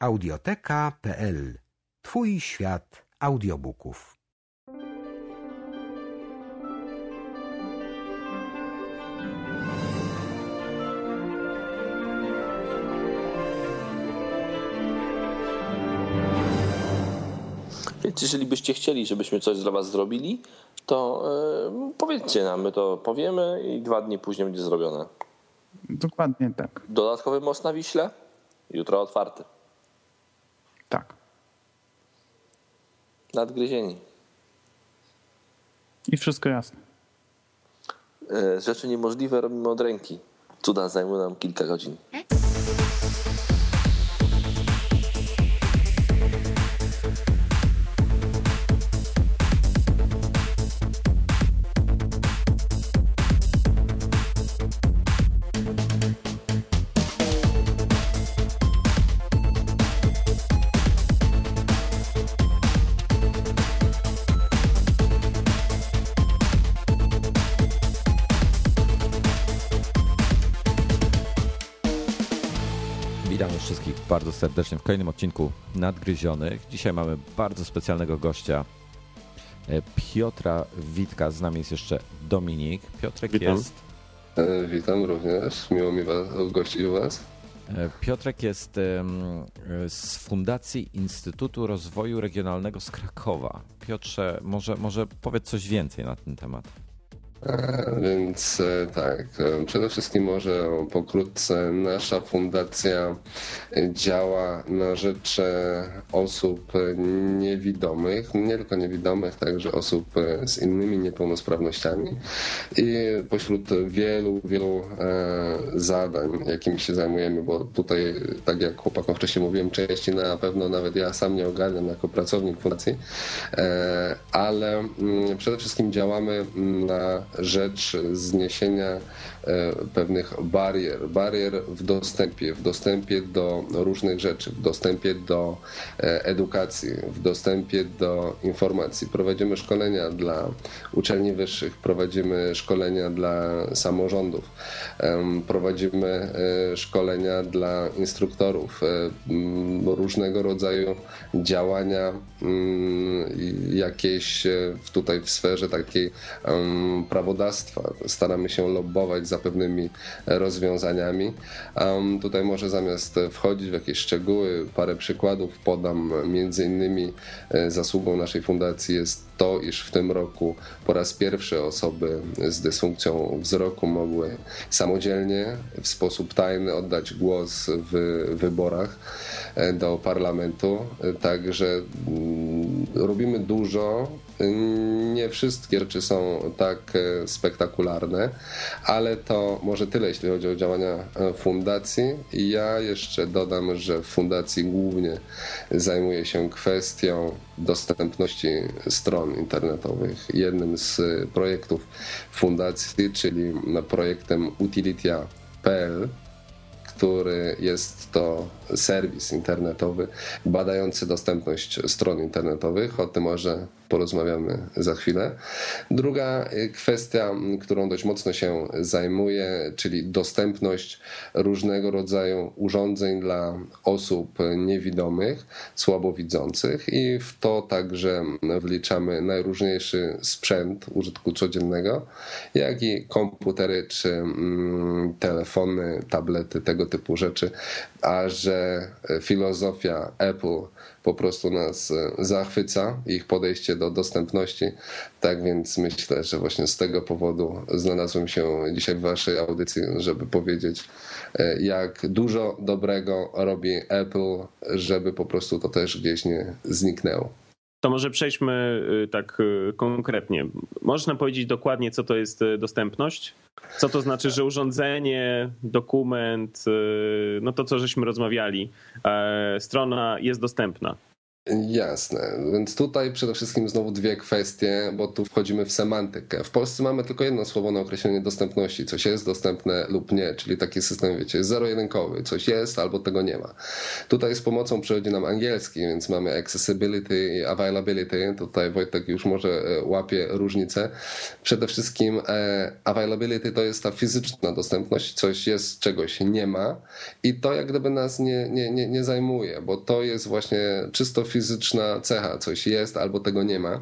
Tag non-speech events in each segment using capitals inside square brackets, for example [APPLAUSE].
audioteka.pl Twój świat audiobooków. Więc jeżeli byście chcieli, żebyśmy coś dla was zrobili, to yy, powiedzcie nam, my to powiemy i dwa dni później będzie zrobione. Dokładnie tak. Dodatkowy most na Wiśle? Jutro otwarty. Tak. Nadgryzieni. I wszystko jasne. Yy, rzeczy niemożliwe robimy od ręki. Cuda zajmą nam kilka godzin. Bardzo serdecznie w kolejnym odcinku Nadgryzionych. Dzisiaj mamy bardzo specjalnego gościa, e, Piotra Witka. Z nami jest jeszcze Dominik. Piotrek Witam. jest, E, Witam również. Miło mi was, gościć u Was. e, Piotrek jest e, z Fundacji Instytutu Rozwoju Regionalnego z Krakowa. Piotrze, może, może powiedz coś więcej na ten temat. Więc e, tak, e, przede wszystkim może pokrótce nasza fundacja działa na rzecz osób niewidomych, nie tylko niewidomych, także osób e, z innymi niepełnosprawnościami. I pośród wielu, wielu zadań, jakimi się zajmujemy, bo tutaj, tak jak chłopakom wcześniej mówiłem, części na pewno nawet ja sam nie ogarniam jako pracownik fundacji, ale mm, przede wszystkim działamy na rzecz zniesienia pewnych barier, barier w dostępie, w dostępie do różnych rzeczy, w dostępie do e, edukacji, w dostępie do informacji. Prowadzimy szkolenia dla uczelni wyższych, prowadzimy szkolenia dla samorządów, prowadzimy e, szkolenia dla instruktorów, e, różnego rodzaju działania mm, jakieś e, tutaj w sferze takiej prawodawstwa. Staramy się lobbować za pewnymi rozwiązaniami. Em, Tutaj może zamiast wchodzić w jakieś szczegóły, parę przykładów podam. Między innymi e, zasługą naszej fundacji jest to, iż w tym roku po raz pierwszy osoby z dysfunkcją wzroku mogły samodzielnie, w sposób tajny oddać głos w wyborach e, do parlamentu. Także mm, robimy dużo. Nie wszystkie rzeczy są tak e, spektakularne, ale to może tyle, jeśli chodzi o działania e, fundacji. Ja jeszcze dodam, że w fundacji głównie zajmuje się kwestią dostępności stron internetowych. Jednym z projektów fundacji, czyli projektem Utilitia.pl, który jest to serwis internetowy badający dostępność stron internetowych. O tym może porozmawiamy za chwilę. Druga y, kwestia, którą dość mocno się zajmuję, czyli dostępność różnego rodzaju urządzeń dla osób niewidomych, słabowidzących i w to także wliczamy najróżniejszy sprzęt użytku codziennego, jak i komputery czy telefony, tablety, tego typu rzeczy, a że filozofia Apple po prostu nas e, zachwyca, ich podejście do dostępności. Tak więc myślę, że właśnie z tego powodu znalazłem się dzisiaj w Waszej audycji, żeby powiedzieć, e, jak dużo dobrego robi Apple, żeby po prostu to też gdzieś nie zniknęło. To może przejdźmy y, tak y, konkretnie. Można powiedzieć dokładnie, co to jest y, dostępność? Co to znaczy, że urządzenie, dokument, no to co żeśmy rozmawiali, e, strona jest dostępna. Jasne, więc tutaj przede wszystkim znowu dwie kwestie, bo tu wchodzimy w semantykę. W Polsce mamy tylko jedno słowo na określenie dostępności, coś jest dostępne lub nie, czyli taki system, wiecie, zero-jedynkowy, coś jest albo tego nie ma. Tutaj z pomocą przychodzi nam angielski, więc mamy accessibility i availability, tutaj Wojtek już może e, łapie różnicę. Przede wszystkim e, availability to jest ta fizyczna dostępność, coś jest, czegoś nie ma i to jak gdyby nas nie, nie, nie, nie zajmuje, bo to jest właśnie czysto fizyczna cecha, coś jest albo tego nie ma,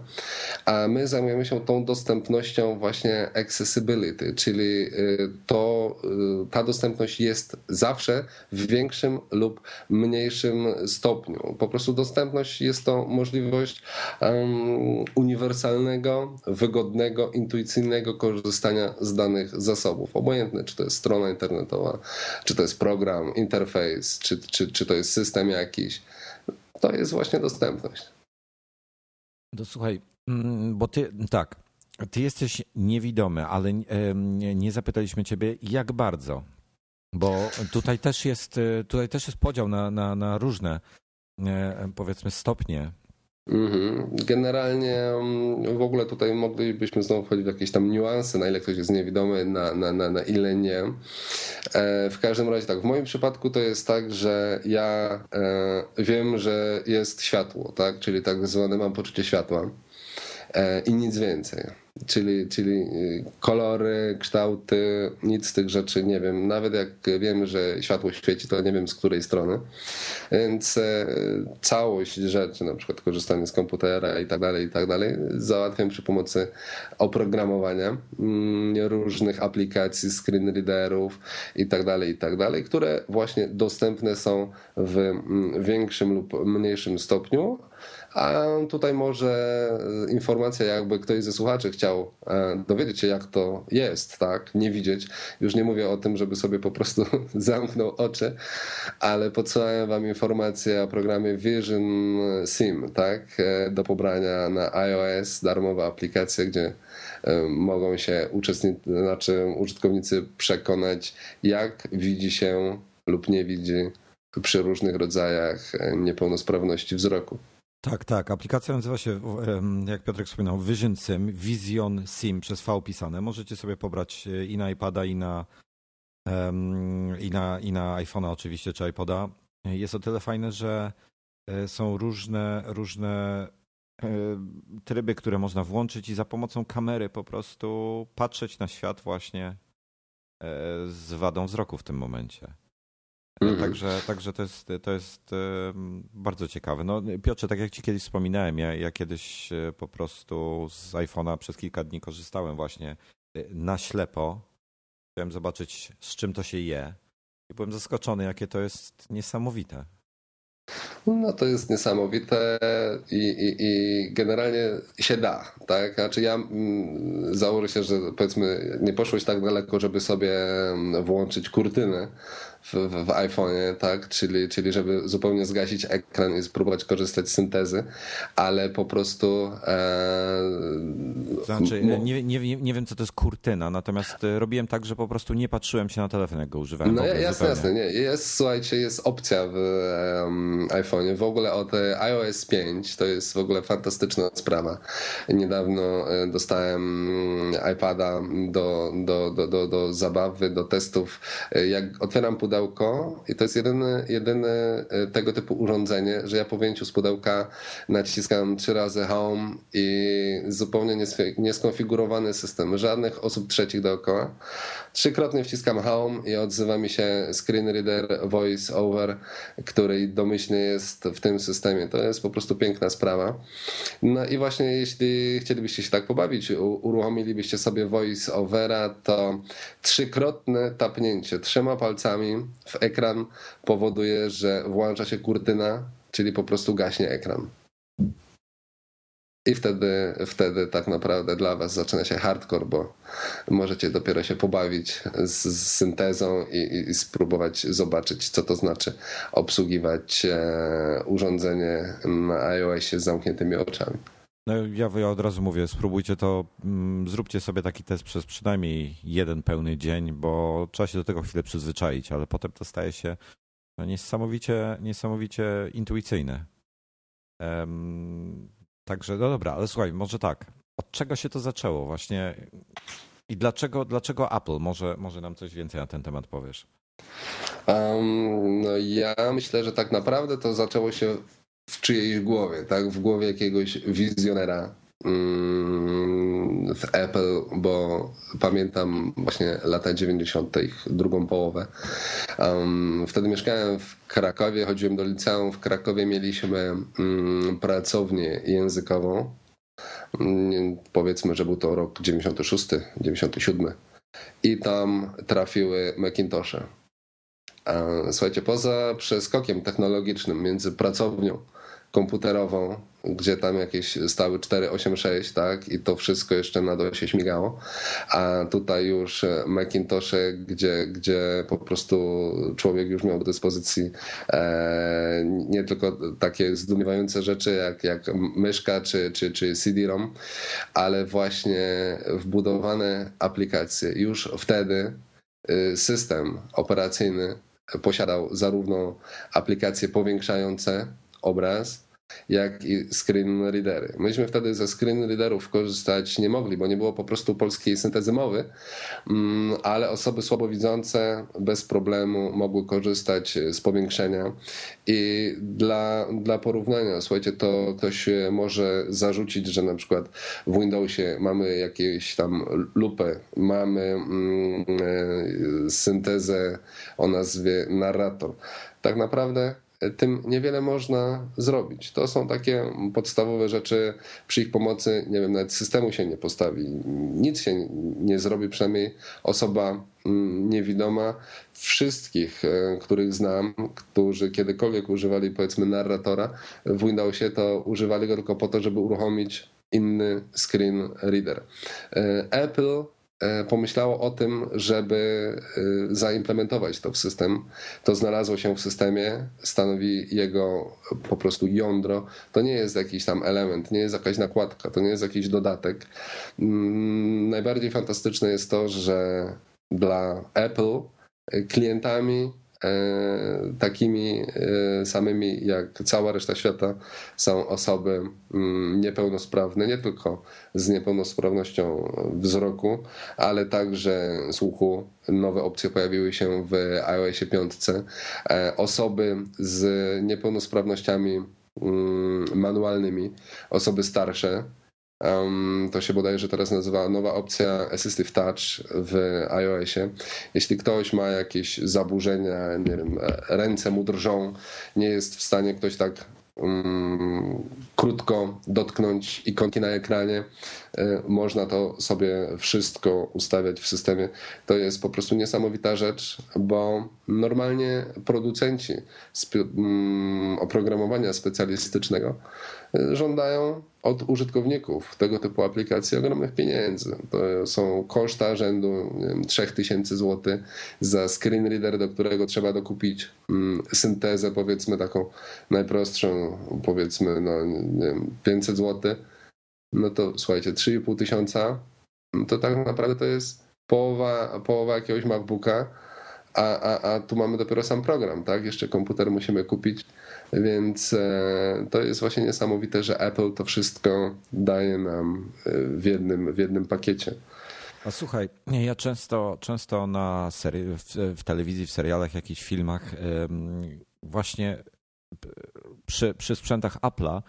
a my zajmujemy się tą dostępnością właśnie accessibility, czyli y, to, y, ta dostępność jest zawsze w większym lub mniejszym stopniu. Po prostu dostępność jest to możliwość um, uniwersalnego, wygodnego, intuicyjnego korzystania z danych zasobów. Obojętne, czy to jest strona internetowa, czy to jest program, interfejs, czy, czy, czy to jest system jakiś to jest właśnie dostępność. No słuchaj, mm, bo ty, tak, ty jesteś niewidomy, ale nie zapytaliśmy ciebie jak bardzo, bo tutaj też jest, tutaj też jest podział na, na, na różne e, powiedzmy stopnie. Generalnie mm, w ogóle tutaj moglibyśmy znowu wchodzić w jakieś tam niuanse, na ile ktoś jest niewidomy, na, na, na, na ile nie. E, w każdym razie tak, w moim przypadku to jest tak, że ja e, wiem, że jest światło, tak? czyli tak zwane mam poczucie światła e, i nic więcej. Czyli, czyli y, kolory, kształty, nic z tych rzeczy nie wiem. Nawet jak wiem, że światło świeci, to nie wiem z której strony. Więc e, całość rzeczy, na przykład korzystanie z komputera i tak dalej, i tak dalej, załatwiam przy pomocy oprogramowania mm, różnych aplikacji, screen readerów i tak dalej, i tak dalej, które właśnie dostępne są w mm, większym lub mniejszym stopniu, a tutaj może e, informacja, jakby ktoś ze słuchaczy chciał e, dowiedzieć się, jak to jest, tak, nie widzieć. Już nie mówię o tym, żeby sobie po prostu [LAUGHS] zamknął oczy, ale podsyłałem wam informację o programie Vision Sim, tak, e, do pobrania na iOS, darmowa aplikacja, gdzie mogą się uczestnicy, znaczy użytkownicy przekonać, jak widzi się lub nie widzi przy różnych rodzajach niepełnosprawności wzroku. Tak, tak. Aplikacja nazywa się, jak Piotrek wspominał, Vision Sim, Vision Sim przez V pisane. Możecie sobie pobrać e, i na iPada, i na, i na, i na iPhone'a oczywiście, czy iPoda. Jest o tyle fajne, że e, są różne, różne e, tryby, które można włączyć i za pomocą kamery po prostu patrzeć na świat właśnie z wadą wzroku w tym momencie. Mhm. Także, także to jest, to jest bardzo ciekawe. No, Piotrze, tak jak ci kiedyś wspominałem, ja, ja kiedyś e, po prostu z iPhone'a przez kilka dni korzystałem właśnie e, na ślepo. Chciałem zobaczyć, z czym to się je. I byłem zaskoczony, jakie to jest niesamowite. No to jest niesamowite i, i, i, generalnie się da, tak? Znaczy ja mm, założę się, że powiedzmy nie poszłeś tak daleko, żeby sobie włączyć kurtynę w, w, w iPhone'ie, tak? Czyli, czyli żeby zupełnie zgasić ekran i spróbować korzystać z syntezy, ale po prostu. E, znaczy, nie, nie, nie wiem, co to jest kurtyna, natomiast e, robiłem tak, że po prostu nie patrzyłem się na telefon, jak go używałem. No jasne, jasne. Nie. Jest, słuchajcie, jest opcja w um, iPhone'ie. W ogóle od e, iOS 5 to jest w ogóle fantastyczna sprawa. Niedawno e, dostałem mm, iPada do, do, do, do, do zabawy, do testów. Jak otwieram pudełko, pudełko i to jest jedyne, jedyne e, tego typu urządzenie, że ja po wyjęciu z pudełka naciskam trzy razy home i zupełnie nieskonfigurowany system, żadnych osób trzecich dookoła. Trzykrotnie wciskam home i odzywa mi się screen reader voice over, który domyślnie jest w tym systemie. To jest po prostu piękna sprawa. No i właśnie jeśli chcielibyście się tak pobawić, uruchomilibyście sobie voice overa, to trzykrotne tapnięcie trzema palcami w ekran powoduje, że włącza się kurtyna, czyli po prostu gaśnie ekran. I wtedy, wtedy tak naprawdę dla Was zaczyna się hardcore, bo możecie dopiero się pobawić z, z syntezą i, i, spróbować zobaczyć, co to znaczy obsługiwać e, urządzenie iOSie z zamkniętymi oczami. No ja, ja od razu mówię, spróbujcie to, mm, zróbcie sobie taki test przez przynajmniej jeden pełny dzień, bo trzeba się do tego chwilę przyzwyczaić, ale potem to staje się no, niesamowicie, niesamowicie intuicyjne. Także, no dobra, ale słuchaj, może tak. Od czego się to zaczęło właśnie i dlaczego, dlaczego Apple? Może, może nam coś więcej na ten temat powiesz? Um, no ja myślę, że tak naprawdę to zaczęło się w czyjejś głowie, tak? W głowie jakiegoś wizjonera w Apple, bo pamiętam właśnie lata 90., drugą połowę. Um, wtedy mieszkałem w Krakowie, chodziłem do liceum. W Krakowie mieliśmy um, pracownię językową. Um, powiedzmy, że był to rok 96, 97. I tam trafiły Macintoshe. Słuchajcie, poza przeskokiem technologicznym między pracownią komputerową, gdzie tam jakieś stały 486, tak, i to wszystko jeszcze na DOSie śmigało, a tutaj już Macintosze, gdzie, gdzie po prostu człowiek już miał do dyspozycji e, nie tylko takie zdumiewające rzeczy jak, jak myszka czy, czy, czy CD-ROM, ale właśnie wbudowane aplikacje. Już wtedy y, system operacyjny posiadał zarówno aplikacje powiększające obraz, jak i screen readery. Myśmy wtedy ze screen readerów korzystać nie mogli, bo nie było po prostu polskiej syntezy mowy, mm, ale osoby słabowidzące bez problemu mogły korzystać z powiększenia. I dla, dla porównania, słuchajcie, to ktoś może zarzucić, że na przykład w Windowsie mamy jakieś tam lupę, mamy mm, e, syntezę o nazwie narrator. Tak naprawdę tym niewiele można zrobić. To są takie podstawowe rzeczy, przy ich pomocy, nie wiem, nawet systemu się nie postawi, nic się nie zrobi, przynajmniej osoba mm, niewidoma. Wszystkich, e, których znam, którzy kiedykolwiek używali powiedzmy narratora w Windowsie, to używali go tylko po to, żeby uruchomić inny screen reader. E, Apple pomyślało o tym, żeby e, zaimplementować to w system. To znalazło się w systemie, stanowi jego po prostu jądro. To nie jest jakiś tam element, nie jest jakaś nakładka, to nie jest jakiś dodatek. Mm, najbardziej fantastyczne jest to, że dla Apple klientami E, takimi e, samymi jak cała reszta świata są osoby mm, niepełnosprawne, nie tylko z niepełnosprawnością wzroku, ale także słuchu. Nowe opcje pojawiły się w iOSie 5. E, osoby z niepełnosprawnościami mm, manualnymi, osoby starsze, Um, to się bodajże teraz nazywa nowa opcja Assistive Touch w iOSie. Jeśli ktoś ma jakieś zaburzenia, nie wiem, ręce mu drżą, nie jest w stanie ktoś tak um, krótko dotknąć ikonki na ekranie, y, można to sobie wszystko ustawiać w systemie. To jest po prostu niesamowita rzecz, bo normalnie producenci um, oprogramowania specjalistycznego y, żądają od użytkowników tego typu aplikacji ogromnych pieniędzy. To są koszta rzędu 3000 zł za screen reader, do którego trzeba dokupić mm, syntezę, powiedzmy taką najprostszą, powiedzmy no, wiem, 500 zł. No to słuchajcie, 3,5 tysiąca to tak naprawdę to jest połowa, połowa jakiegoś MacBooka, a, a, a tu mamy dopiero sam program, tak? Jeszcze komputer musimy kupić więc e, to jest właśnie niesamowite, że Apple to wszystko daje nam e, w jednym, w jednym pakiecie. A słuchaj, ja często, często na seri- w, w telewizji, w serialach, jakichś filmach właśnie przy, przy sprzętach Apple'a,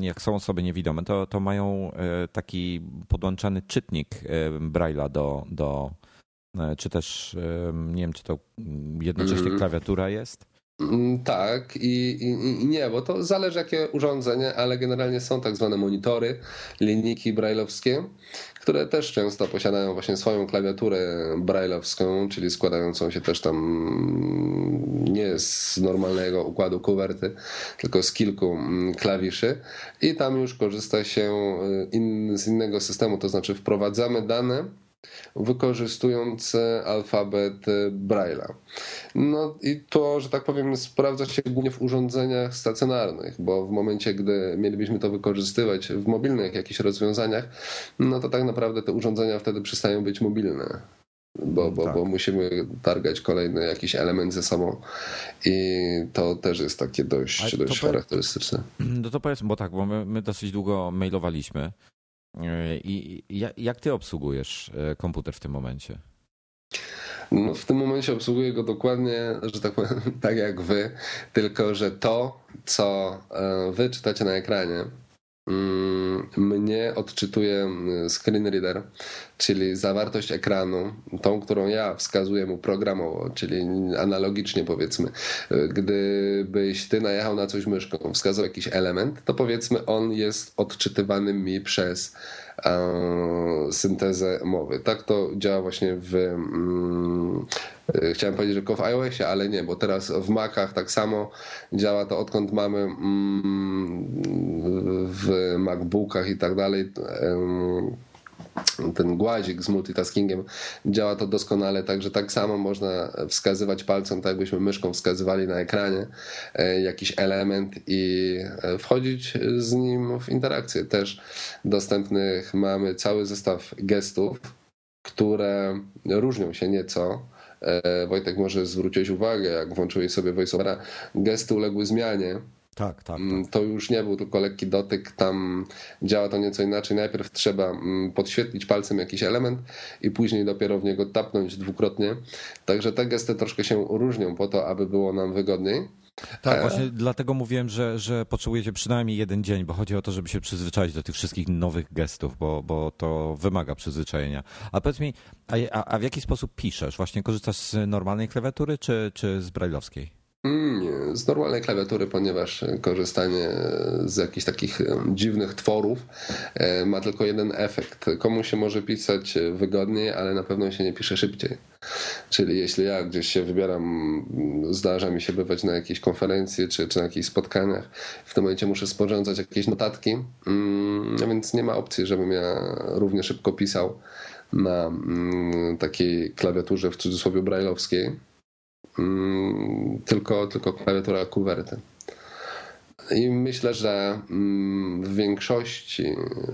jak są osoby niewidome, to, to mają e, taki podłączany czytnik Braille'a do, do czy też nie wiem, czy to jednocześnie mm. klawiatura jest. Mm, tak i, i, i, nie, bo to zależy jakie urządzenie, ale generalnie są tak zwane monitory, linijki brailleowskie, które też często posiadają właśnie swoją klawiaturę brailleowską, czyli składającą się też tam mm, nie z normalnego układu kuwerty, tylko z kilku mm, klawiszy. I tam już korzysta się y, in, z innego systemu, to znaczy wprowadzamy dane wykorzystując alfabet Braille'a. No i to, że tak powiem, sprawdza się głównie w urządzeniach stacjonarnych, bo w momencie, gdy mielibyśmy to wykorzystywać w mobilnych jakichś rozwiązaniach, no to tak naprawdę te urządzenia wtedy przestają być mobilne. bo, bo, Tak. bo musimy targać kolejny jakiś element ze sobą i to też jest takie dość, Ale dość charakterystyczne. No to powiedz, bo tak, bo my, my dosyć długo mailowaliśmy. Yy, I jak, ty obsługujesz e, komputer w tym momencie? No, w tym momencie obsługuję go dokładnie, że tak powiem, [LAUGHS] tak jak wy, tylko że to, co e, wy czytacie na ekranie, mnie odczytuje mm, screen reader, czyli zawartość ekranu, tą, którą ja wskazuję mu programowo, czyli analogicznie powiedzmy. E, Gdybyś ty najechał na coś myszką, wskazał jakiś element, to powiedzmy on jest odczytywany mi przez syntezę mowy. Tak to działa właśnie w. Mm, e, chciałem powiedzieć, że tylko w iOSie, ale nie, bo teraz w Macach tak samo działa to odkąd mamy mm, w MacBookach i tak dalej. em, ten głazik z multitaskingiem działa to doskonale, także tak samo można wskazywać palcem, tak jakbyśmy myszką wskazywali na ekranie e, jakiś element i e, wchodzić z nim w interakcję. Też dostępnych mamy cały zestaw gestów, które różnią się nieco. E, Wojtek, może zwróciłeś uwagę, jak włączyłeś sobie voiceovera, gesty uległy zmianie. Tak, tak. Mm, To już nie był tylko lekki dotyk, tam działa to nieco inaczej. Najpierw trzeba mm, podświetlić palcem jakiś element i później dopiero w niego tapnąć dwukrotnie. Także te gesty troszkę się różnią po to, aby było nam wygodniej. Tak, E, właśnie dlatego mówiłem, że, że potrzebujecie przynajmniej jeden dzień, bo chodzi o to, żeby się przyzwyczaić do tych wszystkich nowych gestów, bo, bo to wymaga przyzwyczajenia. A powiedz mi, a, a, a w jaki sposób piszesz? Właśnie korzystasz z normalnej klawiatury czy, czy z brajlowskiej? Z normalnej klawiatury, ponieważ korzystanie z jakichś takich dziwnych tworów e, ma tylko jeden efekt. Komuś się może pisać wygodniej, ale na pewno się nie pisze szybciej. Czyli jeśli ja gdzieś się wybieram, zdarza mi się bywać na jakiejś konferencji czy, czy na jakichś spotkaniach, w tym momencie muszę sporządzać jakieś notatki, mm, więc nie ma opcji, żebym ja równie szybko pisał na mm, takiej klawiaturze w cudzysłowie brajlowskiej. Mm, tylko, tylko klawiatura kuwerty. I myślę, że mm, w większości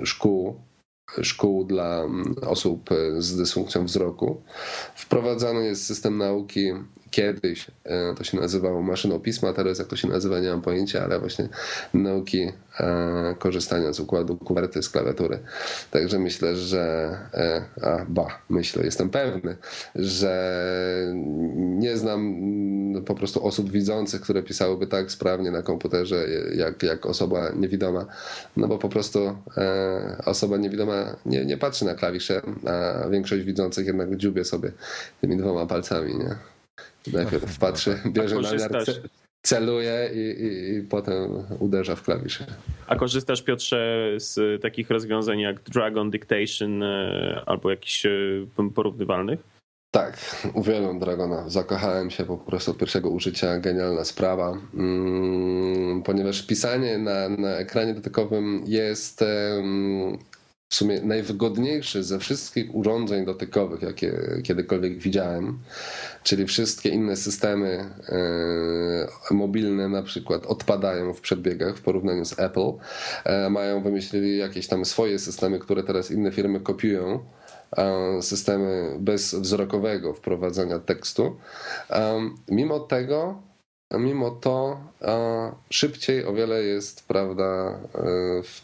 szkół, szkół dla mm, osób z dysfunkcją wzroku wprowadzany jest system nauki kiedyś, e, to się nazywało maszynopisma, teraz jak to się nazywa nie mam pojęcia, ale właśnie nauki e, korzystania z układu kuwerty z klawiatury. Także myślę, że e, a ba, myślę, jestem pewny, że nie znam mm, po prostu osób widzących, które pisałyby tak sprawnie na komputerze jak, jak osoba niewidoma, no bo po prostu osoba niewidoma nie, nie patrzy na klawisze, a większość widzących jednak dziubie sobie tymi dwoma palcami, nie? [LAUGHS] Najpierw patrzy, bierze namiar, korzystasz- ce- celuje i, i, i potem uderza w klawisze. A korzystasz, Piotrze, z takich rozwiązań jak Dragon Dictation e, albo jakichś e, porównywalnych? Tak, uwielbiam Dragona. Zakochałem się po prostu od pierwszego użycia. Genialna sprawa. Mm, ponieważ pisanie na, na ekranie dotykowym jest w sumie najwygodniejszy ze wszystkich urządzeń dotykowych, jakie kiedykolwiek widziałem. Czyli wszystkie inne systemy e, mobilne na przykład odpadają w przedbiegach w porównaniu z Apple. E, mają wymyślili jakieś tam swoje systemy, które teraz inne firmy kopiują e, systemy bezwzrokowego wprowadzania tekstu. Mimo tego, mimo to szybciej o wiele jest, prawda, e,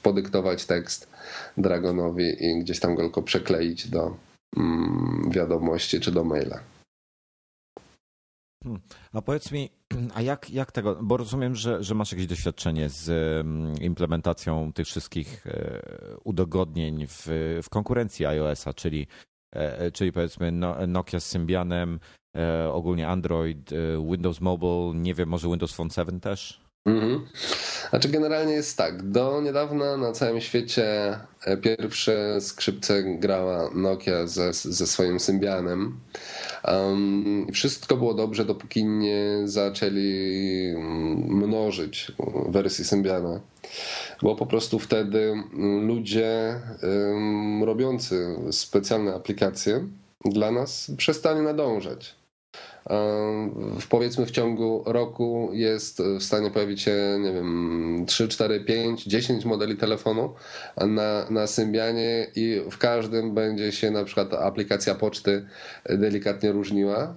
podyktować tekst Dragonowi i gdzieś tam go tylko przekleić do mm, wiadomości czy do maila. A powiedz mi, [CLEARS THROAT] a jak, jak tego, bo rozumiem, że, że masz jakieś doświadczenie z mm, implementacją tych wszystkich e, udogodnień w, w konkurencji iOS-a, czyli, e, czyli powiedzmy no, Nokia z Symbianem, e, ogólnie Android, e, Windows Mobile, nie wiem, może Windows Phone 7 też? Mhm. Znaczy generalnie jest tak, do niedawna na całym świecie e, pierwsze skrzypce grała Nokia ze, ze swoim Symbianem. Um, wszystko było dobrze, dopóki nie zaczęli mm, mnożyć wersji Symbiana. Bo po prostu wtedy mm, ludzie um, robiący specjalne aplikacje dla nas przestali nadążać. Powiedzmy w ciągu roku jest w stanie pojawić się, nie wiem, 3, 4, 5, 10 modeli telefonu na, na Symbianie i w każdym będzie się na przykład aplikacja poczty delikatnie różniła.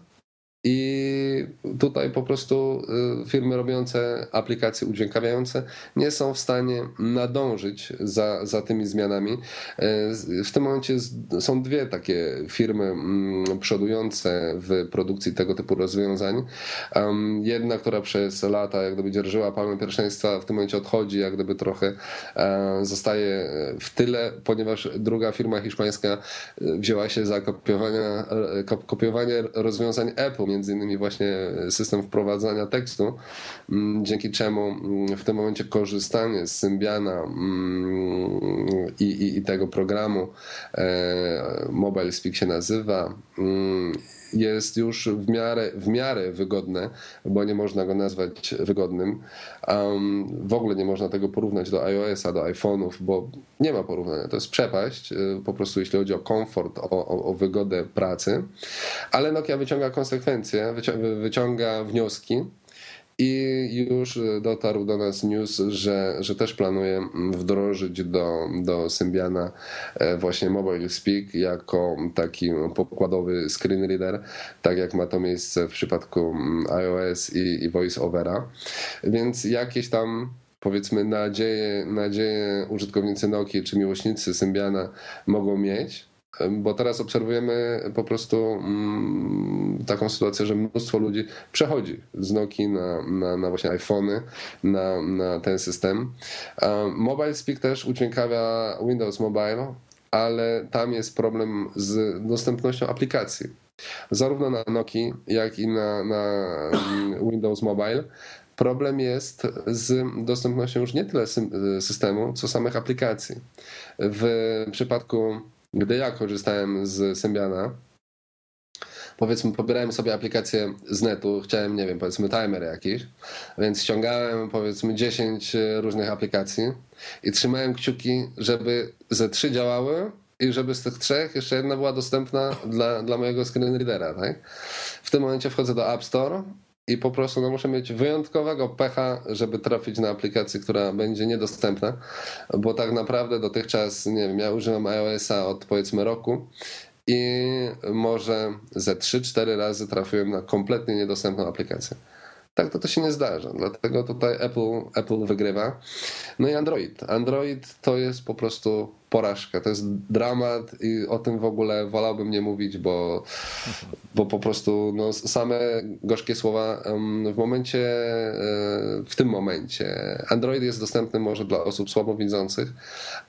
I tutaj po prostu y, firmy robiące aplikacje udźwiękawiające nie są w stanie nadążyć za, za tymi zmianami. Y, w tym momencie są dwie takie firmy mm, przodujące w produkcji tego typu rozwiązań. Jedna, która przez lata jak gdyby dzierżyła palmę pierwszeństwa, w tym momencie odchodzi, jak gdyby trochę e, zostaje w tyle, ponieważ druga firma hiszpańska e, wzięła się za kopiowanie, kopiowanie rozwiązań Apple między innymi właśnie system wprowadzania tekstu, mm, dzięki czemu mm, w tym momencie korzystanie z Symbiana mm, i, i, i tego programu e, Mobile Speak się nazywa jest już w miarę, w miarę wygodne, bo nie można go nazwać wygodnym. Um, w ogóle nie można tego porównać do iOS-a, do iPhone'ów, bo nie ma porównania. To jest przepaść, y, po prostu jeśli chodzi o komfort, o, o, o wygodę pracy. Ale Nokia wyciąga konsekwencje, wyciąga wnioski i już dotarł do nas news, że, że też planuje wdrożyć do, do Symbiana e, właśnie Mobile Speak jako taki pokładowy screen reader, tak jak ma to miejsce w przypadku iOS i, i VoiceOvera. Więc jakieś tam powiedzmy nadzieje, nadzieje użytkownicy Nokii czy miłośnicy Symbiana mogą mieć bo teraz obserwujemy po prostu mm, taką sytuację, że mnóstwo ludzi przechodzi z Nokii na, na, na właśnie iPhony, na, na ten system. Mobile Speak też udźwiękawia Windows Mobile, ale tam jest problem z dostępnością aplikacji. Zarówno na Nokii, jak i na, na Windows Mobile. Problem jest z dostępnością już nie tyle systemu, co samych aplikacji. W przypadku gdy ja korzystałem z Symbiana, powiedzmy pobierałem sobie aplikację z netu, chciałem, nie wiem, powiedzmy timer jakiś, więc ściągałem powiedzmy 10 różnych aplikacji i trzymałem kciuki, żeby ze trzy działały i żeby z tych trzech jeszcze jedna była dostępna dla, dla mojego screen readera, tak? W tym momencie wchodzę do App Store i po prostu no, muszę mieć wyjątkowego pecha, żeby trafić na aplikację, która będzie niedostępna, bo tak naprawdę dotychczas, nie wiem, ja używam iOS-a od powiedzmy roku i może ze 3-4 razy trafiłem na kompletnie niedostępną aplikację. Tak to, to się nie zdarza, dlatego tutaj Apple, Apple wygrywa. No i Android. Android to jest po prostu porażka, to jest dramat i o tym w ogóle wolałbym nie mówić, bo, bo po prostu no, same gorzkie słowa w momencie, e, w tym momencie Android jest dostępny może dla osób słabowidzących,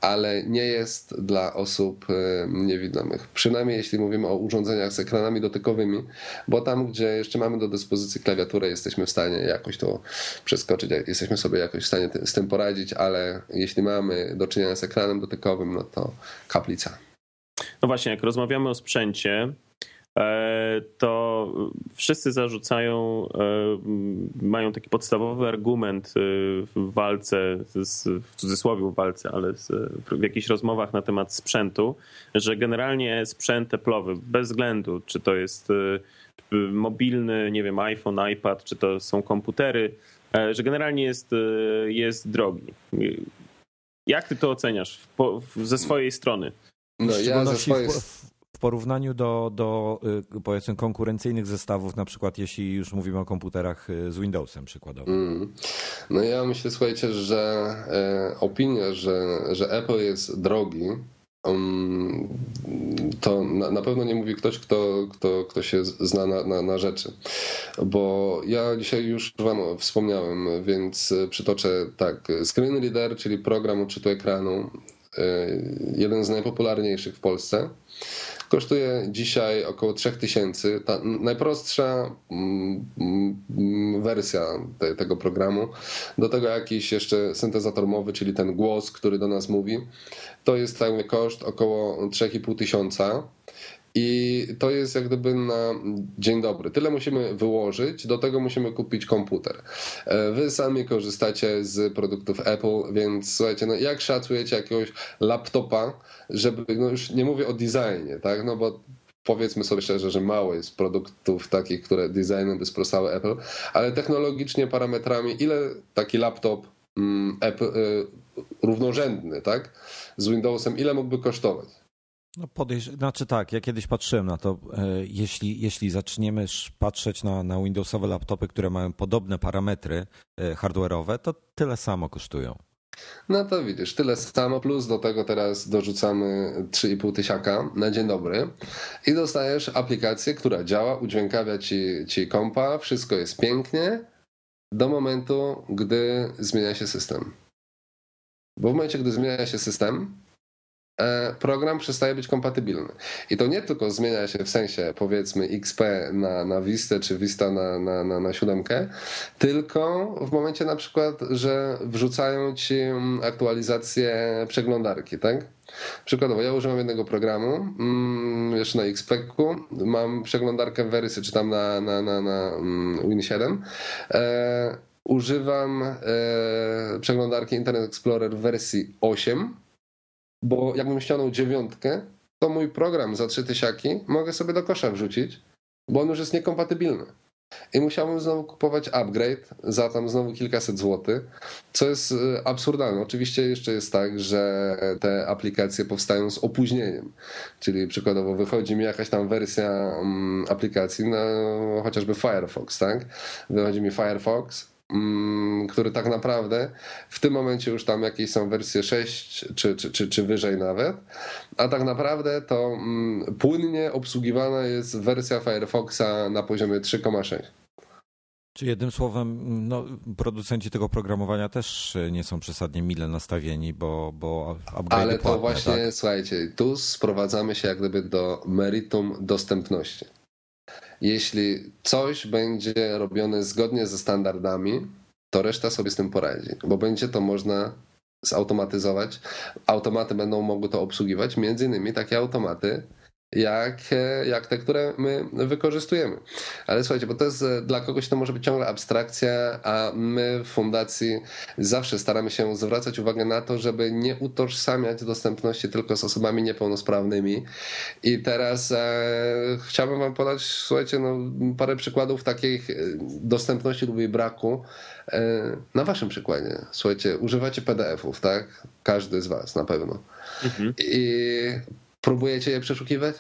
ale nie jest dla osób e, niewidomych. Przynajmniej jeśli mówimy o urządzeniach z ekranami dotykowymi, bo tam, gdzie jeszcze mamy do dyspozycji klawiaturę, jesteśmy w stanie jakoś to przeskoczyć, jesteśmy sobie jakoś w stanie z tym poradzić, ale jeśli mamy do czynienia z ekranem dotykowym, no to kaplica. No właśnie, jak rozmawiamy o sprzęcie, e, to wszyscy zarzucają, e, mają taki podstawowy argument e, w walce, w cudzysłowie w walce, ale w jakichś rozmowach na temat sprzętu, że generalnie sprzęt Apple'owy, bez względu czy to jest mobilny, nie wiem, iPhone, iPad, czy to są komputery, że generalnie jest, jest drogi. Jak ty to oceniasz po, ze swojej strony? No, ja ze swojej... w, w porównaniu do, do y, powiedzmy konkurencyjnych zestawów, na przykład jeśli już mówimy o komputerach y, z Windowsem przykładowo. Mm. No ja myślę, słuchajcie, że e, opinia, że, że Apple jest drogi, to na, pewno nie mówi ktoś, kto, kto, kto się zna na, na, na, rzeczy. Bo ja dzisiaj już Wam wspomniałem, więc przytoczę tak. Screen Reader, czyli program odczytu ekranu, e, jeden z najpopularniejszych w Polsce. Kosztuje dzisiaj około 3000. Ta najprostsza mm, mm, wersja te, tego programu. Do tego jakiś jeszcze syntezator mowy, czyli ten głos, który do nas mówi. To jest cały koszt około 3,5 tysiąca. I to jest jak gdyby na dzień dobry. Tyle musimy wyłożyć, do tego musimy kupić komputer. E, wy sami korzystacie z produktów Apple, więc słuchajcie, no jak szacujecie jakiegoś laptopa, żeby, no już nie mówię o designie, tak, no bo powiedzmy sobie szczerze, że mało jest produktów takich, które designem by sprostały Apple, ale technologicznie, parametrami, ile taki laptop mm, Apple, y, równorzędny, tak, z Windowsem, ile mógłby kosztować? No podejrz... Znaczy tak, ja kiedyś patrzyłem na to, e, jeśli, jeśli zaczniemy patrzeć na, na Windowsowe laptopy, które mają podobne parametry e, hardware'owe, to tyle samo kosztują. No to widzisz, tyle samo, plus do tego teraz dorzucamy 3,5 tysiaka na dzień dobry i dostajesz aplikację, która działa, udźwiękawia ci, ci kompa, wszystko jest pięknie do momentu, gdy zmienia się system. Bo w momencie, gdy zmienia się system, program przestaje być kompatybilny. I to nie tylko zmienia się w sensie powiedzmy XP na, na Vista czy Vista na, na, na, na siódemkę, tylko w momencie na przykład, że wrzucają ci aktualizację przeglądarki, tak? Przykładowo, ja używam jednego programu, mm, jeszcze na XP-ku, mam przeglądarkę wersji, czy tam na, na, na, na mm, Win 7. E, używam e, przeglądarki Internet Explorer w wersji 8 bo jakbym ściągnął dziewiątkę, to mój program za trzy tysiaki mogę sobie do kosza wrzucić, bo on już jest niekompatybilny. I musiałbym znowu kupować upgrade za tam znowu kilkaset złotych, co jest y, absurdalne. Oczywiście jeszcze jest tak, że te aplikacje powstają z opóźnieniem. Czyli przykładowo wychodzi mi jakaś tam wersja mm, aplikacji, no, chociażby Firefox, tak? Wychodzi mi Firefox, który tak naprawdę w tym momencie już tam jakieś są wersje 6 czy, czy, czy, czy wyżej nawet, a tak naprawdę to mm, płynnie obsługiwana jest wersja Firefoxa na poziomie 3,6. Czy jednym słowem, no, producenci tego programowania też nie są przesadnie mile nastawieni, bo, bo Ale to płatne, właśnie, tak? słuchajcie, tu sprowadzamy się jak gdyby do meritum dostępności. Jeśli coś będzie robione zgodnie ze standardami, to reszta sobie z tym poradzi, bo będzie to można zautomatyzować. Automaty będą mogły to obsługiwać, między innymi takie automaty, jak, e, jak te, które my wykorzystujemy. Ale słuchajcie, bo to jest e, dla kogoś to może być ciągle abstrakcja, a my w fundacji zawsze staramy się zwracać uwagę na to, żeby nie utożsamiać dostępności tylko z osobami niepełnosprawnymi. I teraz e, chciałbym wam podać, słuchajcie, no, parę przykładów takich e, dostępności lub jej braku. E, na waszym przykładzie, słuchajcie, używacie PDF-ów, tak? Każdy z was na pewno. Mhm. I Próbujecie je przeszukiwać?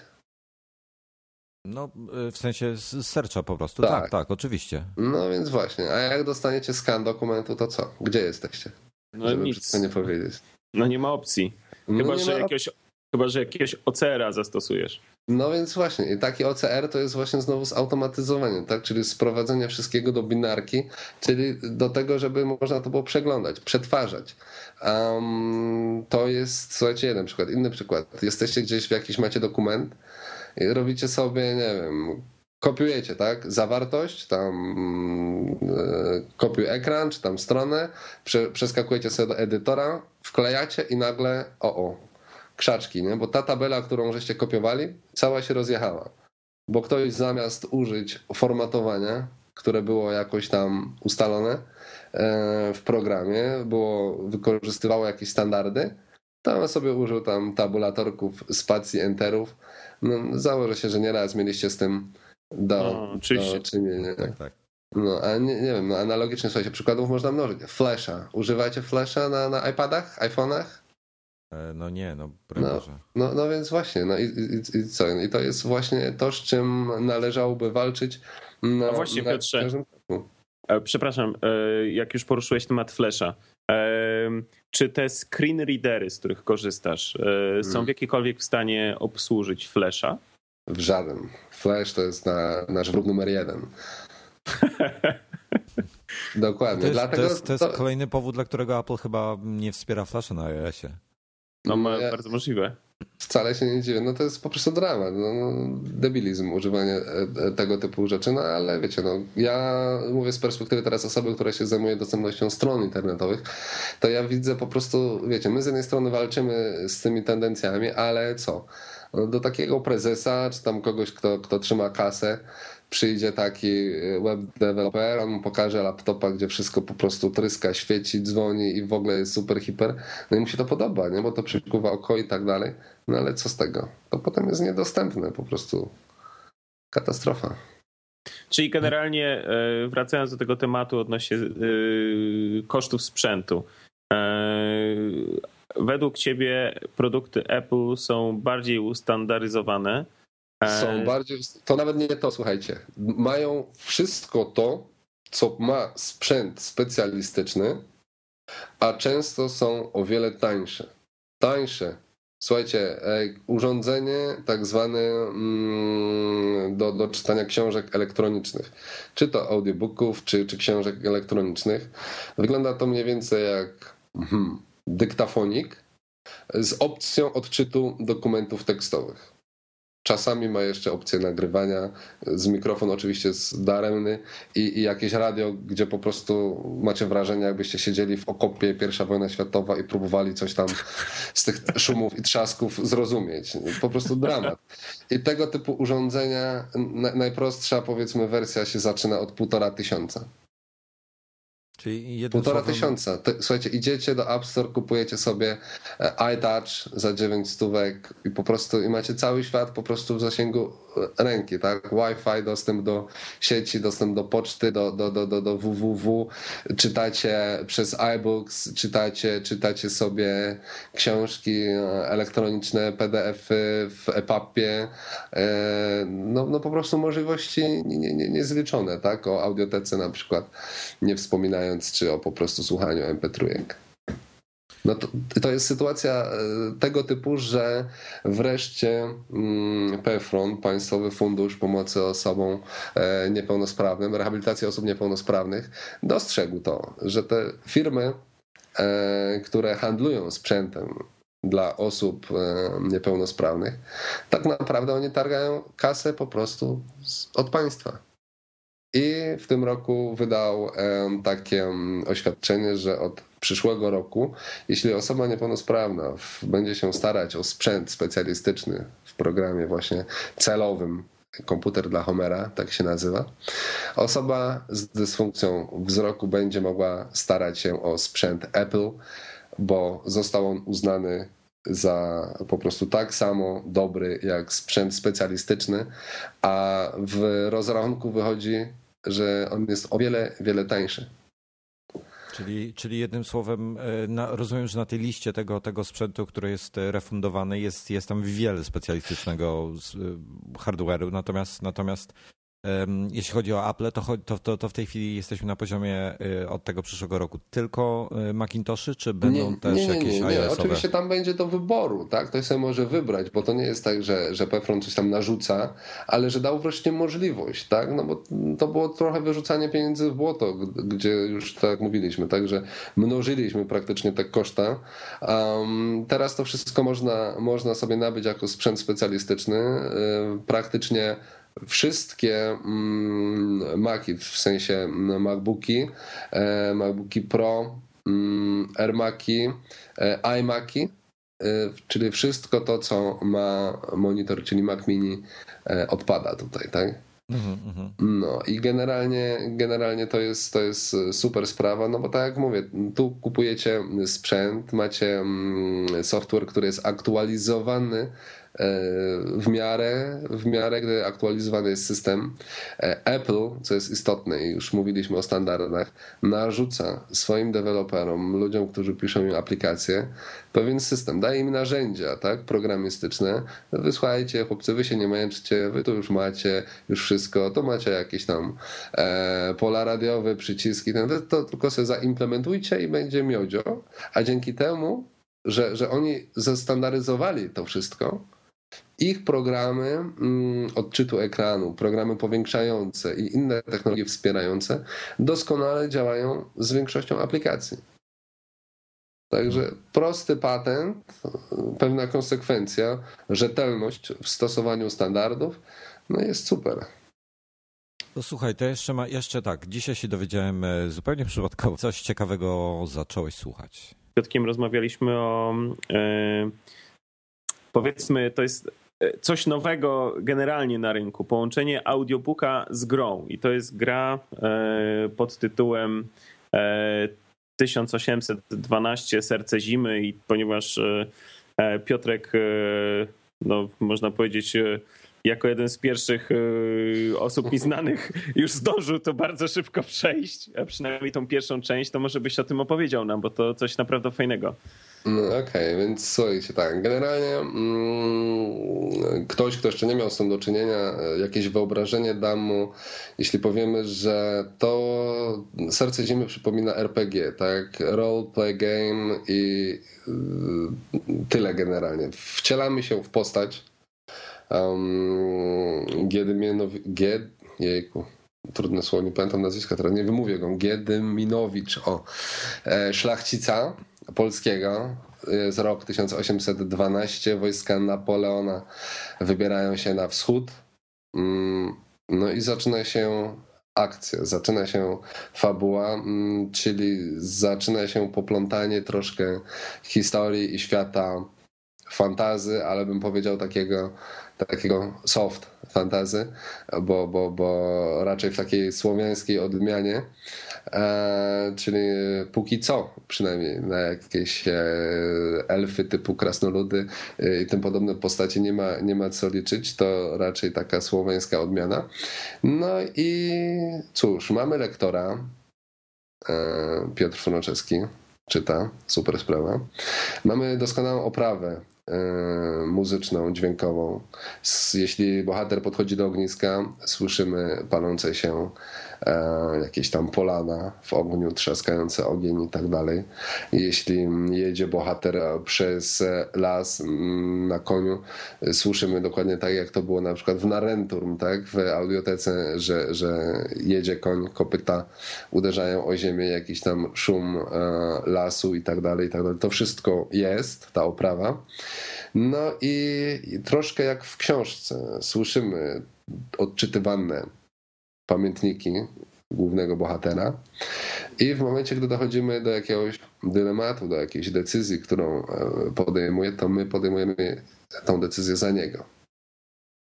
No, y, w sensie z serca po prostu. Tak. tak, tak, oczywiście. No więc właśnie. A jak dostaniecie skan dokumentu, to co? Gdzie jesteście? No Żeby nic. nie powiedzieć. No nie ma opcji. No chyba, no że, ma... jakiegoś, chyba że jakiegoś OCR-a zastosujesz. No więc właśnie, i taki OCR to jest właśnie znowu zautomatyzowanie, tak? czyli sprowadzenie wszystkiego do binarki, czyli do tego, żeby można to było przeglądać, przetwarzać. Um, to jest, słuchajcie, jeden przykład. Inny przykład. Jesteście gdzieś w jakiś, macie dokument i robicie sobie, nie wiem, kopiujecie, tak? Zawartość, tam e, kopiuj ekran, czy tam stronę, prze, przeskakujecie sobie do edytora, wklejacie i nagle, o, o, krzaczki, nie? Bo ta tabela, którą żeście kopiowali, cała się rozjechała. Bo ktoś zamiast użyć formatowania, które było jakoś tam ustalone, E, w programie, było, wykorzystywało jakieś standardy, to sobie użył tam tabulatorków, spacji, enterów. No, założę się, że nieraz mieliście z tym do, no, do czynienia. Tak, tak. No, a nie, nie wiem, no, analogicznie słuchajcie, przykładów można mnożyć. Flasha. Używacie Flasha na, na iPadach, iPhone'ach? E, no nie, no no, no, no więc właśnie, no i, i, i, co? I to jest właśnie to, z czym należałoby walczyć. Na, no właśnie, na Piotrze, każdym E, przepraszam, e, jak już poruszyłeś temat Flasha. Czy te screen readery, z których korzystasz, są hmm. w jakikolwiek w stanie obsłużyć Flasha? W żaden. Flash to jest na, nasz wróg numer jeden. [LAUGHS] Dokładnie. To jest, Dlatego to jest, to jest to... kolejny powód, dla którego Apple chyba nie wspiera Flasha na iOSie. No, ma, bardzo możliwe. Wcale się nie dziwię. No to jest po prostu dramat. No, no, debilizm używanie e, e, tego typu rzeczy. No ale wiecie, no, ja mówię z perspektywy teraz osoby, która się zajmuje dostępnością stron internetowych, to ja widzę po prostu, wiecie, my z jednej strony walczymy z tymi tendencjami, ale co? No, do takiego prezesa, czy tam kogoś, kto, kto trzyma kasę, przyjdzie taki web developer, on mu pokaże laptopa, gdzie wszystko po prostu tryska, świeci, dzwoni i w ogóle jest super, hiper, no i mu się to podoba, nie? bo to przykuwa oko i tak dalej, no ale co z tego? To potem jest niedostępne, po prostu katastrofa. Czyli generalnie e, wracając do tego tematu odnośnie e, kosztów sprzętu. E, według ciebie produkty Apple są bardziej ustandaryzowane? Są bardziej, to nawet nie to, słuchajcie. Mają wszystko to, co ma sprzęt specjalistyczny, a często są o wiele tańsze. Tańsze Słuchajcie, e, urządzenie tak zwane mm, do, do czytania książek elektronicznych, czy to audiobooków, czy, czy książek elektronicznych. Wygląda to mniej więcej jak hmm, dyktafonik z opcją odczytu dokumentów tekstowych. Czasami ma jeszcze opcję nagrywania, z mikrofon oczywiście jest daremny i, i, jakieś radio, gdzie po prostu macie wrażenie, jakbyście siedzieli w okopie pierwsza wojna światowa i próbowali coś tam z tych szumów i trzasków zrozumieć. Po prostu dramat. I tego typu urządzenia, najprostsza powiedzmy wersja się zaczyna od półtora tysiąca. Czyli Półtora słowem... tysiąca. Słuchajcie, idziecie do App Store, kupujecie sobie e, iTouch za 9 stówek i po prostu i macie cały świat po prostu w zasięgu ręki, tak? Wi-Fi, dostęp do sieci, dostęp do poczty, do, do, do, do, do www. Czytacie przez iBooks, czytacie, czytacie sobie książki e, elektroniczne, PDF-y w EPUBie. No, no po prostu możliwości niezliczone, nie, nie tak? O audiotece na przykład, nie wspominając czy o po prostu słuchaniu MP3. No to, to jest sytuacja e, tego typu, że wreszcie mm, PFRON, Państwowy Fundusz Pomocy Osobom e, Niepełnosprawnym, rehabilitacji osób niepełnosprawnych, dostrzegł to, że te firmy, e, które handlują sprzętem dla osób niepełnosprawnych, tak naprawdę oni targają kasę po prostu od państwa. I w tym roku wydał takie oświadczenie, że od przyszłego roku, jeśli osoba niepełnosprawna będzie się starać o sprzęt specjalistyczny w programie właśnie celowym, komputer dla Homera, tak się nazywa, osoba z dysfunkcją wzroku będzie mogła starać się o sprzęt Apple, bo został on uznany za po prostu tak samo dobry jak sprzęt specjalistyczny, a w rozrachunku wychodzi że on jest o wiele, wiele tańszy. Czyli, czyli jednym słowem, e, na, rozumiem, że na tej liście tego, tego sprzętu, który jest e, refundowany, jest, jest tam wiele specjalistycznego e, hardware'u, natomiast, natomiast jeśli chodzi o Apple, to, to, to, w tej chwili jesteśmy na poziomie y, od tego przyszłego roku tylko y, Macintoshy, czy będą nie, też nie, nie, jakieś nie, nie. Oczywiście tam będzie do wyboru, tak? Ktoś sobie może wybrać, bo to nie jest tak, że, że Pefron coś tam narzuca, ale że dał wreszcie możliwość, tak? No bo to było trochę wyrzucanie pieniędzy w błoto, gdzie już tak mówiliśmy, tak, że mnożyliśmy praktycznie te koszta. Um, teraz to wszystko można, można sobie nabyć jako sprzęt specjalistyczny. Praktycznie wszystkie mm, Maci, w sensie mm, MacBooki, e, MacBooki Pro, mm, AirMaki, e, iMaki, e, czyli wszystko to, co ma monitor, czyli Mac Mini, odpada tutaj, tak? Mhm, mhm. No i generalnie, generalnie to, jest, to jest super sprawa, no bo tak jak mówię, tu kupujecie sprzęt, macie software, który jest aktualizowany E, w miarę, w miarę, gdy aktualizowany jest system. E, Apple, co jest istotne i już mówiliśmy o standardach, narzuca swoim deweloperom, ludziom, którzy piszą im aplikacje, pewien system, daje im narzędzia tak, programistyczne. Wysłuchajcie, chłopcy, wy się nie męczcie, wy to już macie, już wszystko, to macie jakieś tam e, pola radiowe, przyciski, to, to tylko sobie zaimplementujcie i będzie miodzio, a dzięki temu że, że oni zestandaryzowali to wszystko, ich programy mm, odczytu ekranu, programy powiększające i inne technologie wspierające doskonale działają z większością aplikacji. Także prosty patent, pewna konsekwencja, rzetelność w stosowaniu standardów, no jest super. No słuchaj, to jeszcze, ma, jeszcze tak, dzisiaj się dowiedziałem e, zupełnie przypadkowo, coś ciekawego zacząłeś słuchać. Z Piotkiem rozmawialiśmy o, e, powiedzmy, to jest coś nowego generalnie na rynku. Połączenie audiobooka z grą. I to jest gra pod tytułem 1812 Serce Zimy. I ponieważ Piotrek, no, można powiedzieć, jako jeden z pierwszych y, osób mi znanych [LAUGHS] już zdążył to bardzo szybko przejść, a przynajmniej tą pierwszą część, to może byś o tym opowiedział nam, bo to coś naprawdę fajnego. No, Okej, okay, więc słuchajcie, tak, generalnie mm, ktoś, kto jeszcze nie miał z tym do czynienia, e, jakieś wyobrażenie dam mu, jeśli powiemy, że to Serce Zimy przypomina RPG, tak, role play game i y, tyle generalnie. Wcielamy się w postać, um, Giedymienowi, Gied, jejku, trudne słowo, nie pamiętam nazwiska, teraz nie wymówię go, Giedyminowicz, o, e, szlachcica polskiego, jest rok 1812, wojska Napoleona wybierają się na wschód, mm, no i zaczyna się akcja, zaczyna się fabuła, mm, czyli zaczyna się poplątanie troszkę historii i świata fantazy, ale bym powiedział takiego takiego soft fantazy, bo, bo, bo raczej w takiej słowiańskiej odmianie, e, czyli póki co przynajmniej na jakieś e, elfy typu krasnoludy e, i tym podobne postacie nie ma, nie ma co liczyć, to raczej taka słowiańska odmiana. No i cóż, mamy lektora, Piotr Funoczewski czyta, super sprawa. Mamy doskonałą oprawę muzyczną, dźwiękową. Jeśli bohater podchodzi do ogniska, słyszymy palące się e, jakieś tam polana w ogniu, trzaskający ogień i tak dalej. Jeśli jedzie bohater przez las mm, na koniu, słyszymy dokładnie tak, jak to było na przykład w Narenturm, tak? w audiotece, że, że jedzie koń, kopyta uderzają o ziemię, jakiś tam szum e, lasu i tak dalej, i tak dalej. To wszystko jest, ta oprawa. No i, i troszkę jak w książce słyszymy odczytywane pamiętniki głównego bohatera. I w momencie, gdy dochodzimy do jakiegoś dylematu, do jakiejś decyzji, którą e, podejmuje, to my podejmujemy tą decyzję za niego.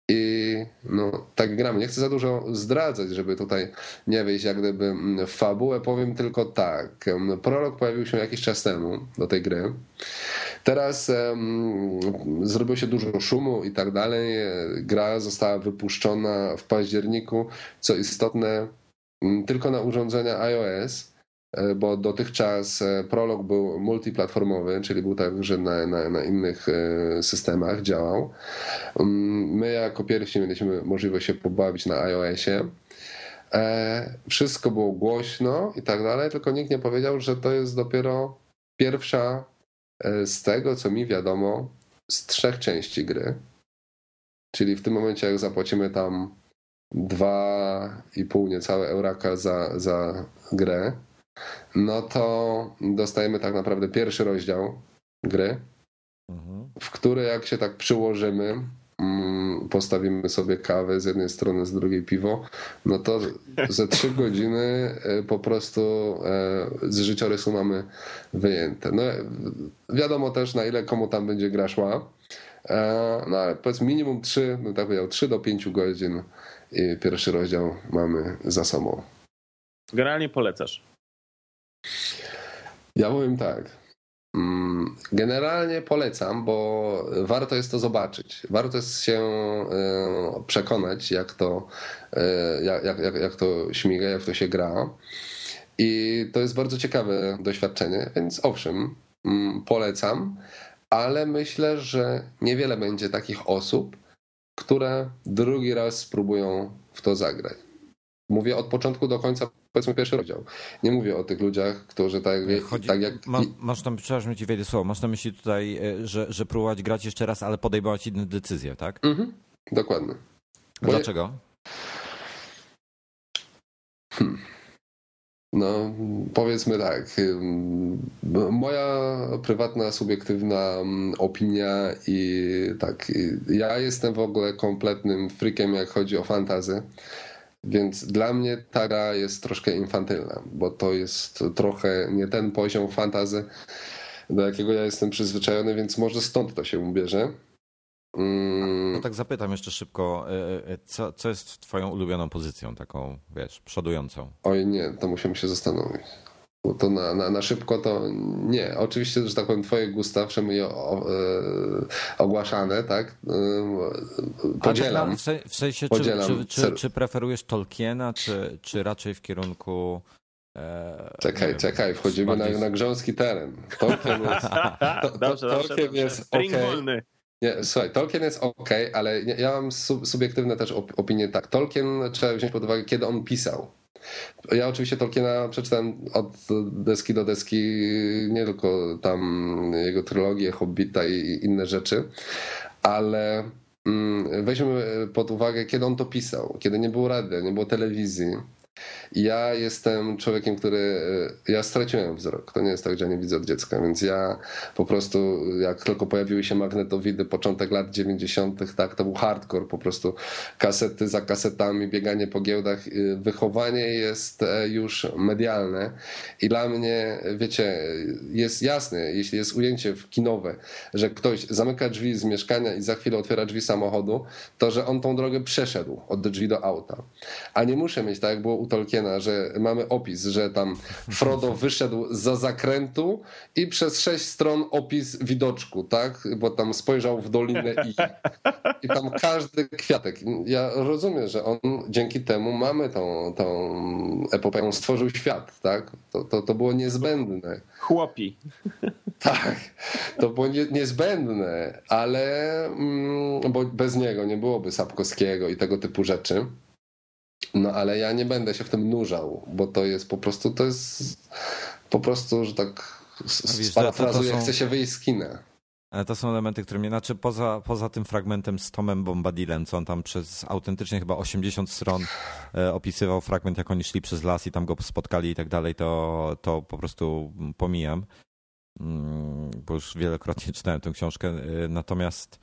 I no, tak gramy. Nie chcę za dużo zdradzać, żeby tutaj nie wejść jak gdyby w fabułę. Powiem tylko tak. Prolog pojawił się jakiś czas temu do tej gry. Teraz um, zrobiło się dużo szumu i tak dalej. Gra została wypuszczona w październiku, co istotne, tylko na urządzenia iOS e, bo dotychczas e, Prolog był multiplatformowy, czyli był także na, na, na innych e, systemach, działał. My jako pierwsi mieliśmy możliwość się pobawić na iOSie. Wszystko było głośno i tak dalej, tylko nikt nie powiedział, że to jest dopiero pierwsza z tego, co mi wiadomo, z trzech części gry. Czyli w tym momencie, jak zapłacimy tam 2,5 niecałe euraka za, za grę, no to dostajemy tak naprawdę pierwszy rozdział gry, mhm. w który jak się tak przyłożymy, postawimy sobie kawę z jednej strony, z drugiej piwo, no to ze trzy [LAUGHS] godziny e, po prostu e, z życiorysu mamy wyjęte. No, wiadomo też, na ile komu tam będzie gra szła. E, no ale powiedzmy minimum 3, no tak powiedział, 3 do 5 godzin i pierwszy rozdział mamy za sobą. Generalnie polecasz. Ja powiem tak. Mm, generalnie polecam, bo warto jest to zobaczyć. Warto jest się e, przekonać, jak to, e, jak, jak, jak to śmiga, jak to się gra. I to jest bardzo ciekawe doświadczenie, więc owszem, mm, polecam, ale myślę, że niewiele będzie takich osób, które drugi raz spróbują w to zagrać. Mówię od początku do końca, powiedzmy pierwszy rozdział. Nie mówię o tych ludziach, którzy tak, Chodzi, tak jak... Ma, masz tam, przepraszam ci wejdę słowo, masz na myśli tutaj, e, że, że próbować grać jeszcze raz, ale podejmować inne decyzje, tak? Mhm, dokładnie. Bo Dlaczego? Hmm. No, powiedzmy tak. Moja prywatna, subiektywna mm, opinia i tak. Ja jestem w ogóle kompletnym freakiem, jak chodzi o fantazy. Więc dla mnie ta gra jest troszkę infantylna, bo to jest trochę nie ten poziom fantazy, do jakiego ja jestem przyzwyczajony, więc może stąd to się bierze. Mm, No tak zapytam jeszcze szybko, e, e, co, co jest twoją ulubioną pozycją, taką, wiesz, przodującą? Oj nie, to musimy się zastanowić. To na, na, na szybko to nie. Oczywiście, że tak powiem, twoje gusta przynajmniej o, e, ogłaszane, tak? E, Ale podzielam. tak w se- w sensie, czy, Podzielam. czy, czy, Ser- czy preferujesz Tolkiena, czy, czy raczej w kierunku... E, Czekaj, wiem, czekaj, wchodzimy na, na grząski teren. Tolkien jest, [LAUGHS] to, Dobrze, dobrze, Tolkien dobrze. jest wolny. Nie, słuchaj, Tolkien jest ok, ale nie- ja mam sub, subiektywne też op- opinie tak. Tolkien trzeba wziąć pod uwagę, kiedy on pisał. Ja oczywiście Tolkiena przeczytałem od deski do deski, nie tylko tam jego trylogię, Hobbita i inne rzeczy, ale mm, weźmy pod uwagę, kiedy on to pisał, kiedy nie było radia, nie było telewizji. Ja jestem człowiekiem, który. Ja straciłem wzrok. To nie jest tak, że nie widzę od dziecka, więc ja po prostu, jak tylko pojawiły się magnetowidy, początek lat 90., tak, to był hardcore, po prostu kasety za kasetami, bieganie po giełdach. Wychowanie jest e, już medialne i dla mnie, wiecie, jest jasne, jeśli jest ujęcie kinowe, że ktoś zamyka drzwi z mieszkania i za chwilę otwiera drzwi samochodu, to że on tą drogę przeszedł od drzwi do auta. A nie muszę mieć, tak jak było u Tolkiena, że mamy opis, że tam Frodo [LAUGHS] wyszedł za zakrętu i przez sześć stron opis widoczku, tak? Bo tam spojrzał w dolinę i. [LAUGHS] I tam każdy kwiatek. Ja rozumiem, że on dzięki temu mamy tą, tą epopeję. On stworzył świat, tak? To, to, to było niezbędne. Chłopi. [LAUGHS] Tak, to było nie, niezbędne, ale mm, bo bez niego nie byłoby Sapkowskiego i tego typu rzeczy. No ale ja nie będę się w tym nurzał, bo to jest po prostu, to jest po prostu, że tak sparafrazuję, są- chcę się wyjść z kina. Ale to są elementy, które mnie, znaczy poza, poza tym fragmentem z Tomem Bombadilem, co on tam przez autentycznie chyba 80 stron e, opisywał fragment, jak oni szli przez las i tam go spotkali i tak dalej, to, to po prostu pomijam, Mm, bo już wielokrotnie [LAUGHS] czytałem tę książkę. E, Natomiast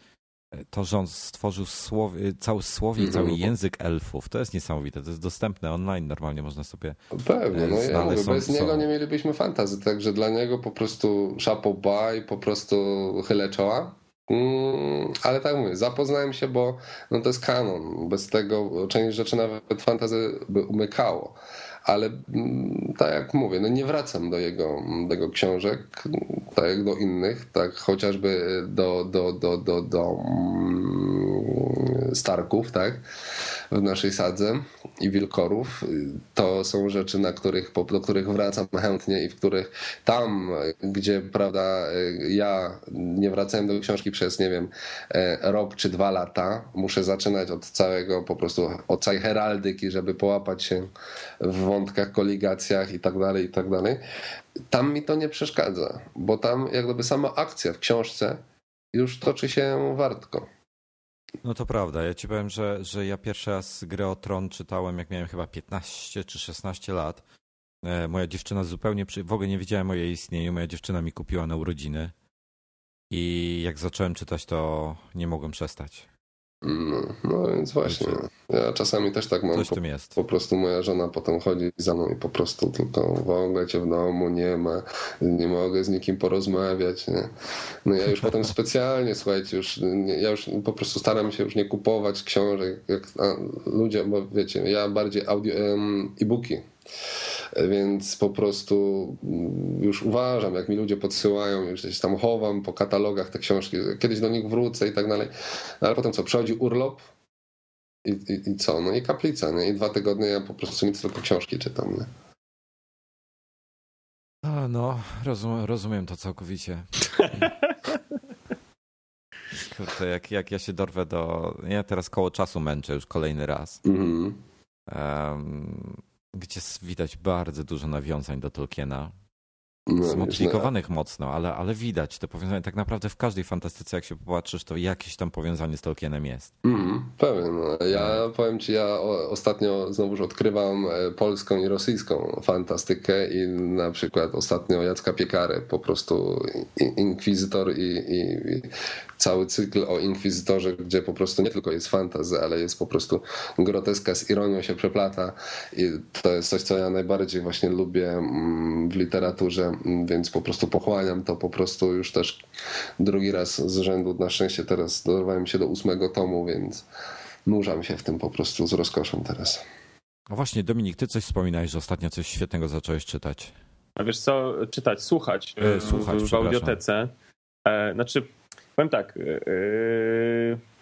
to, że on stworzył słow, e, cały słownik, Mhm. cały język elfów, to jest niesamowite. To jest dostępne online, normalnie można sobie Pewnie, no ja mówię, są- bez niego nie mielibyśmy fantazy, także dla niego po prostu chapeau i po prostu chylę czoła. Mm, ale tak mówię, zapoznałem się, bo no to jest kanon. Bez tego część rzeczy nawet fantazy by umykało. Ale mm, tak jak mówię, no nie wracam do jego, do jego książek, tak jak do innych, tak chociażby do, do, do, do, do mm, Starków, tak, w naszej sadze i Wilkorów. To są rzeczy, na których, do których wracam chętnie i w których tam, gdzie, prawda, ja nie wracałem do książki przez, nie wiem, e, rok czy dwa lata, muszę zaczynać od całego, po prostu od całej heraldyki, żeby połapać się w wątkach, koligacjach i tak dalej, i tak dalej. Tam mi to nie przeszkadza, bo tam jak gdyby sama akcja w książce już toczy się wartko. No to prawda. Ja ci powiem, że, że ja pierwszy raz grę o Tron czytałem, jak miałem chyba 15 czy 16 lat. E, Moja dziewczyna zupełnie, w ogóle nie wiedziałem o jej istnieniu. Moja dziewczyna mi kupiła na urodziny. I jak zacząłem czytać, to nie mogłem przestać. No, no więc właśnie. Ja czasami też tak mam. Coś Po, tym jest. po prostu moja żona potem chodzi za mną i po prostu tylko w ogóle cię w domu nie ma, nie mogę z nikim porozmawiać. Nie? No ja już potem [LAUGHS] specjalnie, słuchajcie, już ja już po prostu staram się już nie kupować książek, jak a, ludzie, bo wiecie, ja bardziej audio, e-booki. Więc po prostu mm, już uważam, jak mi ludzie podsyłają, już gdzieś tam chowam po katalogach te książki, kiedyś do nich wrócę i tak dalej. No ale potem co, przychodzi urlop i, i, i co? No i kaplica, nie? I dwa tygodnie ja po prostu nic tylko książki czytam, nie? A, no, rozumiem, rozumiem to całkowicie. [LAUGHS] Kurczę, jak, jak ja się dorwę do... Ja teraz koło czasu męczę już kolejny raz. Mhm. em, gdzie widać bardzo dużo nawiązań do Tolkiena. No, wiesz, no, Zmodyfikowanych mocno, ale, ale widać te powiązania. Tak naprawdę w każdej fantastyce, jak się popatrzysz, to jakieś tam powiązanie z Tolkienem jest. Mhm, pewien. No. Ja powiem ci, ja ostatnio znowuż odkrywam e, polską i rosyjską fantastykę i na przykład ostatnio Jacka Piekarę, po prostu Inkwizytor i, i, i cały cykl o Inkwizytorze, gdzie po prostu nie tylko jest fantazy, ale jest po prostu groteska z ironią się przeplata i to jest coś, co ja najbardziej właśnie lubię mm, w literaturze więc po prostu pochłaniam to po prostu już też drugi raz z rzędu. Na szczęście teraz dorwałem się do ósmego tomu, więc nurzam się w tym po prostu z rozkoszą teraz. A właśnie, Dominik, ty coś wspominałeś, że ostatnio coś świetnego zacząłeś czytać. A wiesz co, czytać, słuchać, e, słuchać w, w audiotece. E, znaczy, powiem tak. E,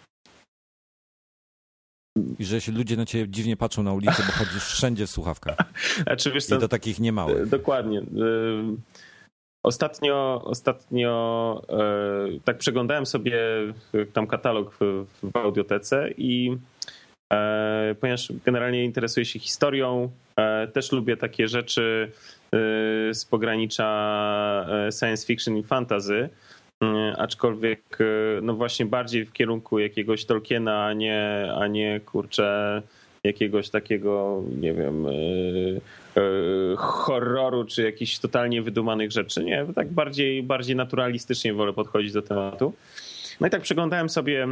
i że się ludzie na ciebie dziwnie patrzą na ulicy, bo chodzisz wszędzie w słuchawkach. [LAUGHS] Znaczy, wiesz co, I do takich niemałych. Dokładnie. Y, ostatnio, ostatnio y, tak przeglądałem sobie tam katalog w, w audiotece i e, ponieważ generalnie interesuję się historią, e, też lubię takie rzeczy z pogranicza e, science fiction i fantasy. Mm, aczkolwiek e, no właśnie bardziej w kierunku jakiegoś Tolkiena, a nie, a nie kurczę jakiegoś takiego, nie wiem, yy, yy, horroru czy jakichś totalnie wydumanych rzeczy. Nie, tak bardziej, bardziej naturalistycznie wolę podchodzić do tematu. No i tak przeglądałem sobie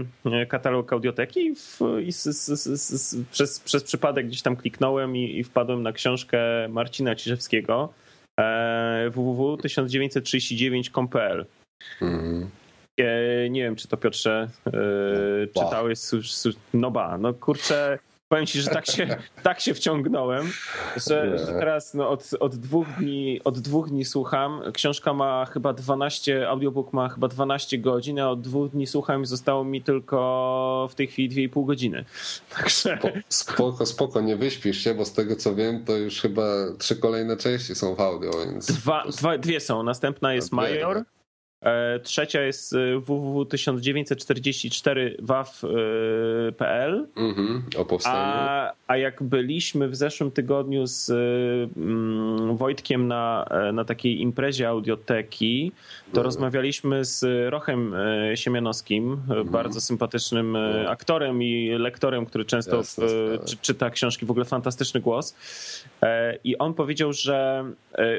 katalog audioteki i, w, i z, z, z, przez, przez przypadek gdzieś tam kliknąłem i, i wpadłem na książkę Marcina Ciszewskiego www.1939.com.pl Mm. Nie wiem, czy to Piotrze yy, czytałeś. No ba, no kurczę, powiem ci, że tak się, [LAUGHS] tak się wciągnąłem, że, że teraz no, od, od, dwóch dni, od dwóch dni słucham. Książka ma chyba 12, audiobook ma chyba 12 godzin, a od dwóch dni słucham i zostało mi tylko w tej chwili 2,5 godziny. [LAUGHS] Także... Spoko, spoko, nie wyśpisz się, bo z tego co wiem, to już chyba trzy kolejne części są w audio, więc... Dwa, dwa, dwie są, następna jest Major. E, trzecia jest e, www.1944waw.pl. Mhm, o powstaniu. A, a jak byliśmy w zeszłym tygodniu z mm, Wojtkiem na, e, na takiej imprezie audioteki, to mhm. rozmawialiśmy z Rochem Siemianowskim, mhm. bardzo sympatycznym mhm. aktorem i lektorem, który często Jasne, czy, czyta książki, w ogóle fantastyczny głos. I on powiedział, że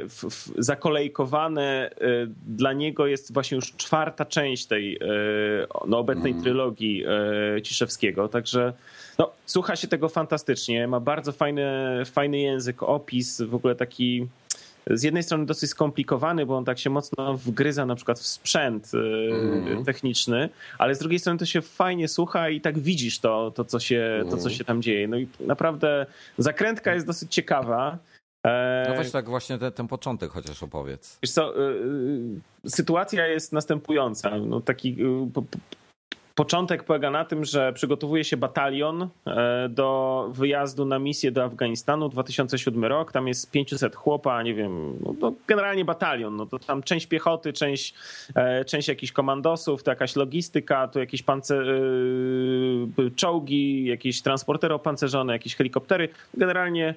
w, w, zakolejkowane dla niego jest właśnie już czwarta część tej e, no, obecnej mm. trylogii e, Ciszewskiego, także no, słucha się tego fantastycznie, ma bardzo fajny, fajny język, opis, w ogóle taki z jednej strony dosyć skomplikowany, bo on tak się mocno wgryza na przykład w sprzęt mm. techniczny, ale z drugiej strony to się fajnie słucha i tak widzisz to, to, co, się, to co mhm. się tam dzieje. No i naprawdę zakrętka jest dosyć ciekawa. E, no weź tak właśnie ten, ten początek chociaż opowiedz. Wiesz co, y, y, sytuacja jest następująca. No taki y, Początek polega na tym, że przygotowuje się batalion e, do wyjazdu na misję do Afganistanu 2007 rok. Tam jest 500 chłopa, nie wiem, no, no generalnie batalion. No to tam część piechoty, część, e, część jakichś komandosów, to jakaś logistyka, to jakieś pancer, czołgi, jakieś transportery opancerzone, jakieś helikoptery. Generalnie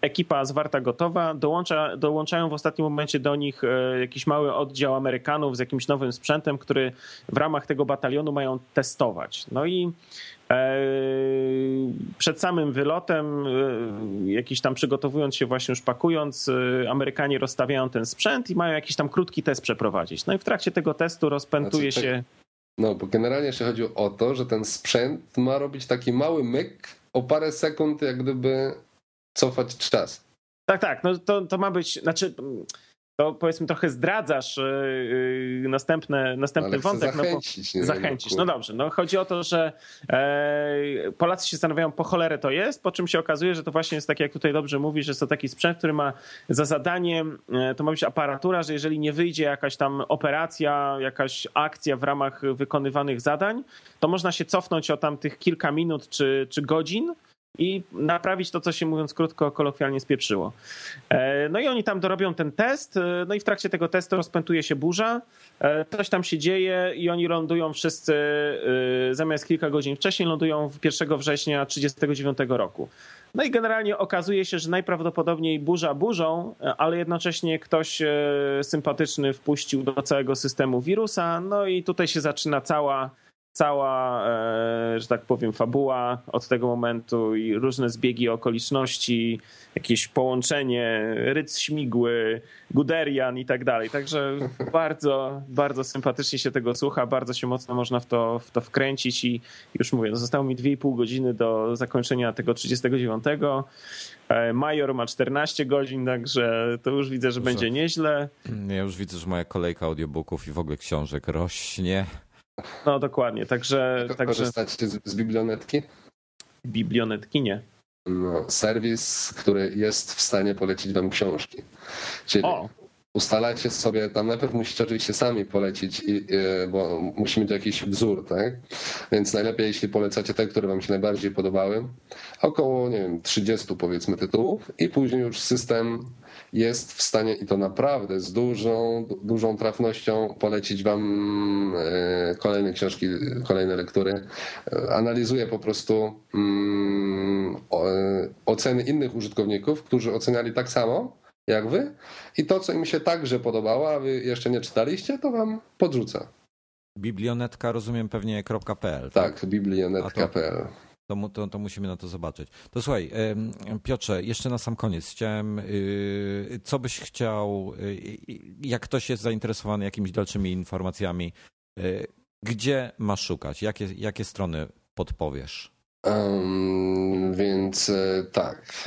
ekipa zwarta gotowa. Dołącza, dołączają w ostatnim momencie do nich e, jakiś mały oddział Amerykanów z jakimś nowym sprzętem, który w ramach tego batalionu mają testować. No i e, przed samym wylotem, e, jakiś tam przygotowując się, właśnie już pakując, Amerykanie rozstawiają ten sprzęt i mają jakiś tam krótki test przeprowadzić. No i w trakcie tego testu rozpętuje znaczy, się. No, bo generalnie się chodzi o to, że ten sprzęt ma robić taki mały myk o parę sekund jak gdyby cofać czas. Tak, tak, no to, to ma być, znaczy to powiedzmy trochę zdradzasz yy, następne, następny wątek. Zachęcić, no, bo, zachęcić. No dobrze, no chodzi o to, że e, Polacy się zastanawiają, po cholerę to jest, po czym się okazuje, że to właśnie jest tak, jak tutaj dobrze mówisz, że jest to taki sprzęt, który ma za zadanie, e, to ma być aparatura, że jeżeli nie wyjdzie jakaś tam operacja, jakaś akcja w ramach wykonywanych zadań, to można się cofnąć o tam tych kilka minut czy, czy godzin, i naprawić to, co się mówiąc krótko, kolokwialnie spieprzyło. E, no i oni tam dorobią ten test, e, no i w trakcie tego testu rozpętuje się burza, e, coś tam się dzieje i oni lądują wszyscy, zamiast kilka godzin wcześniej, lądują 1 września 1939 roku. No i generalnie okazuje się, że najprawdopodobniej burza burzą, ale jednocześnie ktoś sympatyczny wpuścił do całego systemu wirusa, no i tutaj się zaczyna cała cała, e, że tak powiem, fabuła od tego momentu i różne zbiegi okoliczności, jakieś połączenie Ryc Śmigły, Guderian i tak dalej. Także [LAUGHS] bardzo, bardzo sympatycznie się tego słucha, bardzo się mocno można w to, w to wkręcić i już mówię, no zostało mi 2,5 godziny do zakończenia tego 39. E, Major ma 14 godzin, także to już widzę, że będzie nieźle. Ja już widzę, że moja kolejka audiobooków i w ogóle książek rośnie. No dokładnie, także... Także... korzystacie z, z biblionetki? Biblionetki nie. No, serwis, który jest w stanie polecić wam książki. Czyli O. ustalacie sobie, tam najpierw musicie oczywiście sami polecić, i, i, bo musi mieć jakiś wzór, tak? Więc najlepiej, jeśli polecacie te, które wam się najbardziej podobały, około, nie wiem, 30 powiedzmy tytułów i później już system jest w stanie i to naprawdę z dużą, dużą trafnością polecić wam e, kolejne książki, kolejne lektury. E, Analizuje po prostu mm, e, oceny innych użytkowników, którzy oceniali tak samo jak wy i to, co im się także podobało, a wy jeszcze nie czytaliście, to wam podrzuca. Biblionetka, rozumiem pewnie .pl. Tak, biblionetka.pl. To, to, to musimy na to zobaczyć. To słuchaj, Piotrze, jeszcze na sam koniec chciałem, y, co byś chciał, y, jak ktoś jest zainteresowany jakimiś dalszymi informacjami, y, gdzie masz szukać? Jakie, jakie strony podpowiesz? Em, więc e, tak.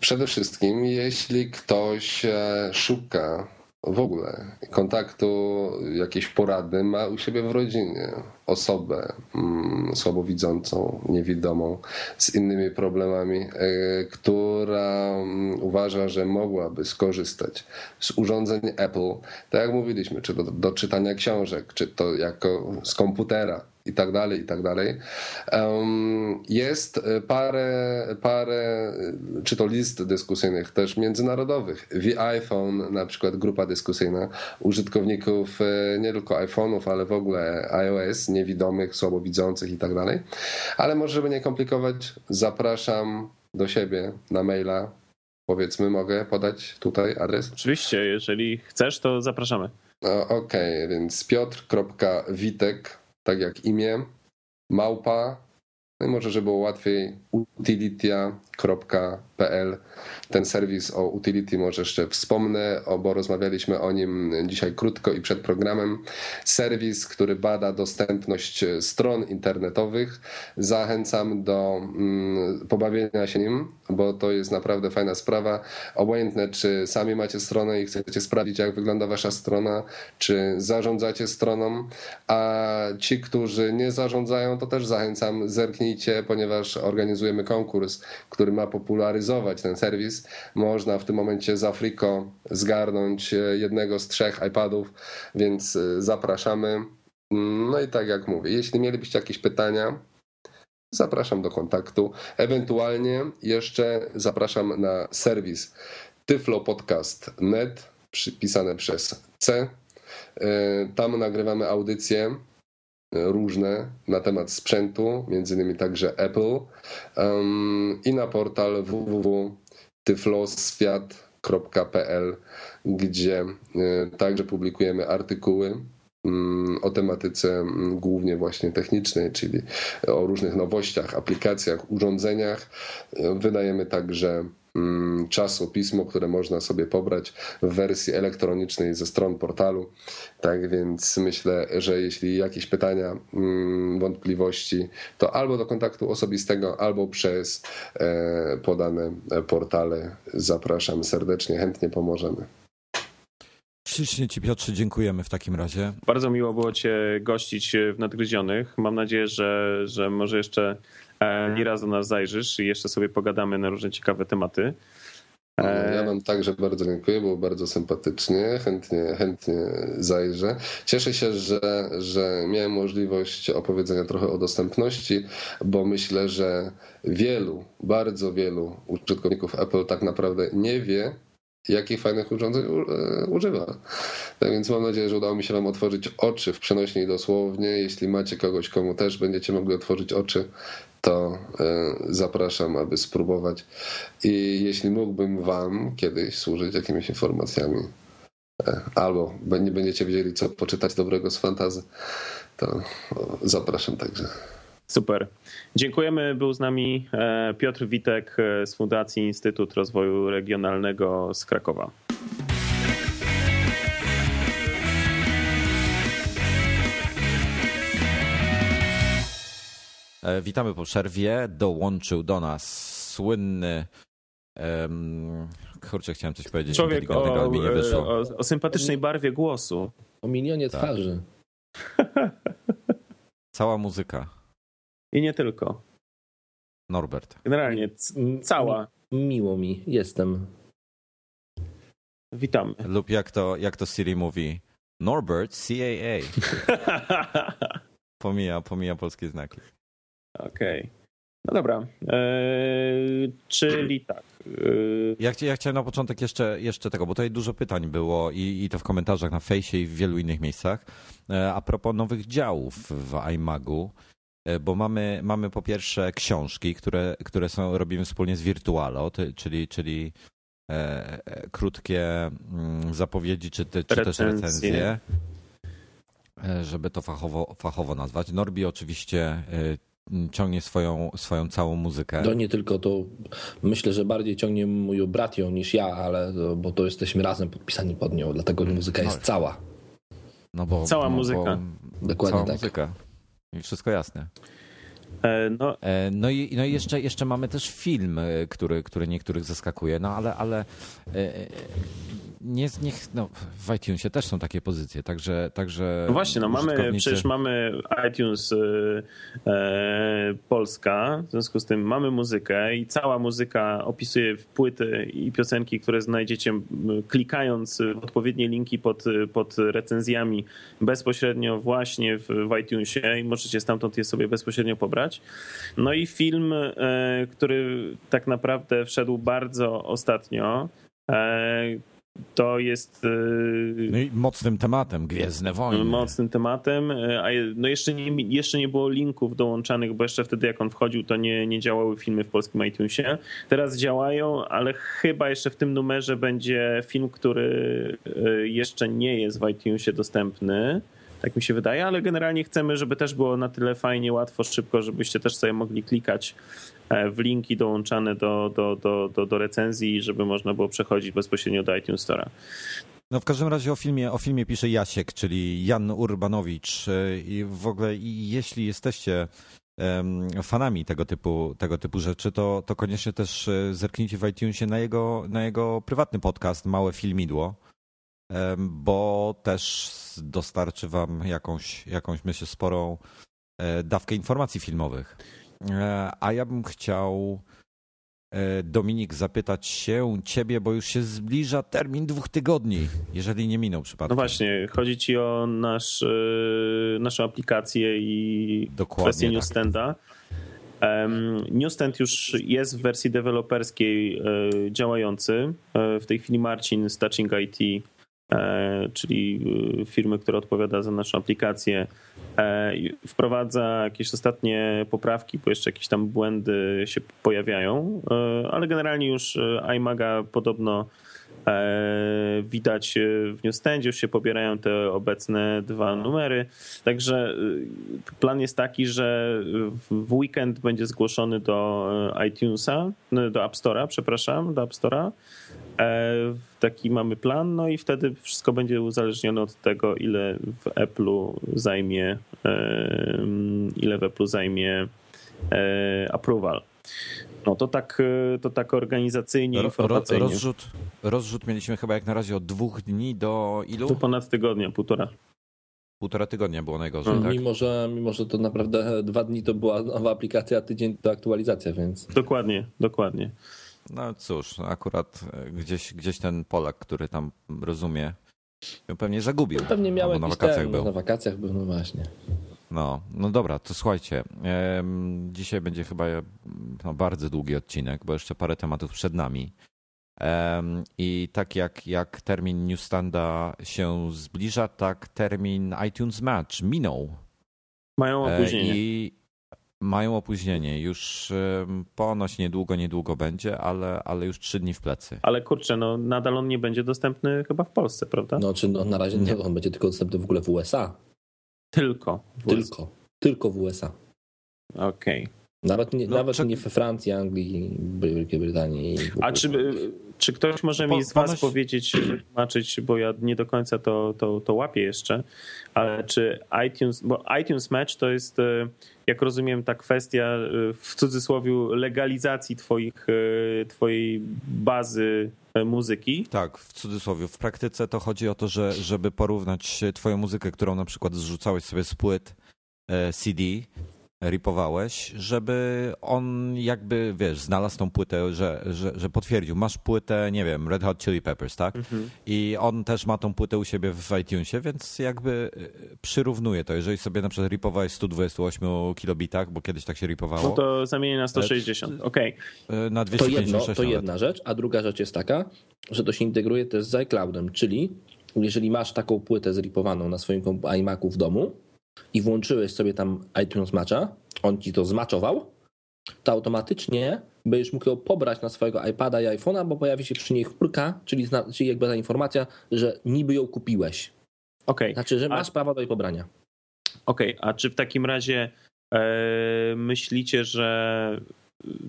przede wszystkim, jeśli ktoś e, szuka w ogóle. Kontaktu, jakiejś porady, ma u siebie w rodzinie. Osobę mm, słabowidzącą, niewidomą, z innymi problemami, e, która mm, uważa, że mogłaby skorzystać z urządzeń Apple, tak jak mówiliśmy, czy do, do czytania książek, czy to jako z komputera i tak dalej, i tak dalej. Jest parę, parę, czy to list dyskusyjnych też międzynarodowych. The iPhone, na przykład grupa dyskusyjna użytkowników e, nie tylko iPhone'ów, ale w ogóle iOS, niewidomych, słabowidzących i tak dalej. Ale może, żeby nie komplikować, zapraszam do siebie na maila. Powiedzmy, mogę podać tutaj adres? Oczywiście, jeżeli chcesz, to zapraszamy. No, Okej, więc piotr.witek, tak jak imię, małpa, no i może, żeby było łatwiej, utilitia.pl. Ten serwis o utility może jeszcze wspomnę, bo rozmawialiśmy o nim dzisiaj krótko i przed programem. Serwis, który bada dostępność stron internetowych. Zachęcam do mm, pobawienia się nim, bo to jest naprawdę fajna sprawa. Obojętne, czy sami macie stronę i chcecie sprawdzić, jak wygląda wasza strona, czy zarządzacie stroną, a ci, którzy nie zarządzają, to też zachęcam, zerknijcie, ponieważ organizujemy konkurs, który ma popularyzować ten serwis. Można w tym momencie z Afriko zgarnąć e, jednego z trzech iPadów, więc e, zapraszamy. No i tak jak mówię, jeśli mielibyście jakieś pytania, zapraszam do kontaktu. Ewentualnie jeszcze zapraszam na serwis tyflopodcast.net przypisane przez C. E, Tam nagrywamy audycje różne na temat sprzętu, między innymi także Apple i na portal www.tyfloswiat.pl, gdzie e, także publikujemy artykuły mm, o tematyce mm, głównie właśnie technicznej, czyli o różnych nowościach, aplikacjach, urządzeniach. E, Wydajemy także czasopismo, które można sobie pobrać w wersji elektronicznej ze stron portalu. Tak więc myślę, że jeśli jakieś pytania, mm, wątpliwości, to albo do kontaktu osobistego, albo przez e, podane portale zapraszam serdecznie, chętnie pomożemy. Ślicznie Ci Piotrze dziękujemy w takim razie. Bardzo miło było Cię gościć w Nadgryzionych. Mam nadzieję, że, że może jeszcze e, nie raz do nas zajrzysz i jeszcze sobie pogadamy na różne ciekawe tematy. E, Ja Wam także bardzo dziękuję, było bardzo sympatycznie, chętnie, chętnie zajrzę. Cieszę się, że, że miałem możliwość opowiedzenia trochę o dostępności, bo myślę, że wielu, bardzo wielu użytkowników Apple tak naprawdę nie wie, jakich fajnych urządzeń e, używa. Tak więc mam nadzieję, że udało mi się Wam otworzyć oczy w przenośni dosłownie. Jeśli macie kogoś, komu też będziecie mogli otworzyć oczy, to e, zapraszam, aby spróbować. I jeśli mógłbym Wam kiedyś służyć jakimiś informacjami, albo nie będziecie wiedzieli, co poczytać dobrego z fantazy, to zapraszam także. Super. Dziękujemy. Był z nami Piotr Witek z Fundacji Instytut Rozwoju Regionalnego z Krakowa. Witamy po przerwie. Dołączył do nas słynny. Um, kurczę, chciałem coś powiedzieć. Człowiek o, ale mi nie wyszło. O, o sympatycznej barwie głosu. O milionie tak. twarzy. [LAUGHS] Cała muzyka. I nie tylko. Norbert. Generalnie cała. Mi, miło mi, jestem. Witamy. Lub jak to, jak to Siri mówi. Norbert CAA. [LAUGHS] pomija, pomija polskie znaki. Okej. Okay. No dobra. Eee, czyli tak. Eee... Ja, ja, chciałem na początek jeszcze, jeszcze tego, bo tutaj dużo pytań było i, i to w komentarzach na fejsie i w wielu innych miejscach. Eee, a propos nowych działów w iMagu, e, bo mamy, mamy po pierwsze książki, które, które są, robimy wspólnie z Virtualo, czyli, czyli e, e krótkie mm, zapowiedzi czy, te, czy też recenzje żeby to fachowo, fachowo nazwać. Norbi oczywiście ciągnie swoją, swoją całą muzykę. To nie tylko to, myślę, że bardziej ciągnie mój brat ją niż ja, ale bo to jesteśmy razem podpisani pod nią, dlatego muzyka jest no. cała. No bo, cała no muzyka. Bo, Dokładnie cała tak. muzyka. I wszystko jasne. E, no, e, no i, no i jeszcze, jeszcze mamy też film, e, który, który niektórych zaskakuje, no ale, ale nie, niech, no, w iTunesie też są takie pozycje, także. także no właśnie, no mamy, przecież mamy iTunes e, Polska, w związku z tym mamy muzykę i cała muzyka opisuje płyty i piosenki, które znajdziecie klikając w odpowiednie linki pod, pod recenzjami bezpośrednio właśnie w, w iTunesie i możecie stamtąd je sobie bezpośrednio pobrać. No i film, e, który tak naprawdę wszedł bardzo ostatnio, e, to jest. Y, no i mocnym tematem, Gwiezdne Wojny. Mocnym tematem. A no jeszcze, nie, jeszcze nie było linków dołączanych, bo jeszcze wtedy, jak on wchodził, to nie, nie działały filmy w polskim iTunesie. Teraz działają, ale chyba jeszcze w tym numerze będzie film, który jeszcze nie jest w iTunesie dostępny. Tak mi się wydaje, ale generalnie chcemy, żeby też było na tyle fajnie, łatwo, szybko, żebyście też sobie mogli klikać e, w linki dołączane do, do, do, do, do recenzji, żeby można było przechodzić bezpośrednio do iTunes Store'a. No w każdym razie o filmie, o filmie pisze Jasiek, czyli Jan Urbanowicz e, i w ogóle jeśli jesteście fanami tego typu, tego typu rzeczy, to, to koniecznie też e, zerknijcie w iTunesie na jego, na jego prywatny podcast Małe Filmidło bo też dostarczy Wam jakąś, jakąś myślę, sporą e, dawkę informacji filmowych. E, a ja bym chciał, e, Dominik, zapytać się Ciebie, bo już się zbliża termin dwóch tygodni, jeżeli nie minął przypadkiem. No właśnie, chodzi Ci o nasz, naszą aplikację i Dokładnie kwestię tak. Newsstanda. Newsstand już jest w wersji deweloperskiej działający. W tej chwili Marcin z Touching IT czyli e, firmy, która odpowiada za naszą aplikację, e, wprowadza jakieś ostatnie poprawki, bo jeszcze jakieś tam błędy się pojawiają, ale generalnie już iMaga podobno widać w newsstandzie, już się pobierają te obecne dwa numery. Także plan jest taki, że w weekend będzie zgłoszony do iTunesa, do App Store'a, przepraszam, do App Store'a E, taki mamy plan, no i wtedy wszystko będzie uzależnione od tego, ile w Apple'u zajmie, e, ile w Apple'u zajmie e, approval. No to tak, to tak organizacyjnie, informacyjnie. Rozrzut, rozrzut mieliśmy chyba jak na razie od dwóch dni do ilu? To ponad tygodnia, półtora. Półtora tygodnia było najgorzej, no, tak? Mimo że, mimo, że to naprawdę dwa dni to była nowa aplikacja, a tydzień to aktualizacja, więc... Dokładnie, dokładnie. No cóż, akurat e, gdzieś, gdzieś ten Polak, który tam rozumie, pewnie zagubił. Pewnie miał na wakacjach ten, był. Na wakacjach był, no właśnie. No, no dobra, to słuchajcie. Dzisiaj będzie chyba no, bardzo długi odcinek, bo jeszcze parę tematów przed nami. I tak jak, jak termin Newstanda się zbliża, tak termin iTunes Match minął. Mają e, opóźnienie. I Mają opóźnienie. Już ponoć niedługo, niedługo będzie, ale, ale już trzy dni w plecy. Ale kurczę, no nadal on nie będzie dostępny chyba w Polsce, prawda? No, czy no, na razie nie, on będzie tylko dostępny w ogóle w USA. Tylko. w USA. Tylko. Tylko w USA. Okej. Nawet, nie, No, nawet czek- nie we Francji, Anglii, Wielkiej Brytanii. A czy, czy ktoś może Po- mi z was powiedzieć, wytłumaczyć, bo ja nie do końca to, to, to łapię jeszcze, ale czy iTunes, bo iTunes Match to jest, e, jak rozumiem, ta kwestia e, w cudzysłowie legalizacji twoich, e, twojej bazy e, muzyki. Tak, w cudzysłowie. W praktyce to chodzi o to, że żeby porównać twoją muzykę, którą na przykład zrzucałeś sobie z płyt e, CD, ripowałeś, żeby on jakby, wiesz, znalazł tą płytę, że, że, że potwierdził. Masz płytę, nie wiem, Red Hot Chili Peppers, tak? I on też ma tą płytę u siebie w iTunesie, więc jakby e, przyrównuje to. Jeżeli sobie na przykład ripowałeś w 128 kilobitach, bo kiedyś tak się ripowało, No to zamienię na 160. Okej. e, na To 256 jedno, to nawet. jedna rzecz, a druga rzecz jest taka, że to się integruje też z iCloudem, czyli jeżeli masz taką płytę zripowaną na swoim iMacu w domu i włączyłeś sobie tam iTunes Matcha, on ci to zmaczował, to automatycznie będziesz mógł ją pobrać na swojego iPada i iPhone'a, bo pojawi się przy niej chmurka, czyli, czyli jakby ta informacja, że niby ją kupiłeś. Okej. Znaczy, że A- masz prawo do jej pobrania. Okej, a czy w takim razie e, myślicie, że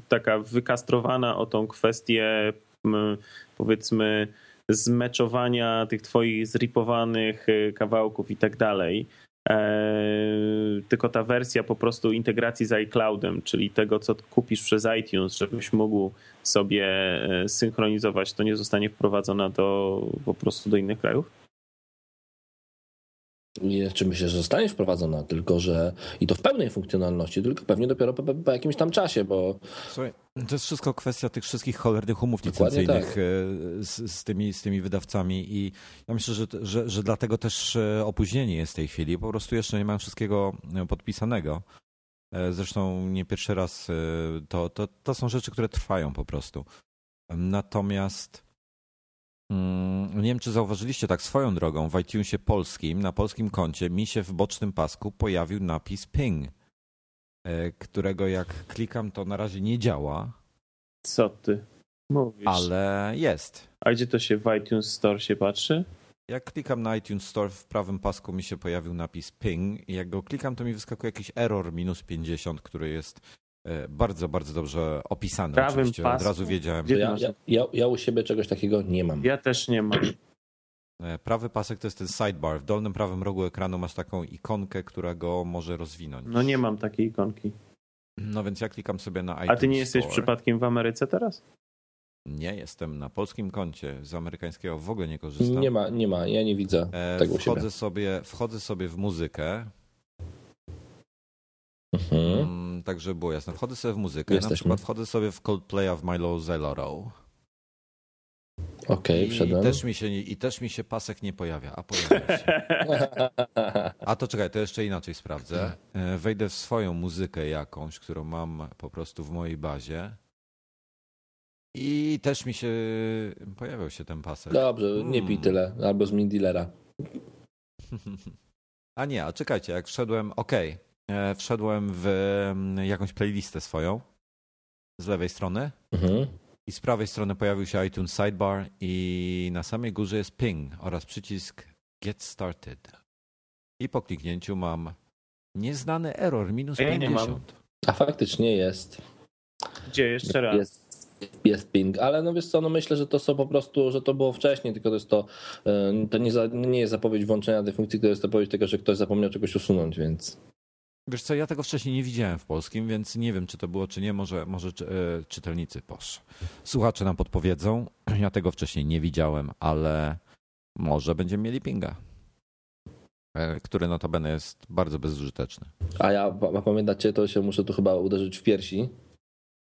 taka wykastrowana o tą kwestię powiedzmy zmeczowania tych twoich zripowanych e, kawałków i tak dalej, tylko ta wersja po prostu integracji z iCloudem, czyli tego, co kupisz przez iTunes, żebyś mógł sobie e, synchronizować, to nie zostanie wprowadzona do, po prostu do innych krajów? Nie, czy myślę, że zostanie wprowadzona, tylko że i to w pełnej funkcjonalności, tylko pewnie dopiero po, po jakimś tam czasie, bo Słuchaj, to jest wszystko kwestia tych wszystkich cholernych umów Dokładnie licencyjnych tak. z, z, tymi, z tymi wydawcami i ja myślę, że, że, że dlatego też e, opóźnienie jest w tej chwili. Po prostu jeszcze nie mają wszystkiego e, podpisanego. Zresztą nie pierwszy raz to, to, to są rzeczy, które trwają po prostu. Natomiast nie wiem, czy zauważyliście tak swoją drogą, w iTunesie polskim, na polskim koncie mi się w bocznym pasku pojawił napis ping, e, którego jak klikam, to na razie nie działa, Co ty mówisz? ale jest. A gdzie to się w iTunes Store się patrzy? Jak klikam na iTunes Store, w prawym pasku mi się pojawił napis ping i jak go klikam, to mi wyskakuje jakiś error minus 50, który jest bardzo, bardzo dobrze opisany. Prawym Oczywiście od pasku? razu wiedziałem. Ja, ja, ja, ja u siebie czegoś takiego nie mam. Ja też nie mam. E, Prawy pasek to jest ten sidebar. W dolnym prawym rogu ekranu masz taką ikonkę, która go może rozwinąć. No nie mam takiej ikonki. No więc ja klikam sobie na iTunes A ty nie jesteś Store. przypadkiem w Ameryce teraz? Nie, jestem na polskim koncie. Z amerykańskiego w ogóle nie korzystam. Nie ma, nie ma, ja nie widzę E, tego u siebie. wchodzę, sobie, wchodzę sobie w muzykę, Mhm. mm, tak żeby było jasne. Wchodzę sobie w muzykę, na Jesteśmy. przykład wchodzę sobie w Coldplaya w Milo Zelloro. Okej, I, wszedłem. też mi się, I też mi się pasek nie pojawia, a pojawia się. [LAUGHS] A to czekaj, to jeszcze inaczej sprawdzę. E, Wejdę w swoją muzykę jakąś, którą mam po prostu w mojej bazie. I też mi się pojawiał się ten pasek. Dobrze, nie pij Hmm. tyle, albo zmień dealera. [LAUGHS] A nie, a czekajcie, jak wszedłem, okej, e, wszedłem w mm, jakąś playlistę swoją z lewej strony Mhm. i z prawej strony pojawił się iTunes Sidebar i na samej górze jest ping oraz przycisk Get Started. I po kliknięciu mam nieznany error minus A ja nie 50. A faktycznie jest. Gdzie jeszcze raz? Jest, jest ping, ale no wiesz co, no myślę, że to są po prostu, że to było wcześniej, tylko to jest to, e, to nie, za, nie jest zapowiedź włączenia tej funkcji, to jest zapowiedź tego, że ktoś zapomniał czegoś usunąć, więc Wiesz co, ja tego wcześniej nie widziałem w polskim, więc nie wiem, czy to było, czy nie. Może, może e, czytelnicy, posz. Słuchacze nam podpowiedzą. [CLEARS THROAT] Ja tego wcześniej nie widziałem, ale może będziemy mieli pinga, e, który notabene jest bardzo bezużyteczny. A ja pa- pamiętacie, to się muszę tu chyba uderzyć w piersi,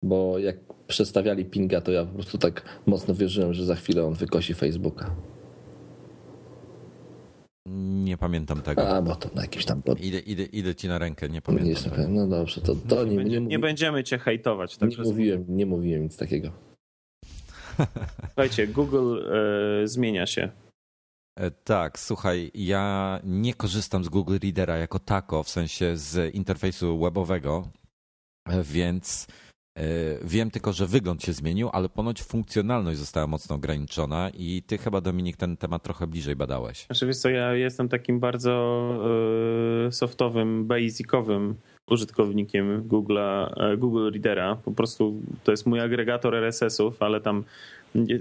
bo jak przedstawiali pinga, to ja po prostu tak mocno wierzyłem, że za chwilę on wykosi Facebooka. Nie pamiętam tego. A, bo to na jakimś tam... Pod... Idę, idę, idę ci na rękę, nie Nie pamiętam. jestem tego. pewien. No dobrze, to, to nie, nie, Będzie, mówi, nie będziemy cię hejtować. nie, Także mówiłem, nie mówiłem nic takiego. [LAUGHS] słuchajcie, Google e, zmienia się. E, Tak, słuchaj, ja nie korzystam z Google Readera jako tako, w sensie z interfejsu webowego. więc e, wiem tylko, że wygląd się zmienił, ale ponoć funkcjonalność została mocno ograniczona i ty chyba, Dominik, ten temat trochę bliżej badałeś. Znaczy wiesz co, ja jestem takim bardzo e, softowym, basicowym użytkownikiem Google'a, e, Google Readera. Po prostu to jest mój agregator RSS-ów, ale tam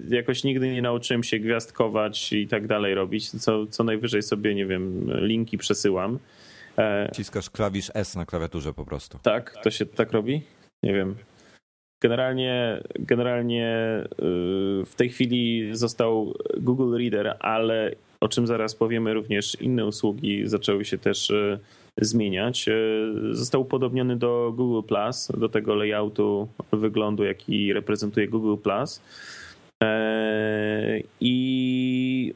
jakoś nigdy nie nauczyłem się gwiazdkować i tak dalej robić. Co, co najwyżej sobie, nie wiem, linki przesyłam. E, Ciskasz klawisz S na klawiaturze po prostu. Tak, to się tak robi? Nie wiem. Generalnie, generalnie y, w tej chwili został Google Reader, ale o czym zaraz powiemy, również inne usługi zaczęły się też y, zmieniać. Y, został upodobniony do Google Plus, do tego layoutu, wyglądu, jaki reprezentuje Google Plus. E, I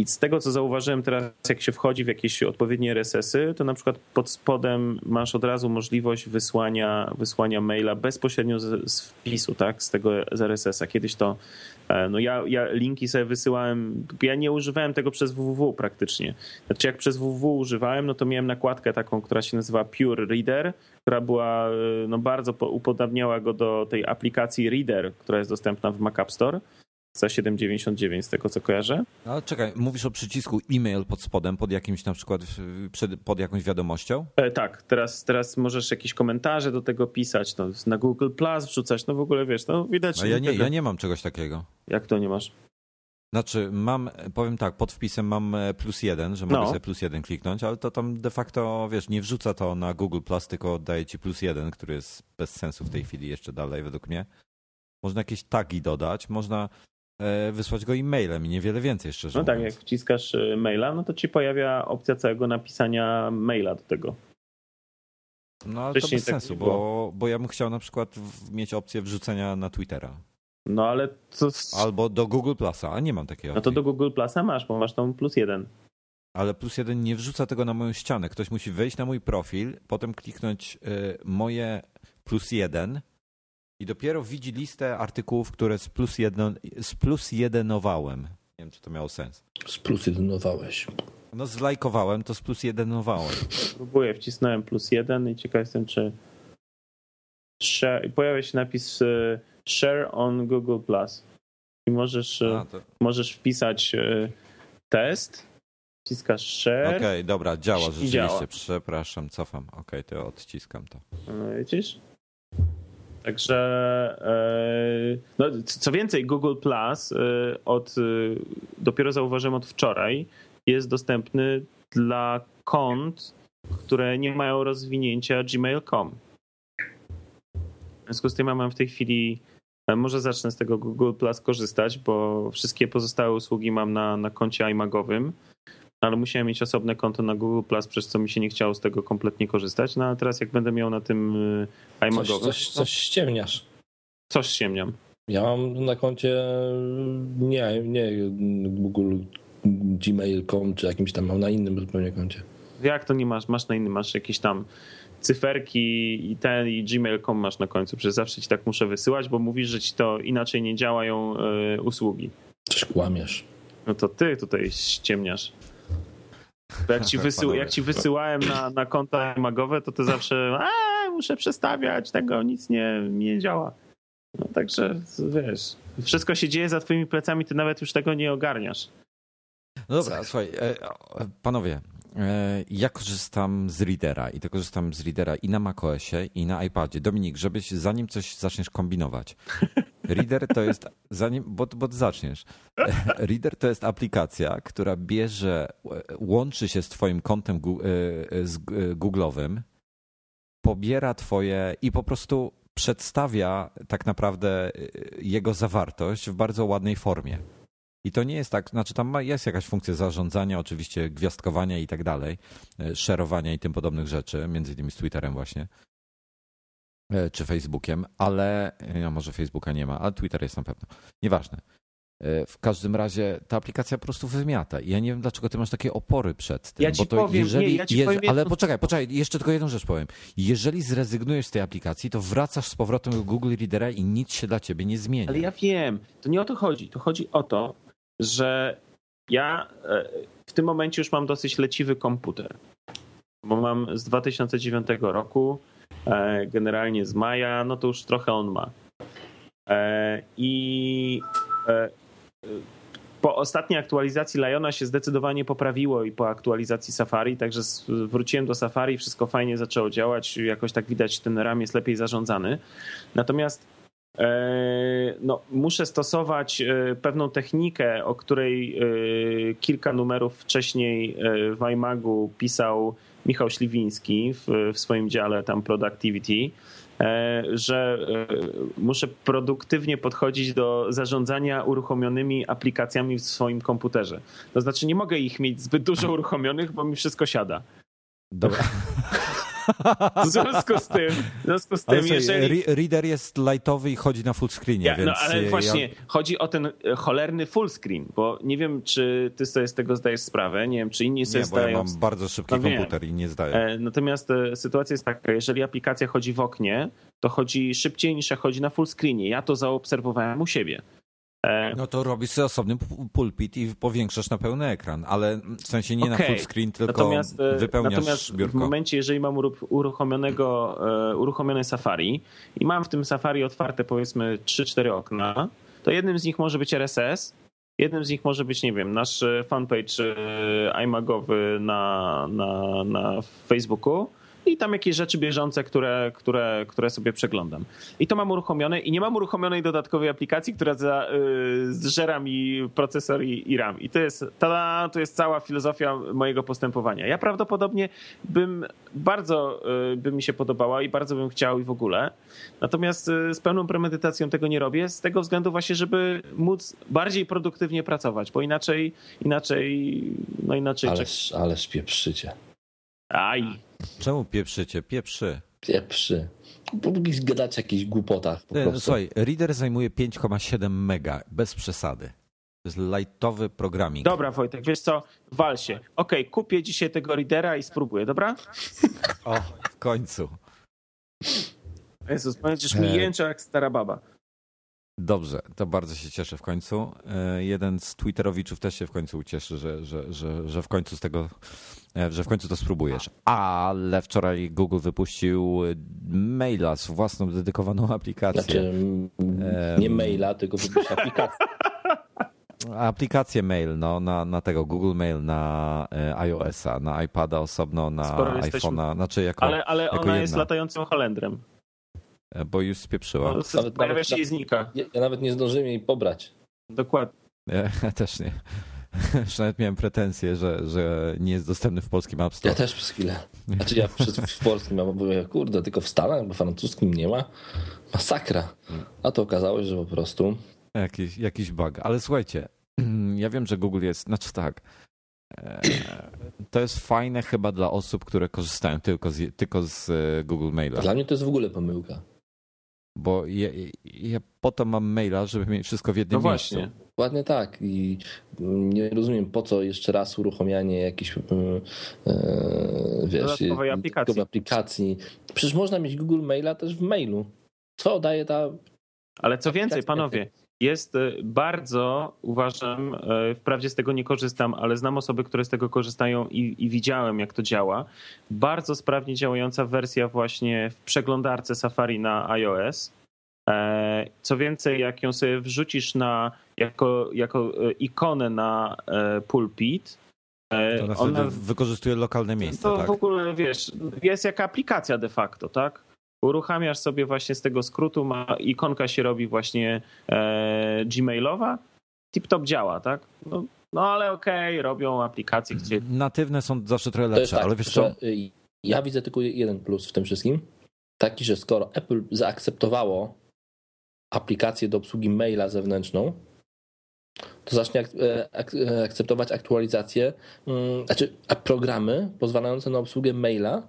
i z tego, co zauważyłem teraz, jak się wchodzi w jakieś odpowiednie RSS-y, to na przykład pod spodem masz od razu możliwość wysłania, wysłania maila bezpośrednio z, z wpisu, tak, z tego z RSS-a. Kiedyś to, e, no ja, ja linki sobie wysyłałem, ja nie używałem tego przez www praktycznie. Znaczy jak przez www używałem, no to miałem nakładkę taką, która się nazywa Pure Reader, która była, e, no bardzo upodabniała go do tej aplikacji Reader, która jest dostępna w Mac App Store za 7,99 z tego co kojarzę. Ale czekaj, mówisz o przycisku e-mail pod spodem, pod jakimś na przykład, pod jakąś wiadomością? E, tak, teraz, teraz możesz jakieś komentarze do tego pisać, no, na Google Plus wrzucać, no w ogóle wiesz, no widać. A ja nie, tego... ja nie mam czegoś takiego. Jak to nie masz? Znaczy, mam, powiem tak, pod wpisem mam e, plus jeden, że mogę no. sobie plus jeden kliknąć, ale to tam de facto, wiesz, nie wrzuca to na Google Plus, tylko daje ci plus jeden, który jest bez sensu w tej chwili jeszcze dalej, według mnie. Można jakieś tagi dodać, można wysłać go e-mailem i niewiele więcej szczerze No tak, jak wciskasz e, maila, no to ci pojawia opcja całego napisania maila do tego. No ale Wcześniej to bez tak sensu, bo, bo ja bym chciał na przykład mieć opcję wrzucenia na Twittera. No ale to... Albo do Google Plusa, a nie mam takiej opcji. No to do Google Plusa masz, bo masz tam plus jeden. Ale plus jeden nie wrzuca tego na moją ścianę. Ktoś musi wejść na mój profil, potem kliknąć y, moje plus jeden i dopiero widzi listę artykułów, które z plus, jedno, z plus jedenowałem. Nie wiem, czy to miało sens. Z plus jedenowałeś. No zlajkowałem, to z plus jedenowałem. Próbuję, wcisnąłem plus jeden i ciekaw jestem, czy share, pojawia się napis e, share on Google+. Plus. I możesz, e, A, to... możesz wpisać e, test, wciskasz share. Okej, okay, dobra, działa rzeczywiście. Działa. Przepraszam, cofam. Okej, okay, to odciskam to. No, widzisz? Także e, no, co więcej, Google Plus e, od, e, dopiero zauważyłem od wczoraj, jest dostępny dla kont, które nie mają rozwinięcia gmail.com. W związku z tym ja mam w tej chwili, może zacznę z tego Google Plus korzystać, bo wszystkie pozostałe usługi mam na, na koncie iMagowym ale musiałem mieć osobne konto na Google Plus, przez co mi się nie chciało z tego kompletnie korzystać. No a teraz jak będę miał na tym y, iMagowym... Coś, coś, coś ściemniasz. Coś ściemniam. Ja mam na koncie nie, nie Google Gmail.com czy jakimś tam, mam na innym zupełnie koncie. Jak to nie masz? Masz na innym, masz jakieś tam cyferki i ten i gmail.com masz na końcu. Przecież zawsze ci tak muszę wysyłać, bo mówisz, że ci to inaczej nie działają y, usługi. Coś kłamiesz. No to ty tutaj ściemniasz. Bo jak ci, wysył, jak ci wysyłałem na, na konta magowe, to ty zawsze a, muszę przestawiać, tego nic nie, nie działa. No także wiesz, wszystko się dzieje za twoimi plecami, ty nawet już tego nie ogarniasz. No dobra, słuchaj, e, panowie, ja korzystam z Readera i to korzystam z Readera i na macOSie i na iPadzie. Dominik, żebyś zanim coś zaczniesz kombinować, [LAUGHS] Reader to jest, zanim, bo, bo zaczniesz. Reader to jest aplikacja, która bierze, łączy się z Twoim kontem e, z e, Google'owym, pobiera Twoje i po prostu przedstawia tak naprawdę e, jego zawartość w bardzo ładnej formie. I to nie jest tak, znaczy tam jest jakaś funkcja zarządzania, oczywiście gwiazdkowania i tak dalej, szerowania i tym podobnych rzeczy, między innymi z Twitterem właśnie. E, czy Facebookiem, ale no może Facebooka nie ma, ale Twitter jest na pewno. Nieważne. E, w każdym razie ta aplikacja po prostu wymiata. I ja nie wiem, dlaczego ty masz takie opory przed tym. Ja ci bo to powiem, jeżeli, nie, ja ci powiem Ale poczekaj, poczekaj, jeszcze tylko jedną rzecz powiem. Jeżeli zrezygnujesz z tej aplikacji, to wracasz z powrotem do Google Readera i nic się dla ciebie nie zmieni. Ale ja wiem, to nie o to chodzi. To chodzi o to, że ja w tym momencie już mam dosyć leciwy komputer. Bo mam z 2009 roku e, generalnie z maja, no to już trochę on ma. E, I po ostatniej aktualizacji Liona się zdecydowanie poprawiło i po aktualizacji Safari, także wróciłem do Safari, wszystko fajnie zaczęło działać, jakoś tak widać ten RAM jest lepiej zarządzany. Natomiast no, muszę stosować pewną technikę, o której kilka numerów wcześniej w iMagu pisał Michał Śliwiński w, w swoim dziale tam Productivity, e, że e, muszę produktywnie podchodzić do zarządzania uruchomionymi aplikacjami w swoim komputerze. To znaczy nie mogę ich mieć zbyt dużo uruchomionych, bo mi wszystko siada. Dobra. [LAUGHS] W związku z tym, w związku z tym jeżeli... Reader jest lightowy i chodzi na full screenie, ja, no, więc... No ale właśnie, ja... chodzi o ten cholerny full screen, bo nie wiem, czy ty sobie z tego zdajesz sprawę, nie wiem, czy inni sobie nie, zdają... Nie, bo ja mam bardzo szybki no, komputer wiem. i nie zdaję. E, natomiast e, sytuacja jest taka, jeżeli aplikacja chodzi w oknie, to chodzi szybciej niż jak chodzi na full screenie. Ja to zaobserwowałem u siebie. E, no to robisz sobie osobny pulpit i powiększasz na pełny ekran, ale w sensie nie okay. na full screen, tylko natomiast, e, wypełniasz natomiast biurko. w momencie, jeżeli mam uruchomionego, e, uruchomione Safari i mam w tym Safari otwarte powiedzmy 3-4 okna, to jednym z nich może być RSS, jednym z nich może być, nie wiem, nasz fanpage iMagowy na, na, na Facebooku, i tam jakieś rzeczy bieżące, które, które, które sobie przeglądam. I to mam uruchomione i nie mam uruchomionej dodatkowej aplikacji, która za, y, zżera mi procesor i, i RAM. I to jest, tada, to jest cała filozofia mojego postępowania. Ja prawdopodobnie bym bardzo y, by mi się podobała i bardzo bym chciał i w ogóle. Natomiast y, z pełną premedytacją tego nie robię, z tego względu właśnie, żeby móc bardziej produktywnie pracować, bo inaczej, inaczej, no inaczej... Ależ, ależ pieprzycie. Aj. Czemu pieprzycie? Pieprzy. Pieprzy. Gadać o jakichś głupotach po prostu. Słuchaj, Reader zajmuje 5,7 mega, bez przesady. To jest lightowy programming. Dobra, Wojtek, wiesz co? Wal się. Okej, okay, kupię dzisiaj tego Readera i spróbuję, dobra? O, w końcu. Jezus, będziesz mi e, jęczał jak stara baba. Dobrze, to bardzo się cieszę w końcu. E, jeden z Twitterowiczów też się w końcu ucieszy, że, że, że, że w końcu z tego, e, że w końcu to spróbujesz. Ale wczoraj Google wypuścił maila z własną dedykowaną aplikacją. Znaczy, nie maila, tylko wypuścił aplikację. [LAUGHS] Aplikację mail no, na, na tego Google Mail, na e, iOS-a, na iPada osobno, na iPhone'a. Jesteśmy... Znaczy jako, ale ale jako ona jedna. jest latającym Holendrem. E, bo już spieprzyła. No, nawet, pojawia się i znika. Ja, ja, nawet nie zdążyłem jej pobrać. Dokładnie. Ja, [LAUGHS] ja też nie. Już nawet miałem pretensje, że, że nie jest dostępny w polskim App Store. Ja też przez chwilę. Znaczy ja przez, w polskim, ja mówię, kurde, tylko w Stanach, bo francuskim nie ma. Masakra. A to okazało się, że po prostu... Jakiś, jakiś bug. Ale słuchajcie, [CLEARS THROAT] ja wiem, że Google jest, znaczy tak, e, to jest fajne chyba dla osób, które korzystają tylko z, tylko z e, Google Maila. Dla mnie to jest w ogóle pomyłka. Bo ja, ja po to mam maila, żeby mieć wszystko w jednym no miejscu. Właśnie. Dokładnie tak. I nie rozumiem, po co jeszcze raz uruchomianie jakiejś yy, wiesz, dodatkowej aplikacji. aplikacji. Przecież można mieć Google Maila też w mailu. Co daje ta. Ale co więcej, panowie, jest e, bardzo, uważam, e, wprawdzie z tego nie korzystam, ale znam osoby, które z tego korzystają i, i, widziałem, jak to działa. Bardzo sprawnie działająca wersja właśnie w przeglądarce Safari na iOS. E, co więcej, jak ją sobie wrzucisz na, jako, jako ikonę na pulpit, to ona wykorzystuje lokalne miejsce. To tak? w ogóle wiesz, jest jak aplikacja de facto, tak? Uruchamiasz sobie właśnie z tego skrótu, ma, ikonka się robi właśnie e, gmailowa, tip-top działa, tak? No, no ale okej, okay, robią aplikacje, gdzie... Natywne są zawsze trochę lepsze, tak, ale wiesz co? Y, ja widzę tylko jeden plus w tym wszystkim, taki, że skoro Apple zaakceptowało aplikację do obsługi maila zewnętrzną, to zacznie e, e, akceptować aktualizacje, mm, znaczy programy pozwalające na obsługę maila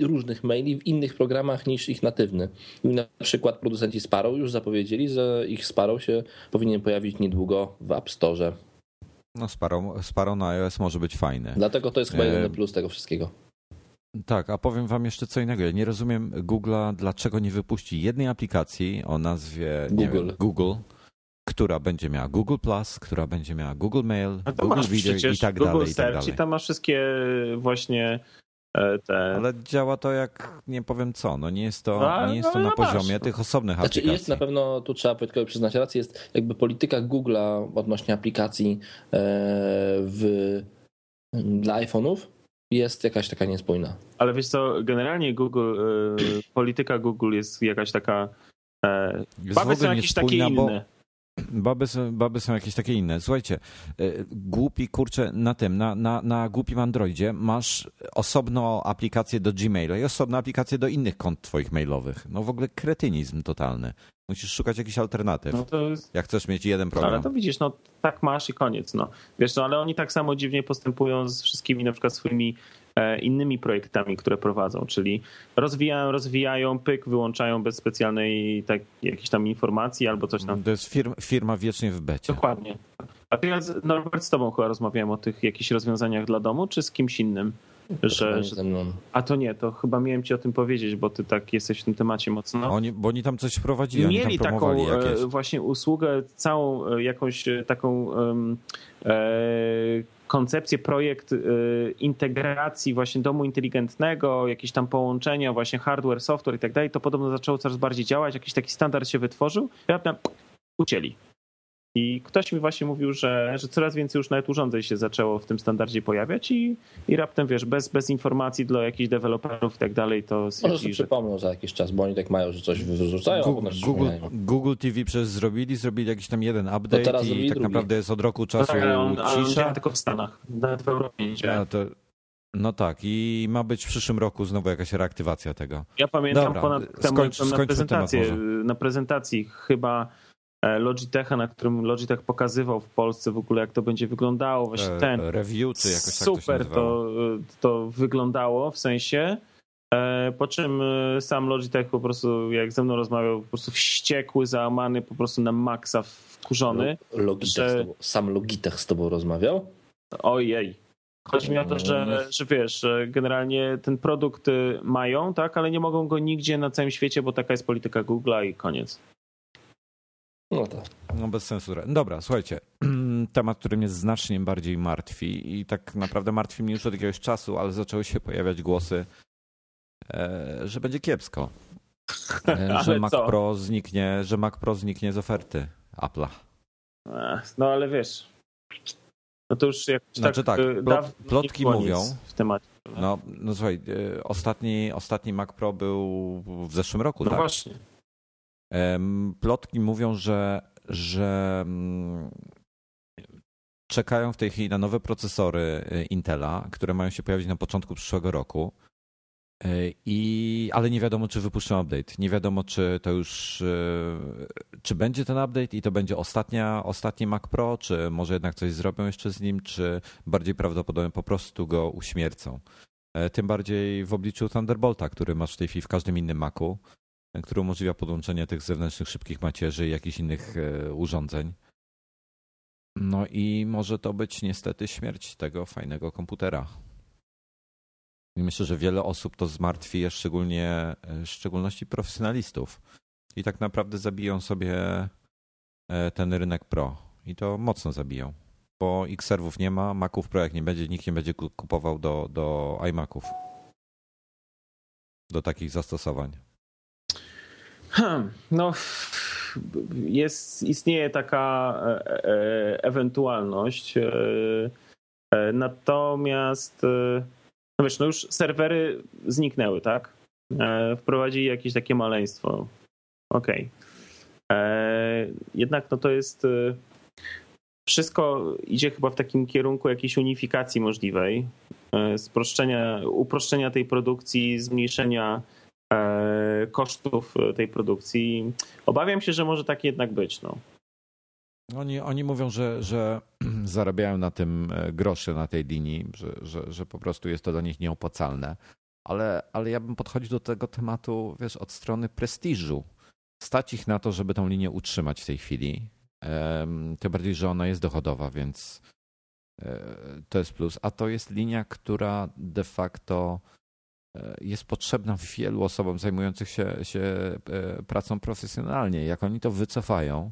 różnych maili w innych programach niż ich natywny. I na przykład producenci Sparrow już zapowiedzieli, że ich Sparrow się powinien pojawić niedługo w App Store. No Sparrow, Sparrow na iOS może być fajny. Dlatego to jest chyba jeden plus tego wszystkiego. Tak, a powiem wam jeszcze co innego. Ja nie rozumiem Google'a, dlaczego nie wypuści jednej aplikacji o nazwie Google, wiem, Google która będzie miała Google Plus, która będzie miała Google Mail, Google Video i tak Google dalej. Search i, tak dalej. i tam masz wszystkie właśnie e, te... Ale działa to jak nie powiem co, no nie jest to, No, nie jest to no, na no masz. poziomie tych osobnych Znaczy aplikacji. jest na pewno, tu trzeba Wojtkowi przyznać rację, jest jakby polityka Google'a odnośnie aplikacji e, w, dla iPhone'ów jest jakaś taka niespójna. Ale wiesz co, generalnie Google, e, polityka Google jest jakaś taka... E, Jest w baby są ogóle jakieś takie niespójna, bo- inne. Baby są, baby są jakieś takie inne. Słuchajcie, y, głupi, kurczę, na tym, na, na, na głupim Androidzie masz osobną aplikację do Gmaila i osobną aplikację do innych kont twoich mailowych. No w ogóle kretynizm totalny. Musisz szukać jakichś alternatyw, No to jest jak chcesz mieć jeden program. ale to widzisz, no tak masz i koniec. No. Wiesz, no ale oni tak samo dziwnie postępują z wszystkimi na przykład swoimi e, innymi projektami, które prowadzą, czyli rozwijają, rozwijają, pyk, wyłączają bez specjalnej tak, jakiejś tam informacji albo coś tam. To jest firma, firma wiecznie w becie. Dokładnie. A ty, ja z- Norbert, z tobą chyba rozmawiałem o tych jakichś rozwiązaniach dla domu, czy z kimś innym? Że, że, ze mną. a to nie, to chyba miałem ci o tym powiedzieć, bo ty tak jesteś w tym temacie mocno. Oni, bo oni tam coś wprowadzili, oni Mieli tam taką promowali jakieś. e, właśnie usługę, całą e, jakąś e, taką em, e, koncepcję, projekt e, integracji właśnie domu inteligentnego, jakieś tam połączenia, właśnie hardware, software i tak dalej. To podobno zaczęło coraz bardziej działać, jakiś taki standard się wytworzył raptem ucięli. I ktoś mi właśnie mówił, że, że coraz więcej już nawet urządzeń się zaczęło w tym standardzie pojawiać i, i raptem, wiesz, bez, bez informacji dla jakichś deweloperów i tak dalej, to Może sobie przypomną za jakiś czas, bo oni tak mają, że coś wyrzucają, Google, Google. Google TV przecież zrobili, zrobili jakiś tam jeden update teraz i tak drugi. naprawdę jest od roku No czasu tak, ale on, ale cisza. tylko w Stanach, nawet w Europie nie działa. No tak, i ma być w przyszłym roku znowu jakaś reaktywacja tego. Ja pamiętam Dobra, ponad temu, skończ- na prezentację, temat na prezentacji chyba Logitecha, na którym Logitech pokazywał w Polsce w ogóle jak to będzie wyglądało, właśnie E, ten. Review, czy jakoś tak to się Super nazywało. to, to wyglądało w sensie. E, Po czym e, sam Logitech po prostu, jak ze mną rozmawiał, po prostu wściekły, załamany, po prostu na maksa wkurzony. Logitech że- z tobą, sam Logitech z tobą rozmawiał? Ojej. Chodzi mi o to, że, że wiesz, że generalnie ten produkt y, mają, tak, ale nie mogą go nigdzie na całym świecie, bo taka jest polityka Google'a i koniec. No tak. No bez sensu. Dobra, słuchajcie. [CLEARS THROAT] Temat, który mnie znacznie bardziej martwi i tak naprawdę martwi mnie już od jakiegoś czasu, ale zaczęły się pojawiać głosy, e, że będzie kiepsko. E, [LAUGHS] że Mac co? Pro zniknie, że Mac Pro zniknie z oferty Apple'a. No ale wiesz, no to już jakoś Znaczy tak, y, plot- dawno nie plotki mówią. w temacie. No, no słuchaj, e, ostatni, ostatni Mac Pro był w zeszłym roku, No tak? właśnie. Plotki mówią, że, że mm, czekają w tej chwili na nowe procesory y, Intela, które mają się pojawić na początku przyszłego roku. Y, I, ale nie wiadomo, czy wypuszczą update. Nie wiadomo, czy to już, y, czy będzie ten update i to będzie ostatnia, ostatni Mac Pro, czy może jednak coś zrobią jeszcze z nim, czy bardziej prawdopodobnie po prostu go uśmiercą. E, Tym bardziej w obliczu Thunderbolta, który masz w tej chwili w każdym innym Macu który umożliwia podłączenie tych zewnętrznych szybkich macierzy i jakichś innych e, urządzeń. No i może to być niestety śmierć tego fajnego komputera. I myślę, że wiele osób to zmartwi, szczególnie e, w szczególności profesjonalistów. I tak naprawdę zabiją sobie e, ten rynek pro. I to mocno zabiją. Bo X-serwów nie ma, Maców Pro jak nie będzie, nikt nie będzie ku- kupował do, do iMaców. Do takich zastosowań. Hmm, No, jest, istnieje taka e, e, ewentualność. e, Natomiast, no wiesz, no już serwery zniknęły, tak? Wprowadzili jakieś takie maleństwo. Okej. E, Jednak no to jest. Wszystko idzie chyba w takim kierunku jakiejś unifikacji możliwej, sproszczenia, uproszczenia tej produkcji, zmniejszenia kosztów tej produkcji. Obawiam się, że może tak jednak być. No. Oni, oni mówią, że, że [CLEARS THROAT] zarabiają na tym e, grosze na tej linii, że, że, że po prostu jest to dla nich nieopłacalne. Ale, ale ja bym podchodził do tego tematu, wiesz, od strony prestiżu. Stać ich na to, żeby tą linię utrzymać w tej chwili. Tym bardziej, że ona jest dochodowa, więc e, to jest plus. A to jest linia, która de facto e, jest potrzebna wielu osobom zajmujących się, się e, pracą profesjonalnie. Jak oni to wycofają,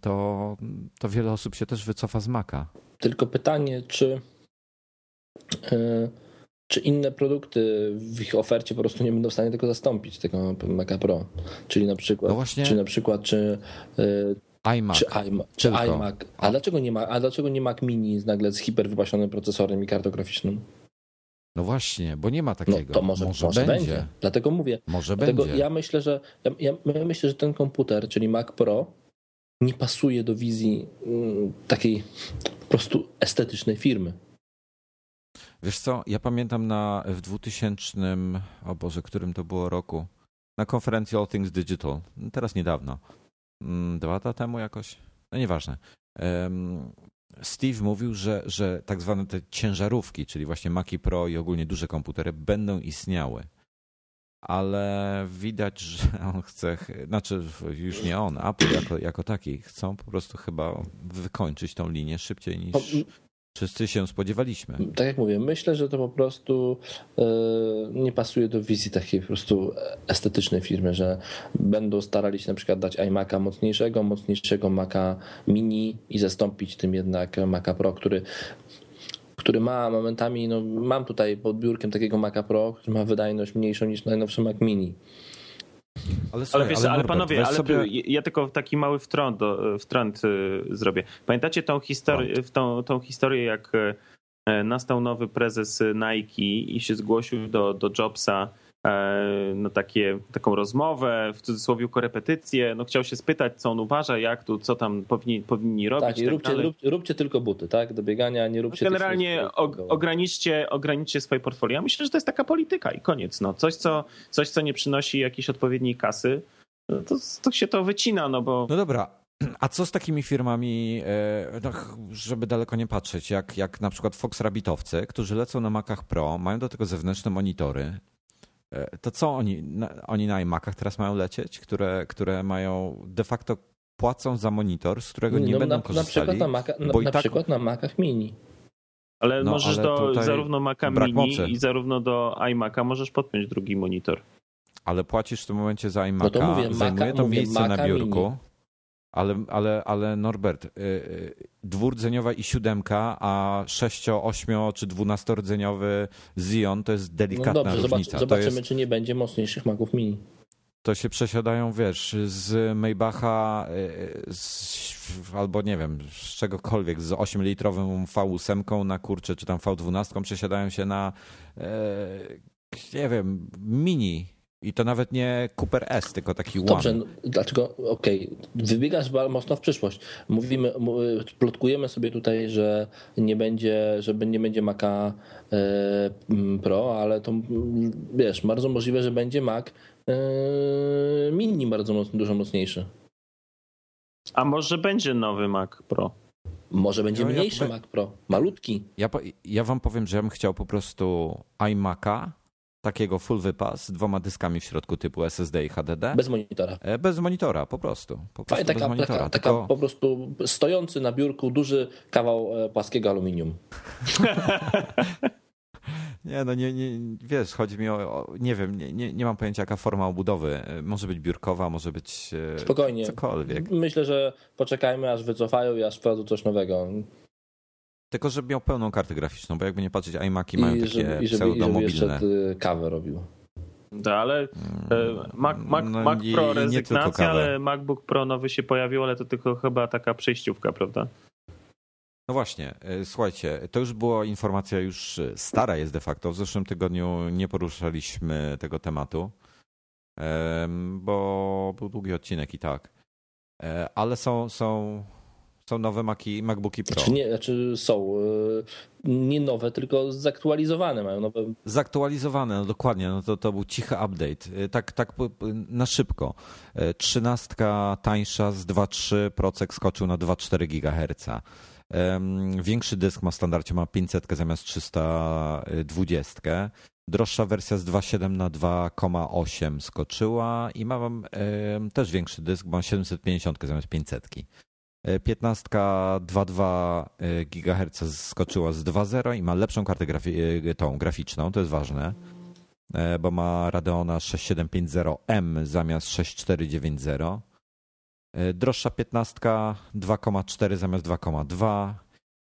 to, to wiele osób się też wycofa z Maka. Tylko pytanie, czy, e, czy inne produkty w ich ofercie po prostu nie będą w stanie tego zastąpić, tego Maca Pro. Czyli na przykład, No właśnie- czy na przykład, czy, y, iMac. czy, iMac, czy iMac. A dlaczego nie ma, a dlaczego nie Mac Mini nagle z hiperwypasionym procesorem i kartą graficzną? No właśnie, bo nie ma No takiego. to może, może, będzie. Dlatego mówię. Może Dlatego będzie. ja myślę, że ja, ja, ja myślę, że ten komputer, czyli Mac Pro, nie pasuje do wizji mm, takiej po prostu estetycznej firmy. Wiesz co, ja pamiętam na w 2000, o Boże, którym to było roku, na konferencji All Things Digital, teraz niedawno, Mm, dwa lata temu jakoś, no nieważne. Steve mówił, że, że tak zwane te ciężarówki, czyli właśnie Maci Pro i ogólnie duże komputery będą istniały. Ale widać, że [LAUGHS] on chce, znaczy już nie on, Apple jako, jako taki, chcą po prostu chyba wykończyć tą linię szybciej niż Po- wszyscy się spodziewaliśmy. Tak jak mówię, myślę, że to po prostu e, nie pasuje do wizji takiej po prostu estetycznej firmy, że będą starali się na przykład dać iMac'a mocniejszego, mocniejszego Maca Mini i zastąpić tym jednak Maca Pro, który który ma momentami, no mam tutaj pod biurkiem takiego Maca Pro, który ma wydajność mniejszą niż najnowszy Mac Mini. Ale, słuchaj, Ale wiesz, ale, Norbert, panowie, ale sobie... ja tylko taki mały wtrąd, do- wtrąd y, zrobię. Pamiętacie tą historię, w tą, tą historię, jak e, nastał nowy prezes Nike i się zgłosił do, do Jobsa e, na takie, taką rozmowę, w cudzysłowie korepetycję. No, chciał się spytać, co on uważa, jak tu, co tam powinni, powinni robić. Tak, i tak róbcie, rób, róbcie tylko buty, tak? Do biegania, nie No, róbcie tych Generalnie og- ograniczcie, ograniczcie swoje portfolio. Ja myślę, że to jest taka polityka i koniec. No. Coś, co, coś, co nie przynosi jakiejś odpowiedniej kasy, no to, to się to wycina, no bo No dobra, a co z takimi firmami, e, no, żeby daleko nie patrzeć, jak, jak na przykład Fox Rabbitowcy, którzy lecą na Macach Pro, mają do tego zewnętrzne monitory. E, To co oni, na, oni na iMacach teraz mają lecieć, które, które mają de facto płacą za monitor, z którego nie, no, będą na, na korzystali? przykład na, Maca, na, na tak- przykład na Macach Mini. Ale No, możesz ale do zarówno Maca Mini mocy. i zarówno do iMac'a możesz podpiąć drugi monitor. Ale płacisz w tym momencie za iMac'a, No to mówię, zajmuje Maca- to mówię, miejsce na Maca biurku. Mini. Ale, ale, ale Norbert, y, y, dwurdzeniowa i siódemka, a sześcio, ośmio czy dwunastordzeniowy Xeon to jest No delikatna dobrze, zobacz, różnica. zobaczymy, jest, czy nie będzie mocniejszych Maców Mini. to się przesiadają, wiesz, z Maybacha y, z, albo nie wiem, z czegokolwiek, z 8-litrową V8 na kurczę, czy tam V12 przesiadają się na e, nie wiem, mini. I to nawet nie Cooper S, tylko taki Dobrze, One. no, dlaczego, okej, wybiegasz ba- mocno w przyszłość. Mówimy, plotkujemy sobie tutaj, że nie będzie, że nie będzie Maca m, Pro, ale to wiesz, bardzo możliwe, że będzie Mac e, Mini bardzo mocno, dużo mocniejszy. A może będzie nowy Mac Pro? Może będzie No ja mniejszy powiem- Mac Pro, malutki. Ja, ja wam powiem, że ja bym chciał po prostu iMac'a, takiego full wypas z dwoma dyskami w środku typu SSD i HDD. Bez monitora. E, Bez monitora, po prostu. Po prostu Fajna, bez taka, monitora. taka, taka tylko... po prostu stojący na biurku duży kawał e, płaskiego aluminium. [LAUGHS] Nie, no nie, nie, wiesz, chodzi mi o, o nie wiem, nie, nie, nie mam pojęcia jaka forma obudowy. E, Może być biurkowa, może być Spokojnie. cokolwiek. Myślę, że poczekajmy, aż wycofają i aż wprowadzą coś nowego. Tylko, żeby miał pełną kartę graficzną, bo jakby nie patrzeć, iMaki mają takie żeby, i żeby, i żeby pseudomobilne. jeszcze y, kawę robił. Da, ale e, Mac, Mac, No Mac i- Pro i nie tylko rezygnacja, kawę. ale MacBook Pro nowy się pojawił, ale to tylko chyba taka przejściówka, prawda? No właśnie, e, słuchajcie, to już była informacja już e, stara jest de facto. W zeszłym tygodniu nie poruszaliśmy tego tematu, em, bo był długi odcinek i tak. Ale są, są, są nowe Maci, MacBooki Pro. Znaczy, nie, znaczy są y, nie nowe, tylko zaktualizowane. Mają nowe. Zaktualizowane, no dokładnie, no to, to był cichy update. E, Tak, tak po- na szybko. Trzynastka tańsza z 2,3 procek skoczył na 2,4 GHz. Większy dysk ma w standardzie, ma 500 zamiast 320. Droższa wersja z 2,7 na 2,8 skoczyła i mam też większy dysk, bo mam 750 zamiast 500. E, 15 2,2 GHz skoczyła z 2,0 i ma lepszą kartę grafi- e, tą graficzną, to jest ważne, e, bo ma Radeona 6750M zamiast 6490. E, Droższa 15 2,4 zamiast 2,2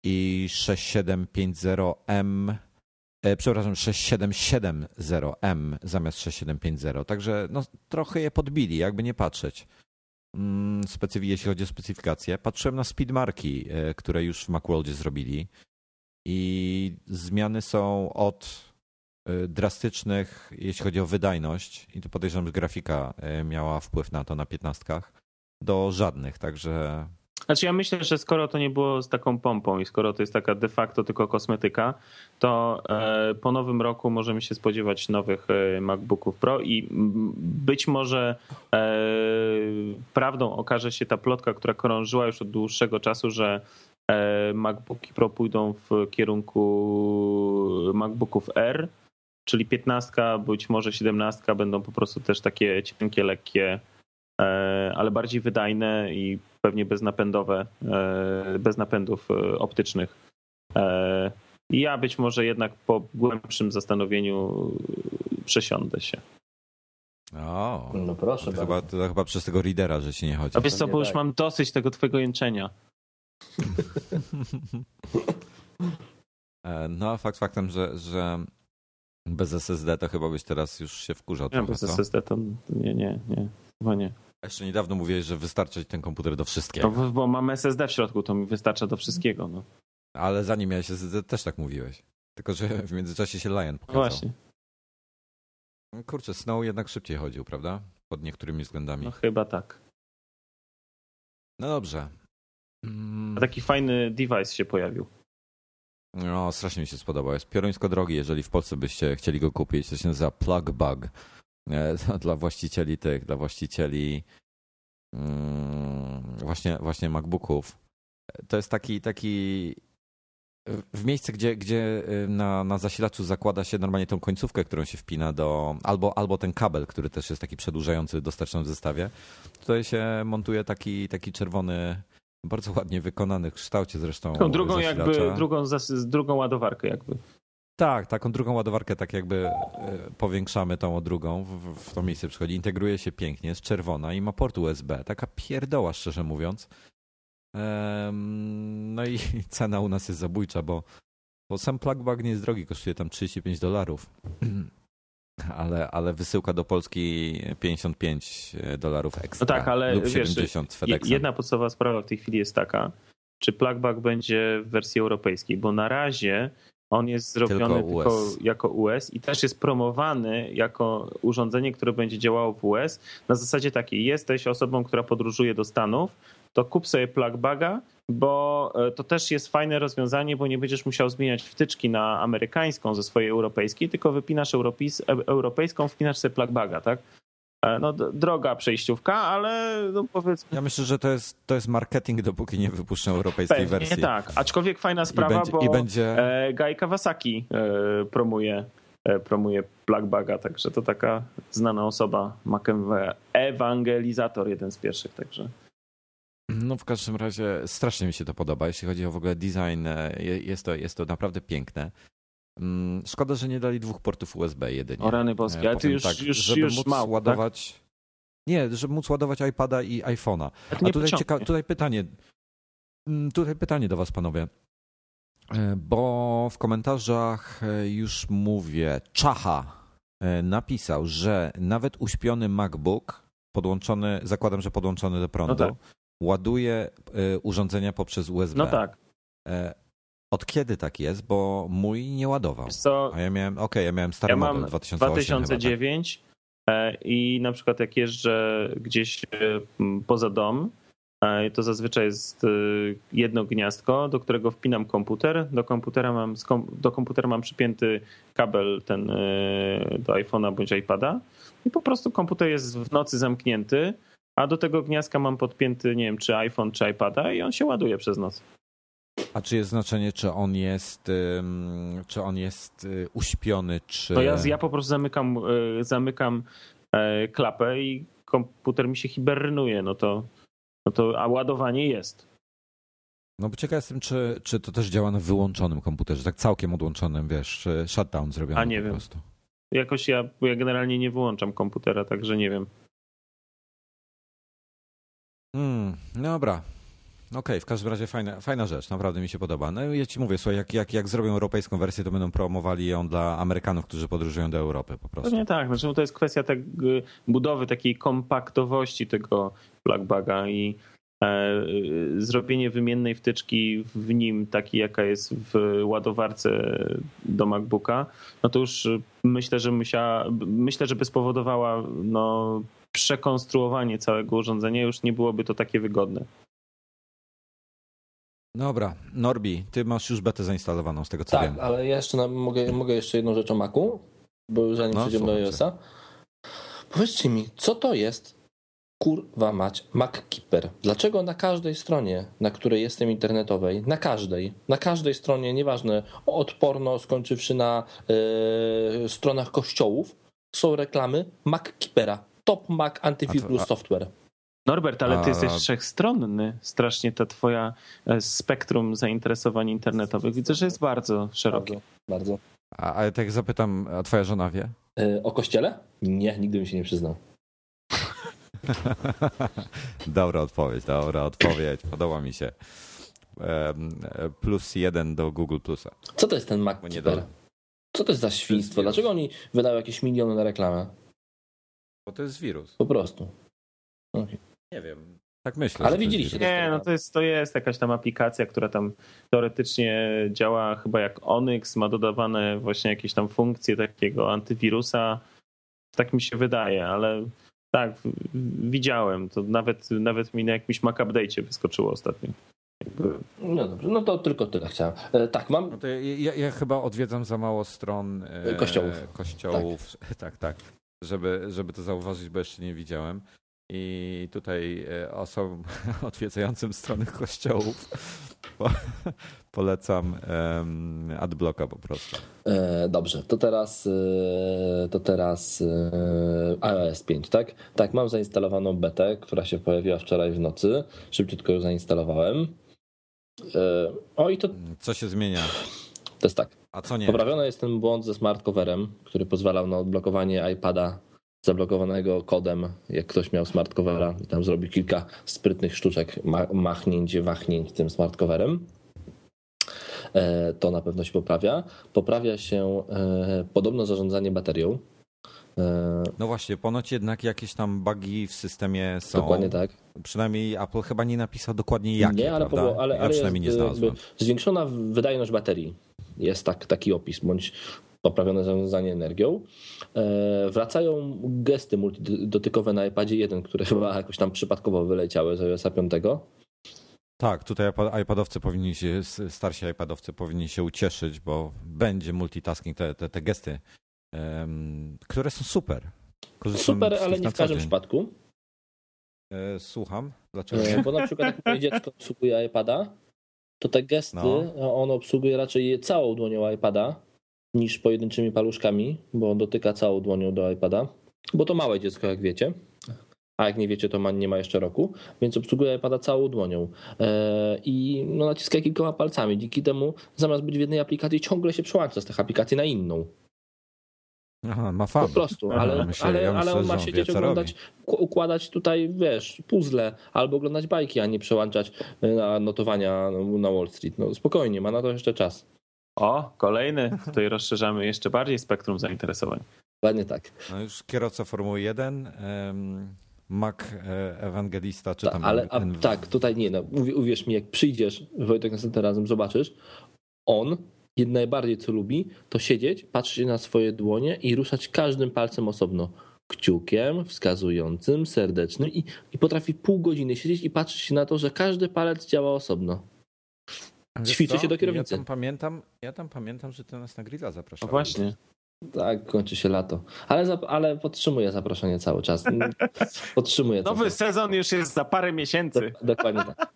i 6750M e, przepraszam, 6770M zamiast 6750, także no, trochę je podbili, jakby nie patrzeć. Mm, jeśli chodzi o specyfikację. Patrzyłem na speedmarki, e, które już w Macworldzie zrobili i zmiany są od e, drastycznych, jeśli chodzi o wydajność i to podejrzewam, że grafika e, miała wpływ na to na piętnastkach, do żadnych, także Znaczy ja myślę, że skoro to nie było z taką pompą i skoro to jest taka de facto tylko kosmetyka, to e, po nowym roku możemy się spodziewać nowych e, MacBooków Pro i być może e, prawdą okaże się ta plotka, która krążyła już od dłuższego czasu, że MacBooki Pro pójdą w kierunku MacBooków R, czyli 15, być może 17 będą po prostu też takie cienkie, lekkie, ale bardziej wydajne i pewnie beznapędowe, e, bez napędów e, optycznych. E, I ja być może jednak po głębszym zastanowieniu przesiądę się. o, No proszę to chyba, bardzo. to chyba przez tego readera, że ci nie chodzi. A wiesz co, bo już tak. mam dosyć tego twojego jęczenia. [LAUGHS] E, No, fakt faktem, że, że bez SSD to chyba byś teraz już się wkurzał Nie, trochę, bez co? SSD to nie, nie, nie, chyba nie. A Jeszcze niedawno mówiłeś, że wystarczy ten komputer do wszystkiego. No, bo mam SSD w środku, to mi wystarcza do wszystkiego. No. Ale zanim miałeś SSD też tak mówiłeś. Tylko, że w międzyczasie się Lion No pokazał. właśnie, Kurczę, Snow jednak szybciej chodził, prawda? Pod niektórymi względami. no chyba tak. No dobrze. Mm, A taki fajny device się pojawił. No, strasznie mi się spodobał. Jest pioruńsko drogi, jeżeli w Polsce byście chcieli go kupić. To się nazywa Plug Bug. E, [LAUGHS] Dla właścicieli tych, dla właścicieli mm, właśnie, właśnie MacBooków. To jest taki, taki w miejsce, gdzie, gdzie y, na, na zasilaczu zakłada się normalnie tą końcówkę, którą się wpina do, albo, albo ten kabel, który też jest taki przedłużający dostarczony w zestawie. Tutaj się montuje taki, taki czerwony, bardzo ładnie wykonany w kształcie zresztą Taką drugą zasilacza. jakby, drugą, drugą ładowarkę jakby. Tak, taką drugą ładowarkę tak jakby e, powiększamy tą o drugą, w, w- to miejsce przychodzi, integruje się pięknie, jest czerwona i ma port USB, taka pierdoła szczerze mówiąc. No i [LAUGHS] cena u nas jest zabójcza, bo, bo sam plug nie jest drogi, kosztuje tam 35 dolarów. [CLEARS THROAT] Ale, ale wysyłka do Polski 55 dolarów ekstra. No tak, ale lub wiesz, 70 z Je- FedExem. Jedna podstawowa sprawa w tej chwili jest taka, czy plugback będzie w wersji europejskiej, bo na razie on jest zrobiony Tylko tylko, jako US i też jest promowany jako urządzenie, które będzie działało w US. Na zasadzie takiej, jesteś osobą, która podróżuje do Stanów, to kup sobie plugbaga, bo e, to też jest fajne rozwiązanie, bo nie będziesz musiał zmieniać wtyczki na amerykańską ze swojej europejskiej, tylko wypinasz e- europejską, wpinasz sobie plugbaga, tak? E, No, droga przejściówka, ale no powiedzmy. Ja myślę, że to jest, to jest marketing, dopóki nie wypuszczą europejskiej Pewnie wersji. tak. Aczkolwiek fajna I sprawa, będzie, bo I będzie... e, Guy Kawasaki e, promuje, promuje Plugbaga, także to taka znana osoba, ewangelizator, jeden z pierwszych, także. No w każdym razie strasznie mi się to podoba. Jeśli chodzi o w ogóle design, je- jest to, jest to naprawdę piękne. Mm, Szkoda, że nie dali dwóch portów USB jedynie. O rany boskie, E, ale ty już, tak, już, żeby już móc mało, tak? ładować. Nie, żeby móc ładować iPada i iPhone'a. A tutaj, cieka- tutaj pytanie. Mm, Tutaj pytanie do Was, panowie. E, Bo w komentarzach e, już mówię, Czacha napisał, że nawet uśpiony MacBook podłączony, zakładam, że podłączony do prądu, No tak. ładuje urządzenia poprzez USB. No tak. Od kiedy tak jest? Bo mój nie ładował. Co, A ja miałem, okej, ja miałem stary ja model mam 2008 2009 e, i na przykład jak jeżdżę gdzieś e, poza dom, e, to zazwyczaj jest e, jedno gniazdko, do którego wpinam komputer. Do komputera mam, do komputera mam przypięty kabel ten do iPhone'a bądź iPada i po prostu komputer jest w nocy zamknięty, a do tego gniazdka mam podpięty, nie wiem, czy iPhone, czy iPada i on się ładuje przez noc. A czy jest znaczenie, czy on jest, czy on jest y, uśpiony, czy... No ja, ja po prostu zamykam, e, zamykam e, klapę i komputer mi się hibernuje, no to, no to a ładowanie jest. No bo ciekaw jestem, czy, czy to też działa na wyłączonym komputerze, tak całkiem odłączonym, wiesz, y, shutdown zrobiony A nie po wiem. prostu. Jakoś ja, ja generalnie nie wyłączam komputera, także nie wiem. Mm, dobra. Okej, w każdym razie fajna, fajna rzecz, naprawdę mi się podoba. No ja ci mówię, słuchaj, jak, jak, jak zrobią europejską wersję, to będą promowali ją dla Amerykanów, którzy podróżują do Europy po prostu. Pewnie tak, znaczy, to jest kwestia tak, budowy takiej kompaktowości tego Blackbaga i e, zrobienie wymiennej wtyczki w nim, takiej jaka jest w ładowarce do MacBooka, no to już myślę, że musiała, myślę, że by spowodowała no, przekonstruowanie całego urządzenia, już nie byłoby to takie wygodne. Dobra, Norbi, ty masz już betę zainstalowaną z tego co Tak, wiem. ale ja jeszcze na, mogę, mogę jeszcze jedną rzecz o Macu, bo zanim No, przejdziemy do iOSa. Powiedzcie mi, co to jest kurwa mać MacKeeper? Dlaczego na każdej stronie, na której jestem internetowej, na każdej, na każdej stronie, nieważne, od porno skończywszy na e, stronach kościołów, są reklamy MacKeepera. Top Mac Antivirus Software. Norbert, ale ty A- jesteś wszechstronny. Strasznie ta twoja e, spektrum zainteresowań internetowych. Widzę, że jest bardzo szerokie. Bardzo. bardzo. A, ale tak zapytam, a twoja żona wie? E, o kościele? Nie, nigdy bym się nie przyznał. [LAUGHS] dobra odpowiedź, dobra odpowiedź, podoba mi się. Em, Plus jeden do Google Plusa. Co to jest ten Bo nie Co to jest za świństwo? Dlaczego oni wydają jakieś miliony na reklamę? Bo to jest wirus. Po prostu. Nie wiem. Tak myślę. Ale widzieliście. Nie, no to jest, to jest jakaś tam aplikacja, która tam teoretycznie działa chyba jak Onyx, ma dodawane właśnie jakieś tam funkcje takiego antywirusa. Tak mi się wydaje, ale tak, widziałem. To nawet, nawet mi na jakimś Mac Update'cie wyskoczyło ostatnio. No dobrze, no to tylko tyle chciałem. E, tak, mam. No to ja, ja, chyba odwiedzam za mało stron e, Kościołów. kościołów. [LAUGHS] Tak, tak, żeby, żeby to zauważyć, bo jeszcze nie widziałem. I tutaj e, osobom [LAUGHS] odwiedzającym strony kościołów [LAUGHS] po, polecam um, adblocka po prostu. E, dobrze, to teraz e, to teraz e, iOS 5, tak? Tak, mam zainstalowaną betę, która się pojawiła wczoraj w nocy. Szybciutko ją zainstalowałem. E, o i to, Co się zmienia, to jest tak. a co nie? Poprawiony jest ten błąd ze smart coverem, który pozwalał na odblokowanie iPada zablokowanego kodem, jak ktoś miał smart covera i tam zrobił kilka sprytnych sztuczek ma- machnięć, wachnięć tym smart coverem. E, To na pewno się poprawia. Poprawia się e, podobno zarządzanie baterią. E, No właśnie, ponoć jednak jakieś tam bugi w systemie są. Dokładnie tak. Przynajmniej Apple chyba nie napisał dokładnie jakie, nie, ale, prawda? po, ale, ja ale przynajmniej nie jest, znalazłem. jakby zwiększona wydajność baterii. Jest tak, taki opis, bądź poprawione zarządzanie energią. E, wracają gesty multidotykowe na iPadzie 1, które chyba jakoś tam przypadkowo wyleciały z iOS 5. Tak, tutaj iPad- iPadowcy powinni się, starsi iPadowcy powinni się ucieszyć, bo będzie multitasking, te, te, te gesty, em, które są super. Korzystam Super, ale nie w każdym przypadku. E, Słucham, dlaczego? E, Bo na przykład jak moje dziecko obsługuje iPada, to te gesty, No. on obsługuje raczej całą dłonią iPada niż pojedynczymi paluszkami, bo on dotyka całą dłonią do iPada. Bo to małe dziecko, jak wiecie. A jak nie wiecie, to ma, nie ma jeszcze roku, więc obsługuje iPada całą dłonią. E, I no, naciska kilkoma palcami. Dzięki temu, zamiast być w jednej aplikacji, ciągle się przełącza z tych aplikacji na inną. Aha, ma fan. Po prostu, Aha, ale, myślę- ale, ja ale myślę, on ma on wie, siedzieć, co oglądać, układać tutaj, wiesz, puzzle albo oglądać bajki, a nie przełączać y, na notowania na Wall Street. No spokojnie, ma na to jeszcze czas. O, kolejny. Tutaj rozszerzamy jeszcze bardziej spektrum zainteresowań. Dokładnie tak. No już kierowca Formuły 1, em, Mac e, Ewangelista, czy Ta, tam... ale a, tak, tutaj nie, no, uw- uwierz mi, jak przyjdziesz, Wojtek, następnym razem zobaczysz, on najbardziej co lubi, to siedzieć, patrzeć na swoje dłonie i ruszać każdym palcem osobno. Kciukiem, wskazującym, serdecznym i, i potrafi pół godziny siedzieć i patrzeć się na to, że każdy palec działa osobno. Ćwiczy się do kierownicy. Ja tam pamiętam, ja tam pamiętam, że ty nas na grilla No zapraszałeś. właśnie. Tak, kończy się lato. Ale, zap- ale podtrzymuję zaproszenie cały czas. Podtrzymuję cały Nowy czas. sezon już jest za parę miesięcy. Dok- Dokładnie tak.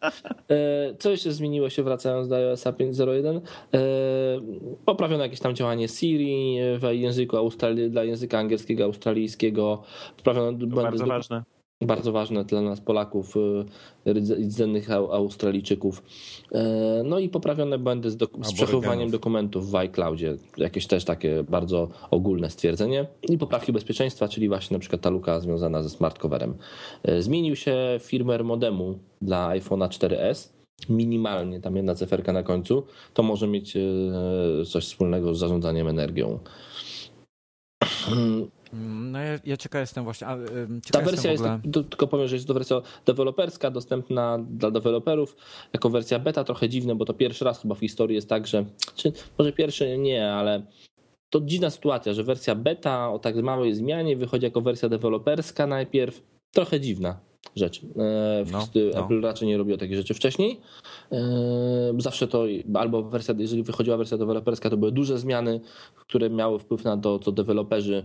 E, Co jeszcze zmieniło się wracając do iOS 5.01? E, Poprawiono jakieś tam działanie Siri w języku Australii, dla języka angielskiego, australijskiego. Poprawiono To bardzo do- ważne. Bardzo ważne dla nas Polaków, y, rdze- rdzennych Au- Australijczyków. E, No i poprawione błędy z, dok- z przechowywaniem dokumentów w iCloudzie. Jakieś też takie bardzo ogólne stwierdzenie. I poprawki bezpieczeństwa, czyli właśnie na przykład ta luka związana ze smart coverem. E, Zmienił się firmware modemu dla iPhone'a 4S. minimalnie tam jedna cyferka na końcu, to może mieć e, coś wspólnego z zarządzaniem energią. No ja, ja ciekaw jestem właśnie. A, Ta wersja jest, tylko powiem, że jest to wersja deweloperska, dostępna dla deweloperów, jako wersja beta, trochę dziwne, bo to pierwszy raz chyba w historii jest tak, że, czy może pierwszy nie, ale to dziwna sytuacja, że wersja beta o tak małej zmianie wychodzi jako wersja deweloperska najpierw, trochę dziwna rzecz. E, no, no. Apple raczej nie robiło takich rzeczy wcześniej. E, zawsze to albo wersja, jeżeli wychodziła wersja deweloperska, to były duże zmiany, które miały wpływ na to, co deweloperzy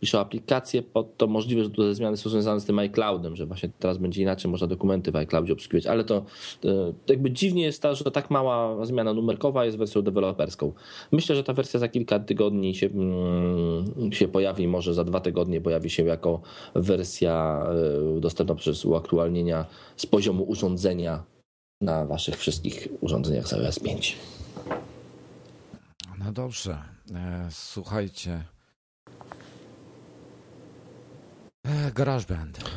piszą aplikacje pod to możliwe, że te zmiany są związane z tym iCloudem, że właśnie teraz będzie inaczej można dokumenty w iCloudzie obsługiwać, ale to, to jakby dziwnie jest to, że tak mała zmiana numerkowa jest wersją deweloperską. Myślę, że ta wersja za kilka tygodni się, mm, się pojawi, może za dwa tygodnie pojawi się jako wersja e, dostępna przez uaktualnienia z poziomu urządzenia na waszych wszystkich urządzeniach z iOS 5. No dobrze. E, słuchajcie, GarageBand.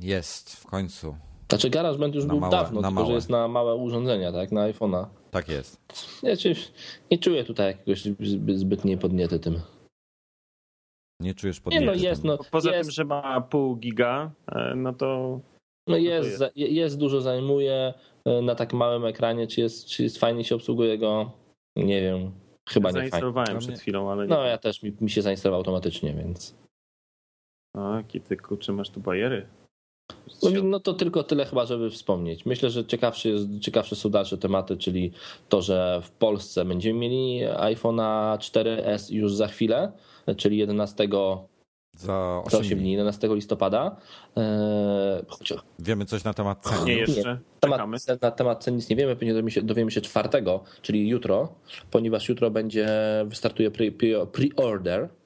Jest w końcu. Znaczy GarageBand już na był małe, dawno, tylko małe. że jest na małe urządzenia, tak? Na iPhone'a. Tak jest. Ja nie czuję tutaj jakiegoś zbytnie podniety tym. Nie czujesz podniety Nie, no jest, no, Poza jest. tym, że ma pół giga, e, no to... No jest, jest. jest dużo zajmuje e, na tak małym ekranie, czy jest, czy jest fajnie się obsługuje go, nie wiem, chyba ja nie Zainstalowałem przed chwilą, ale nie No ja też, mi, mi się zainstalował automatycznie, więc... A, ty kurczę, masz tu bajery. No, no to tylko tyle chyba, żeby wspomnieć. Myślę, że ciekawsze, jest, ciekawsze są dalsze tematy, czyli to, że w Polsce będziemy mieli iPhone'a 4S już za chwilę, czyli 11 za 8, 8 dni, 11 listopada. Eee, wiemy coś na temat cen? Nie, jeszcze. Temat, na temat cen nic nie wiemy, pewnie dowiemy się, dowiemy się czwartego, czyli jutro, ponieważ jutro będzie, wystartuje pre-order E,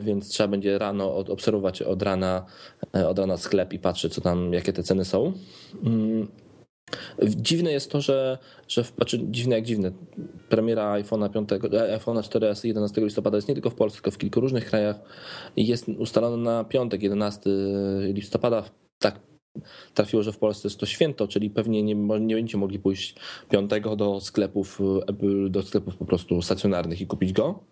więc trzeba będzie rano obserwować od rana, e, od rana sklep i patrzeć, co tam, jakie te ceny są. Mm. Dziwne jest to, że, że znaczy dziwne jak dziwne, premiera iPhone'a 5, e, iPhone'a 4S 11 listopada jest nie tylko w Polsce, tylko w kilku różnych krajach jest ustalona na piątek 11 listopada. Tak trafiło, że w Polsce jest to święto, czyli pewnie nie, nie będziecie mogli pójść piątego do sklepów, do sklepów po prostu stacjonarnych i kupić go.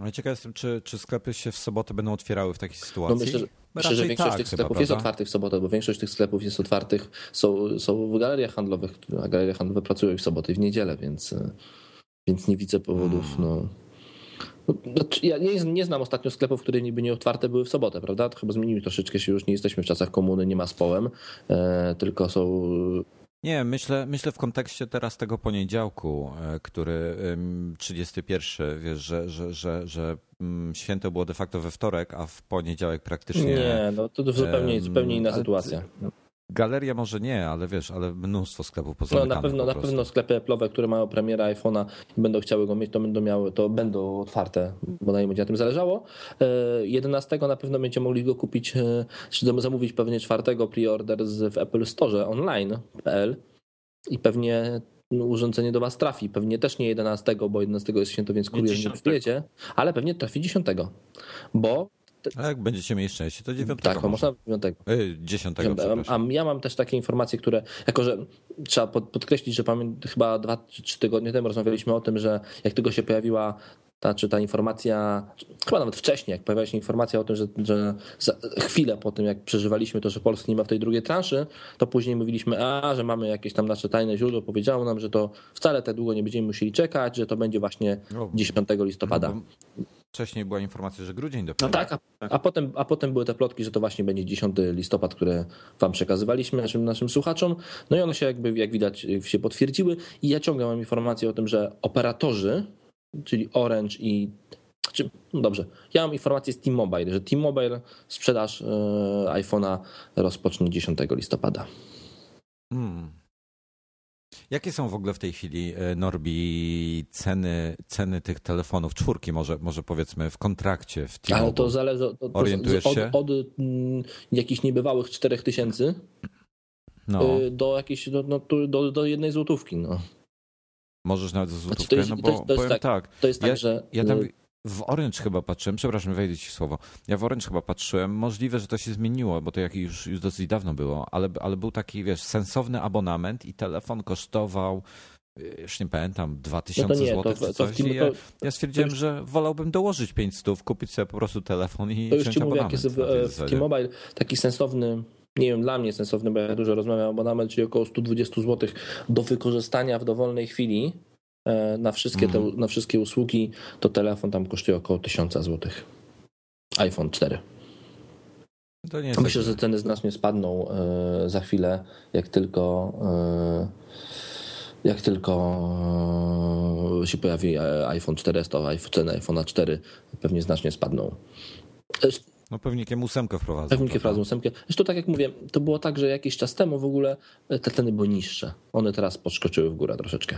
Ale ciekaw jestem, czy, czy sklepy się w sobotę będą otwierały w takiej sytuacji? No myślę, że, myślę, że większość tak, tych sklepów chyba, jest otwartych w sobotę, bo większość tych sklepów jest otwartych, są, są w galeriach handlowych, a galerie handlowe pracują w sobotę i w niedzielę, więc, więc nie widzę powodów. Hmm. No. no znaczy, ja nie, nie, znam ostatnio sklepów, które niby nie otwarte były w sobotę, prawda? To chyba zmieniły troszeczkę się już, nie jesteśmy w czasach komuny, nie ma z połem, e, tylko są nie, myślę, myślę w kontekście teraz tego poniedziałku, e, który 31, wiesz, że, że, że, że mm, święto było de facto we wtorek, a w poniedziałek praktycznie. Nie, no to zupełnie, zupełnie inna sytuacja. Galeria może nie, ale wiesz, ale mnóstwo sklepów pozamykanych. No na pewno, na pewno sklepy Apple'owe, które mają premierę iPhone'a i będą chciały go mieć, to będą miały, to będą otwarte, bo na nim będzie na tym zależało. 11 e, na pewno będziecie mogli go kupić, e, czy zamówić pewnie 4 preorder w Apple Store online.pl i pewnie urządzenie do was trafi. Pewnie też nie 11, bo 11 jest święto, więc kurier nie przyjedzie, ale pewnie trafi 10, bo a jak będziecie mieli szczęście, to 9. Tak, można 9. Yy, 10. A ja mam też takie informacje, które, jako że trzeba podkreślić, że pamiętam, chyba 2-3 tygodnie temu rozmawialiśmy o tym, że jak tylko się pojawiła ta, czy ta informacja, chyba nawet wcześniej, jak pojawiła się informacja o tym, że, że chwilę po tym, jak przeżywaliśmy to, że Polska nie ma w tej drugiej transzy, to później mówiliśmy, a, że mamy jakieś tam nasze tajne źródło, powiedziało nam, że to wcale tak długo nie będziemy musieli czekać, że to będzie właśnie 10 listopada. No, wcześniej była informacja, że grudzień dopiero. No tak, a, a, potem, a potem były te plotki, że to właśnie będzie 10 listopad, które wam przekazywaliśmy, naszym, naszym słuchaczom. No i one się jakby, jak widać, się potwierdziły. I ja ciągle mam informację o tym, że operatorzy, czyli Orange i czy, no dobrze, ja mam informację z T-Mobile, że T-Mobile sprzedaż e, iPhone'a rozpocznie 10 listopada. Hmm. Jakie są w ogóle w tej chwili, e, Norbi, ceny, ceny tych telefonów? Czwórki może, może powiedzmy w kontrakcie, w Ale to zależy od, Orientujesz od, się? od, od mm, jakichś niebywałych 4000 no. E, do jakiejś, do, no, do, do jednej złotówki. No. Możesz nawet złotówkę, znaczy to jest, no bo to jest, to jest tak, tak, To jest tak, ja, że... Ja tam, w Orange chyba patrzyłem, przepraszam, wejdę ci słowo. Ja w Orange chyba patrzyłem, możliwe, że to się zmieniło, bo to jak już, już dosyć dawno było, ale, ale był taki, wiesz, sensowny abonament i telefon kosztował już nie pamiętam, 2000 no zł to, czy coś. To, to, ja, ja, stwierdziłem, już, że wolałbym dołożyć 500, kupić sobie po prostu telefon i To już ci mówię, jak jest w, w T-Mobile taki sensowny, nie wiem, dla mnie sensowny, bo ja dużo rozmawiam abonament, czyli około 120 zł do wykorzystania w dowolnej chwili e, na wszystkie, te, Mhm. na wszystkie usługi, to telefon tam kosztuje około 1000 zł. iPhone 4. To nie jest Myślę, że ceny znacznie spadną e, za chwilę, jak tylko e, jak tylko e, się pojawi e, iPhone 4S, to iPhone- ceny iPhone'a 4 pewnie znacznie spadną. No pewnikiem ósemkę wprowadzą. Pewnie prawda? wprowadzą ósemkę. Zresztą tak jak mówię, to było tak, że jakiś czas temu w ogóle te ceny były niższe. One teraz podskoczyły w górę troszeczkę.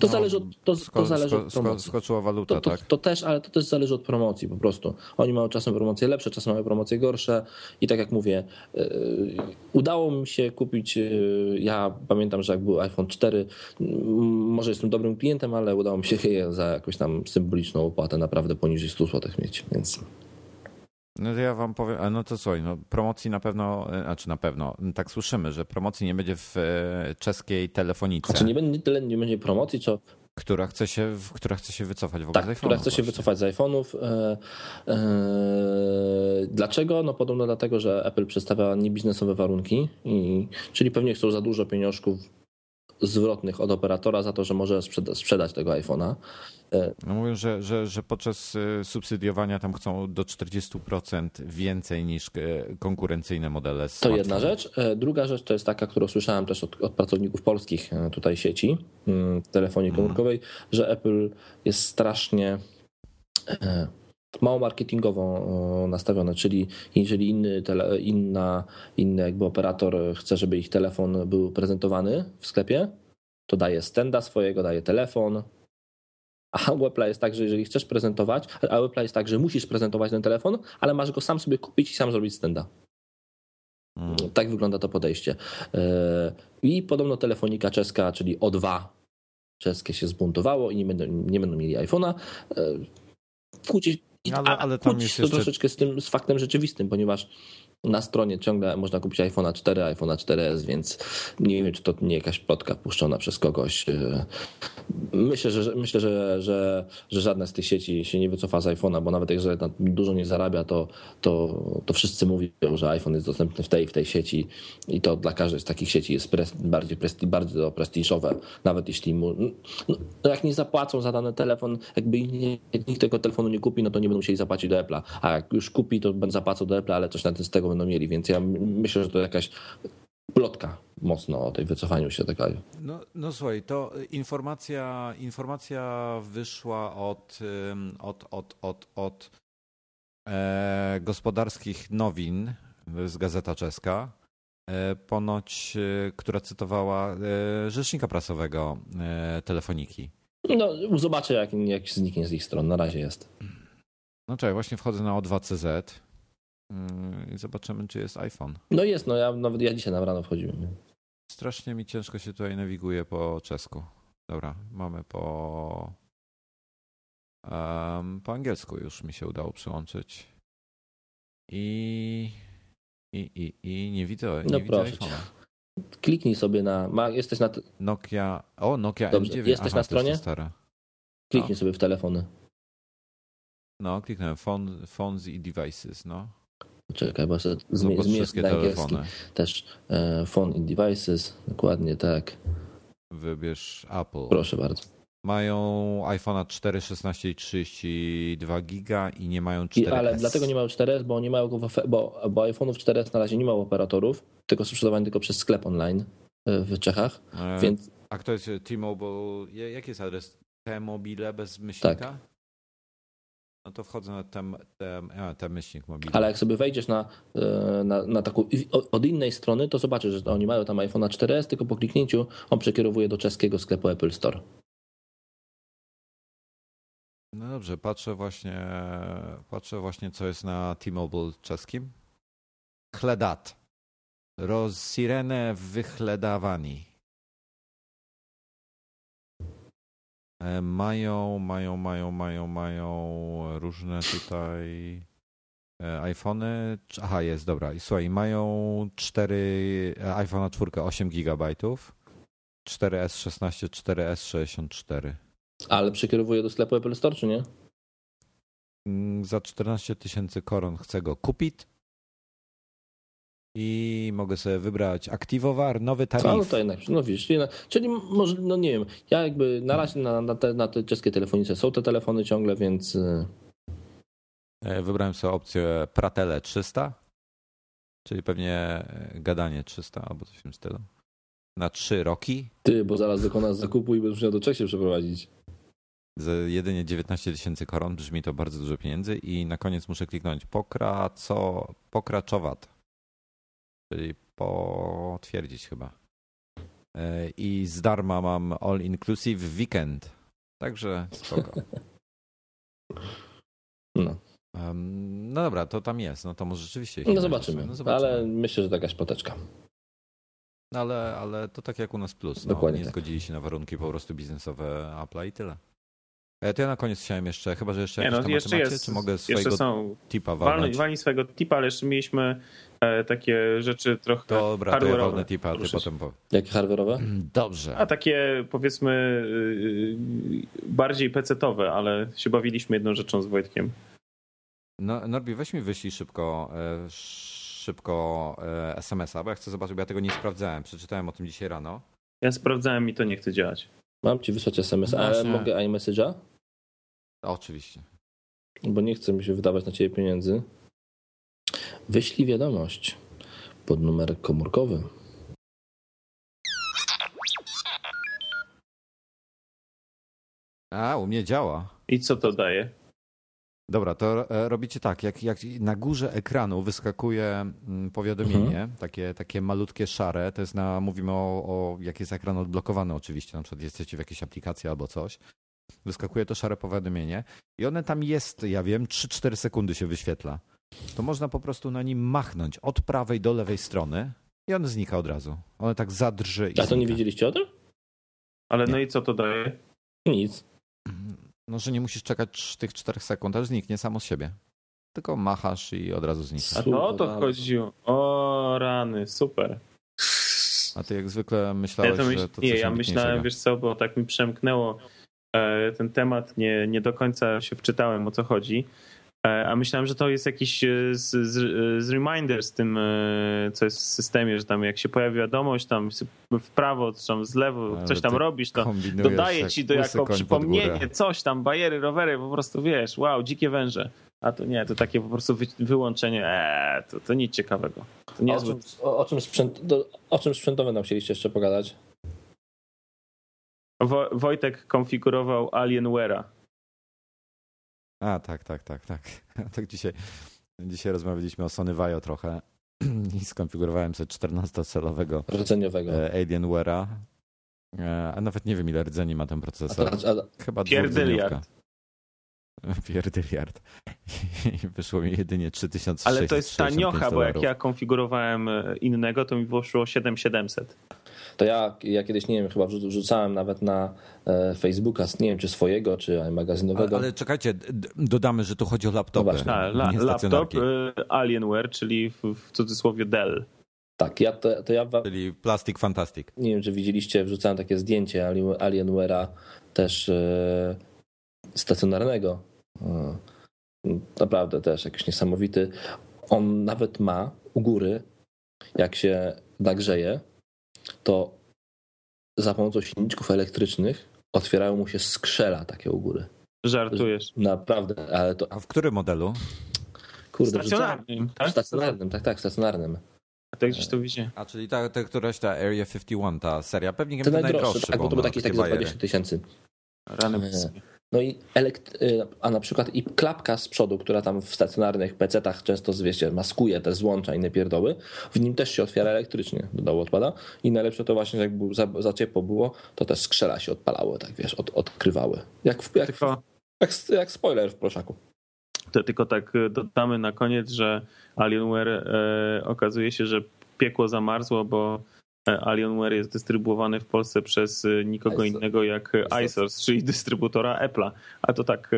To No, zależy od, to, Sko- to zależy sko- od promocji. Skoczyła waluta, To, to, tak? to też, ale to też zależy od promocji po prostu. Oni mają czasem promocje lepsze, czasem mają promocje gorsze i tak jak mówię, yy, udało mi się kupić, yy, ja pamiętam, że jak był iPhone 4, mm, może jestem dobrym klientem, ale udało mi się je za jakąś tam symboliczną opłatę naprawdę poniżej 100 zł mieć, więc No to ja wam powiem, a no to słuchaj, no promocji na pewno, e, znaczy na pewno, tak słyszymy, że promocji nie będzie w e, czeskiej telefonice, znaczy nie będzie tyle, nie będzie promocji, co która, chce się, która chce się wycofać w ogóle Tak, z która iPhone'ów chce się właśnie. wycofać z iPhone'ów. E, dlaczego? No podobno dlatego, że Apple przedstawia niebiznesowe warunki, i, czyli pewnie chcą za dużo pieniążków zwrotnych od operatora za to, że może sprzeda- sprzedać tego iPhone'a. No mówią, że, że, że podczas e, subsydiowania tam chcą do 40% więcej niż e, konkurencyjne modele To smartfonów. jedna rzecz. E, Druga rzecz to jest taka, którą słyszałem też od, od pracowników polskich e, tutaj sieci mm, telefonii komórkowej, że Apple jest strasznie e, mało marketingowo e, nastawione, czyli jeżeli inny, tele, inna, inny jakby operator chce, żeby ich telefon był prezentowany w sklepie, to daje stenda swojego, daje telefon, a [LAUGHS] u Apple'a jest tak, że jeżeli chcesz prezentować, a u Apple'a jest tak, że musisz prezentować ten telefon, ale masz go sam sobie kupić i sam zrobić stenda. Mm. Tak wygląda to podejście. E, I podobno telefonika czeska, czyli O2 czeskie się zbuntowało i nie będą, nie będą mieli iPhone'a. E, Kłócić, i- Ale- ale tam jest to jeszcze- troszeczkę z tym z faktem rzeczywistym, ponieważ na stronie ciągle można kupić iPhone'a 4, iPhone'a 4S, więc nie wiem, czy to nie jakaś plotka puszczona przez kogoś. E, Myślę, że, myślę że, że, że żadna z tych sieci się nie wycofa z iPhone'a, bo nawet na- dużo nie zarabia, to, to, to wszyscy mówią, że iPhone jest dostępny w tej w tej sieci i to dla każdej z takich sieci jest pres, bardziej, presti, bardzo prestiżowe, nawet jeśli mu, no, jak nie zapłacą za dany telefon, jakby nikt tego telefonu nie kupi, no to nie będą musieli zapłacić do Apple'a, a jak już kupi, to będą zapłacą do Apple'a, ale coś na tym z tego będą mieli, więc ja myślę, że to jakaś plotka mocno o tej wycofaniu się tego No, no słuchaj, to informacja, informacja wyszła od, od, od, od, od e, gospodarskich nowin z Gazeta Czeska, e, ponoć, e, która cytowała e, rzecznika prasowego e, telefoniki. No, zobaczę, jak, jak zniknie z ich stron. Na razie jest. No czekaj, właśnie wchodzę na O2CZ mm, i zobaczymy, czy jest iPhone. No jest, no ja nawet ja dzisiaj na rano wchodziłem. Strasznie mi ciężko się tutaj nawiguje po czesku. Dobra, mamy po. em, po angielsku już mi się udało przyłączyć. I. I, i, i nie widzę, nie No widzę proszę. Kliknij sobie na. Ma, jesteś na. Nokia. O, Nokia Dobrze, M9. jesteś Aha, na stronie? stare. Kliknij sobie w telefony. No, kliknąłem phone, phones i devices, no. Czekaj, bo sobie No, zmie- pod zmienię wszystkie na angielski. telefony. Też e, phone and devices. Dokładnie tak. Wybierz Apple. Proszę bardzo. Mają iPhone'a 4, 16 i 32 giga i nie mają I, 4 ale dlatego nie mają 4S, bo nie mają go w, bo, bo iPhone'ów 4S na razie nie ma operatorów, tylko są sprzedawane tylko przez sklep online e, w Czechach, E, więc A kto jest T-Mobile? Ja- Jaki jest adres? T-Mobile bez myślnika? Tak. No to wchodzę na ten, ten, ten myślnik mobilny. Ale jak sobie wejdziesz na, e, na, na taką od innej strony, to zobaczysz, że oni mają tam iPhone'a 4S, tylko po kliknięciu on przekierowuje do czeskiego sklepu Apple Store. No dobrze, patrzę właśnie, patrzę właśnie co jest na T-Mobile czeskim. Chledat. Rozsirene wychledawani. Mają, mają, mają, mają, mają różne tutaj e, iPhony. Aha, jest, dobra. I słuchaj, mają 4 iPhone 4 8 GB, 4S16, 4S64. Ale przekierowuje do sklepu Apple Store, czy nie? Mm, Za 14 tysięcy koron chcę go kupić. I mogę sobie wybrać aktywowar, nowy A, no to jednak, no widzisz, czyli, może, no nie wiem, ja jakby na razie na, na, te, na te czeskie telefonice są te telefony ciągle, więc E, Wybrałem sobie opcję Pratele 300, czyli pewnie e, gadanie 300 albo coś w tym stylu. Na 3 roki ty, bo zaraz dokonasz zakupu i będziesz musiał do Czech się przeprowadzić. za jedynie 19 tysięcy koron. Brzmi to bardzo dużo pieniędzy. I na koniec muszę kliknąć pokraco, pokraczowat, czyli potwierdzić chyba. E, I z darma mam all inclusive weekend. Także spoko. [LAUGHS] No, No dobra, to tam jest. No to może rzeczywiście. no zobaczymy. No zobaczymy. ale myślę, że to jakaś poteczka. Ale, ale to tak jak u nas plus. No, Dokładnie nie tak. zgodzili się na warunki po prostu biznesowe Apple'a i tyle. E, To ja na koniec chciałem jeszcze, chyba że jeszcze Nie, no, jeszcze macie, jest, czy mogę jeszcze swojego są tipa walnąć? walnij swojego tipa, ale jeszcze mieliśmy e, takie rzeczy trochę Dobra, to ja hardware'owe. walnę tipa, ty potem powiem. Jakie hardware'owe? Dobrze. A takie powiedzmy y, bardziej pecetowe, ale się bawiliśmy jedną rzeczą z Wojtkiem. No, Norbi, weź mi wyślij szybko, e, szybko e, SMS-a, bo ja chcę zobaczyć, bo ja tego nie sprawdzałem. Przeczytałem o tym dzisiaj rano. Ja sprawdzałem i to nie chce działać. Mam ci wysłać SMS, ale mogę iMessage'a? Oczywiście. Bo nie chcę mi się wydawać na ciebie pieniędzy. Wyślij wiadomość pod numer komórkowy. A, u mnie działa. I co to daje? Dobra, to e, robicie tak, jak, jak na górze ekranu wyskakuje mm, powiadomienie, takie, takie malutkie szare, to jest na, mówimy o, o, jak jest ekran odblokowany oczywiście, na przykład jesteście w jakiejś aplikacji albo coś, wyskakuje to szare powiadomienie i one tam jest, ja wiem, 3-4 sekundy się wyświetla. To można po prostu na nim machnąć od prawej do lewej strony i on znika od razu. One tak zadrży i A to nie znika. wiedzieliście o tym? Ale Nie. no i co to daje? Nic. No, że nie musisz czekać tych 4 sekund, aż zniknie samo z siebie. Tylko machasz i od razu znika. A to o to chodziło. O rany, super. A ty jak zwykle Ja myślałeś, to myśl... że to Nie, coś ja ambitniejszego. myślałem, wiesz co, bo tak mi przemknęło ten temat, nie, nie do końca się wczytałem o co chodzi. E, A myślałem, że to jest jakiś e, z, z, z reminder z tym, e, co jest w systemie, że tam jak się pojawi wiadomość, tam w prawo, czy tam z lewo, Ale coś tam robisz, to dodaje ci to jako przypomnienie, coś tam, bajery, rowery, po prostu wiesz, wow, dzikie węże. A to nie, to takie po prostu wy, wyłączenie, eee, to, to nic ciekawego. To O czym, o, o, czym sprzęt, do, o czym sprzętowym nam chcieliście jeszcze pogadać? Wo, Wojtek konfigurował Alienware'a. A, tak, tak, tak, tak. [LAUGHS] tak dzisiaj, dzisiaj rozmawialiśmy o Sony Vaio trochę [CLEARS THROAT] i skonfigurowałem sobie 14-celowego [LAUGHS] Rdzeniowego. e, Alienware'a. E, A nawet nie wiem, ile rdzeni ma ten A, procesor. to- a, Chyba [LAUGHS] Pierdyliard. I wyszło mi jedynie 3665 Ale to jest taniocha, bo jak dolarów. ja konfigurowałem e, innego, to mi wyszło 7700. to ja, ja kiedyś, nie wiem, chyba wrzu- wrzucałem nawet na e, Facebooka, nie wiem, czy swojego, czy magazynowego. Ale, ale czekajcie, dodamy, że tu chodzi o laptopy, No właśnie. A, la, nie laptop e, Alienware, czyli w, w cudzysłowie Dell. Tak, ja to, to ja wam, Czyli Plastic Fantastic. nie wiem, czy widzieliście, wrzucałem takie zdjęcie Ali- Alienware'a też e, stacjonarnego. E, naprawdę też jakiś niesamowity. On nawet ma u góry, jak się nagrzeje, to za pomocą silniczków elektrycznych otwierają mu się skrzela takie u góry. Żartujesz. Naprawdę, ale to A w którym modelu? kurde, Stacjonarnym, tak? Stacjonarnym, tak, tak, stacjonarnym. A to gdzieś to widzicie. A czyli ta, ta któraś ta Area 51, ta seria. Pewnie najdroższe, najdroższy, tak, bo to był taki, taki za bajery. 20 tysięcy. Rany boskie. No i elekt- y, a na przykład i klapka z przodu, która tam w stacjonarnych PC-tach często, wiecie, maskuje te złącza i inne pierdoły, w nim też się otwiera elektrycznie, do dołu odpada i najlepsze to właśnie, że jak był, za, za ciepło było, to te skrzela się odpalały, tak wiesz, od, odkrywały. Jak, w, jak, Tylko, jak, jak spoiler w proszaku. to tylko tak e, dodamy na koniec, że Alienware e, okazuje się, że piekło zamarzło, bo Alienware jest dystrybuowany w Polsce przez nikogo iSource. innego jak iSource, czyli dystrybutora Apple'a, a to tak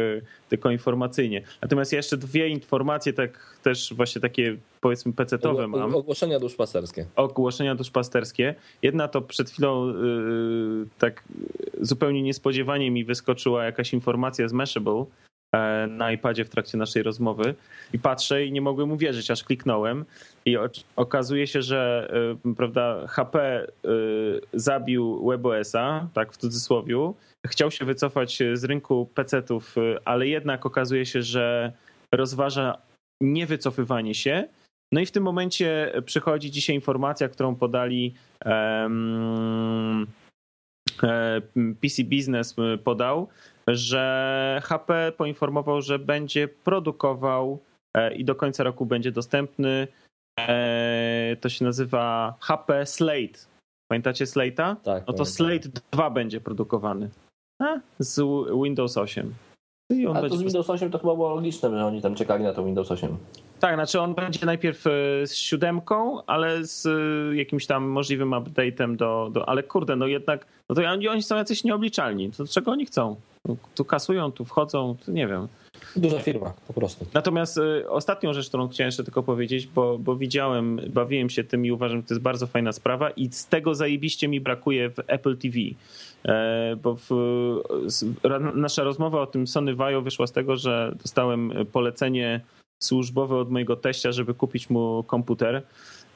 tylko informacyjnie. Natomiast ja jeszcze dwie informacje, tak też właśnie takie powiedzmy pecetowe mam. Ogłoszenia duszpasterskie. Ogłoszenia duszpasterskie. Jedna to przed chwilą tak zupełnie niespodziewanie mi wyskoczyła jakaś informacja z Mashable na iPadzie w trakcie naszej rozmowy i patrzę i nie mogłem uwierzyć, aż kliknąłem i okazuje się, że y, prawda, HP y, zabił WebOS-a, tak w cudzysłowiu, chciał się wycofać z rynku PC-ów, ale jednak okazuje się, że rozważa niewycofywanie się. No i w tym momencie przychodzi dzisiaj informacja, którą podali um, PC Business podał, że HP poinformował, że będzie produkował e, i do końca roku będzie dostępny. e, To się nazywa HP Slate. Pamiętacie Slate'a? Tak, No to. Slate 2 będzie produkowany a, z Windows 8. I on A to z Windows 8 to chyba było logiczne, że oni tam czekali na to Windows 8. Tak, znaczy on będzie najpierw e, z siódemką, ale z jakimś tam możliwym update'em do, do. Ale kurde, no jednak. No to oni, oni są jacyś nieobliczalni. To czego oni chcą? Tu kasują, tu wchodzą, tu nie wiem. Duża firma, po prostu. Natomiast y, ostatnią rzecz, którą chciałem jeszcze tylko powiedzieć, bo, bo widziałem, bawiłem się tym i uważam, że to jest bardzo fajna sprawa i z tego zajebiście mi brakuje w Apple TV. E, bo w, nasza rozmowa o tym Sony Vaio wyszła z tego, że dostałem polecenie służbowe od mojego teścia, żeby kupić mu komputer.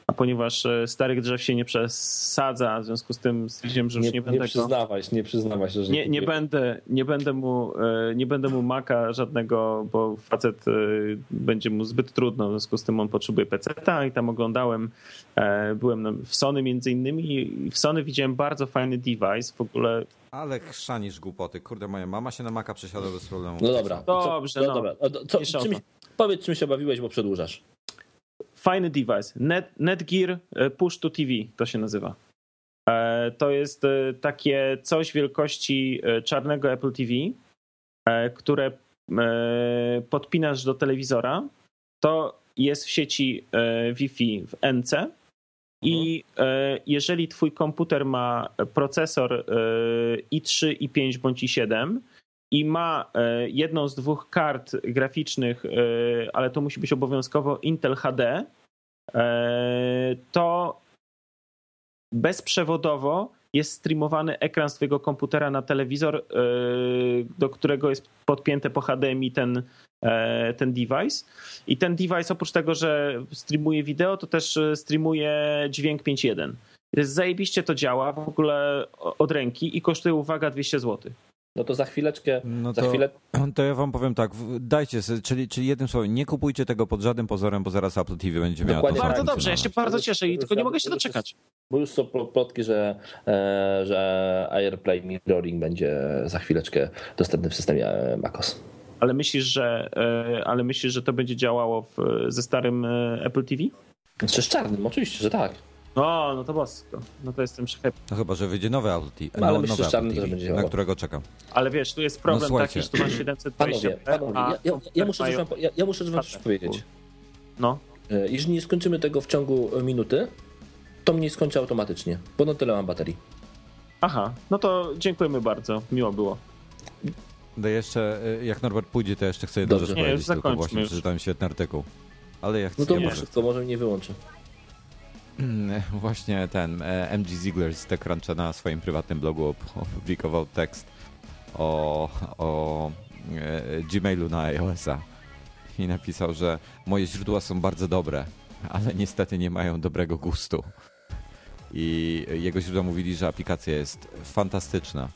A ponieważ e, starych drzew się nie przesadza, w związku z tym stwierdziłem, że już Nie, nie, nie, będę go... przyznawaj się, nie przyznawaj się, że Nie, nie, będę, nie, będę mu, e, nie będę mu maka żadnego, bo facet e, będzie mu zbyt trudno, w związku z tym on potrzebuje PC-ta i tam oglądałem, byłem na- w Sony między innymi i w Sony widziałem bardzo fajny device, w ogóle Ale chrzanisz głupoty. Kurde, moja mama się na maka przesiada bez problemu. No dobra. Dobrze, co, no. dobra. Co, czym, powiedz, czym się bawiłeś, bo przedłużasz. Fajny device. Net, Netgear e, Push to TV to się nazywa. E, To jest e, takie coś wielkości czarnego Apple TV, które podpinasz do telewizora. To jest w sieci Wi-Fi w NC. I e, jeżeli twój komputer ma procesor e, i3, i5 bądź i7 i ma e, jedną z dwóch kart graficznych, e, ale to musi być obowiązkowo Intel HD, e, to bezprzewodowo jest streamowany ekran z twojego komputera na telewizor, do którego jest podpięte po HDMI ten, ten device. I ten device oprócz tego, że streamuje wideo, to też streamuje dźwięk 5.1. Jest Zajebiście to działa w ogóle od ręki i kosztuje, uwaga, 200 zł. No to za chwileczkę, No za to, chwilę [CLEARS THROAT] to ja wam powiem tak, dajcie sobie, czyli, czyli jednym słowem, nie kupujcie tego pod żadnym pozorem, bo zaraz Apple TV będzie Dokładnie to tak. Bardzo dobrze, ja się bardzo cieszę i tylko nie mogę się doczekać. Bo już są pl- plotki, że, e, że AirPlay Mirroring będzie za chwileczkę dostępny w systemie e, macOS. Ale myślisz, że, e, ale myślisz, że to będzie działało w, ze starym Apple TV? Czy z czarnym? Oczywiście, że tak. No, no to bosko. No to jestem happy. No chyba, że wyjdzie nowe Apple TV, Ale no, myślę, nowe że Apple TV będzie na którego czekam. Ale wiesz, tu jest problem słuchajcie. taki, że tu masz [CLEARS THROAT] 720 Panowie, panowie ja, ja, ja, muszę coś wam, ja, ja muszę wam coś powiedzieć. No, E, Jeżeli nie skończymy tego w ciągu minuty, to mnie skończy automatycznie, bo na tyle mam baterii. aha, no to dziękujemy bardzo, miło było. No jeszcze, y, jak Norbert pójdzie, to jeszcze chcę jedną rzecz Nie, powiedzieć, już tylko zakończmy właśnie już. przeczytałem świetny artykuł. Ale ja chcę, No to ja może wszystko, może mnie wyłączy. Właśnie ten e, MG Ziegler z TechCruncha na swoim prywatnym blogu op- opublikował tekst o, o e, Gmailu na iOS-a i napisał, że moje źródła są bardzo dobre, ale niestety nie mają dobrego gustu. I jego źródła mówili, że aplikacja jest fantastyczna,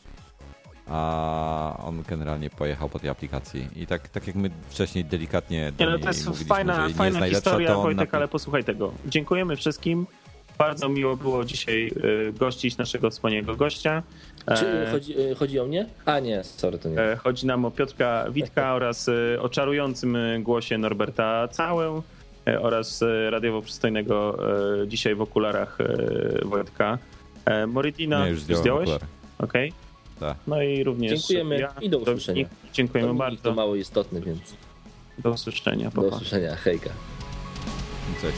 a on generalnie pojechał po tej aplikacji. I tak, tak jak my wcześniej delikatnie do Nie, no to jest mówiliśmy, fajna, nie jest fajna najlepsza, historia, Wojtek, na- ale posłuchaj tego. Dziękujemy wszystkim. Bardzo miło było dzisiaj y, gościć naszego wspaniałego gościa. Czy E, chodzi, e, chodzi o mnie? A nie, sorry, to nie. E, Chodzi nam o Piotrka Witka [LAUGHS] oraz e, o czarującym e, głosie Norberta Całę e, oraz e, radiowo przystojnego e, dzisiaj w okularach e, Wojtka. E, Moridina, Nie, już zdjąłeś? okulary. Okej. Tak. No i również Dziękujemy ja, i do usłyszenia. Dominik, Dziękujemy to, bardzo. to mało istotny, więc Do usłyszenia. Pa, do usłyszenia. Hejka. Cześć.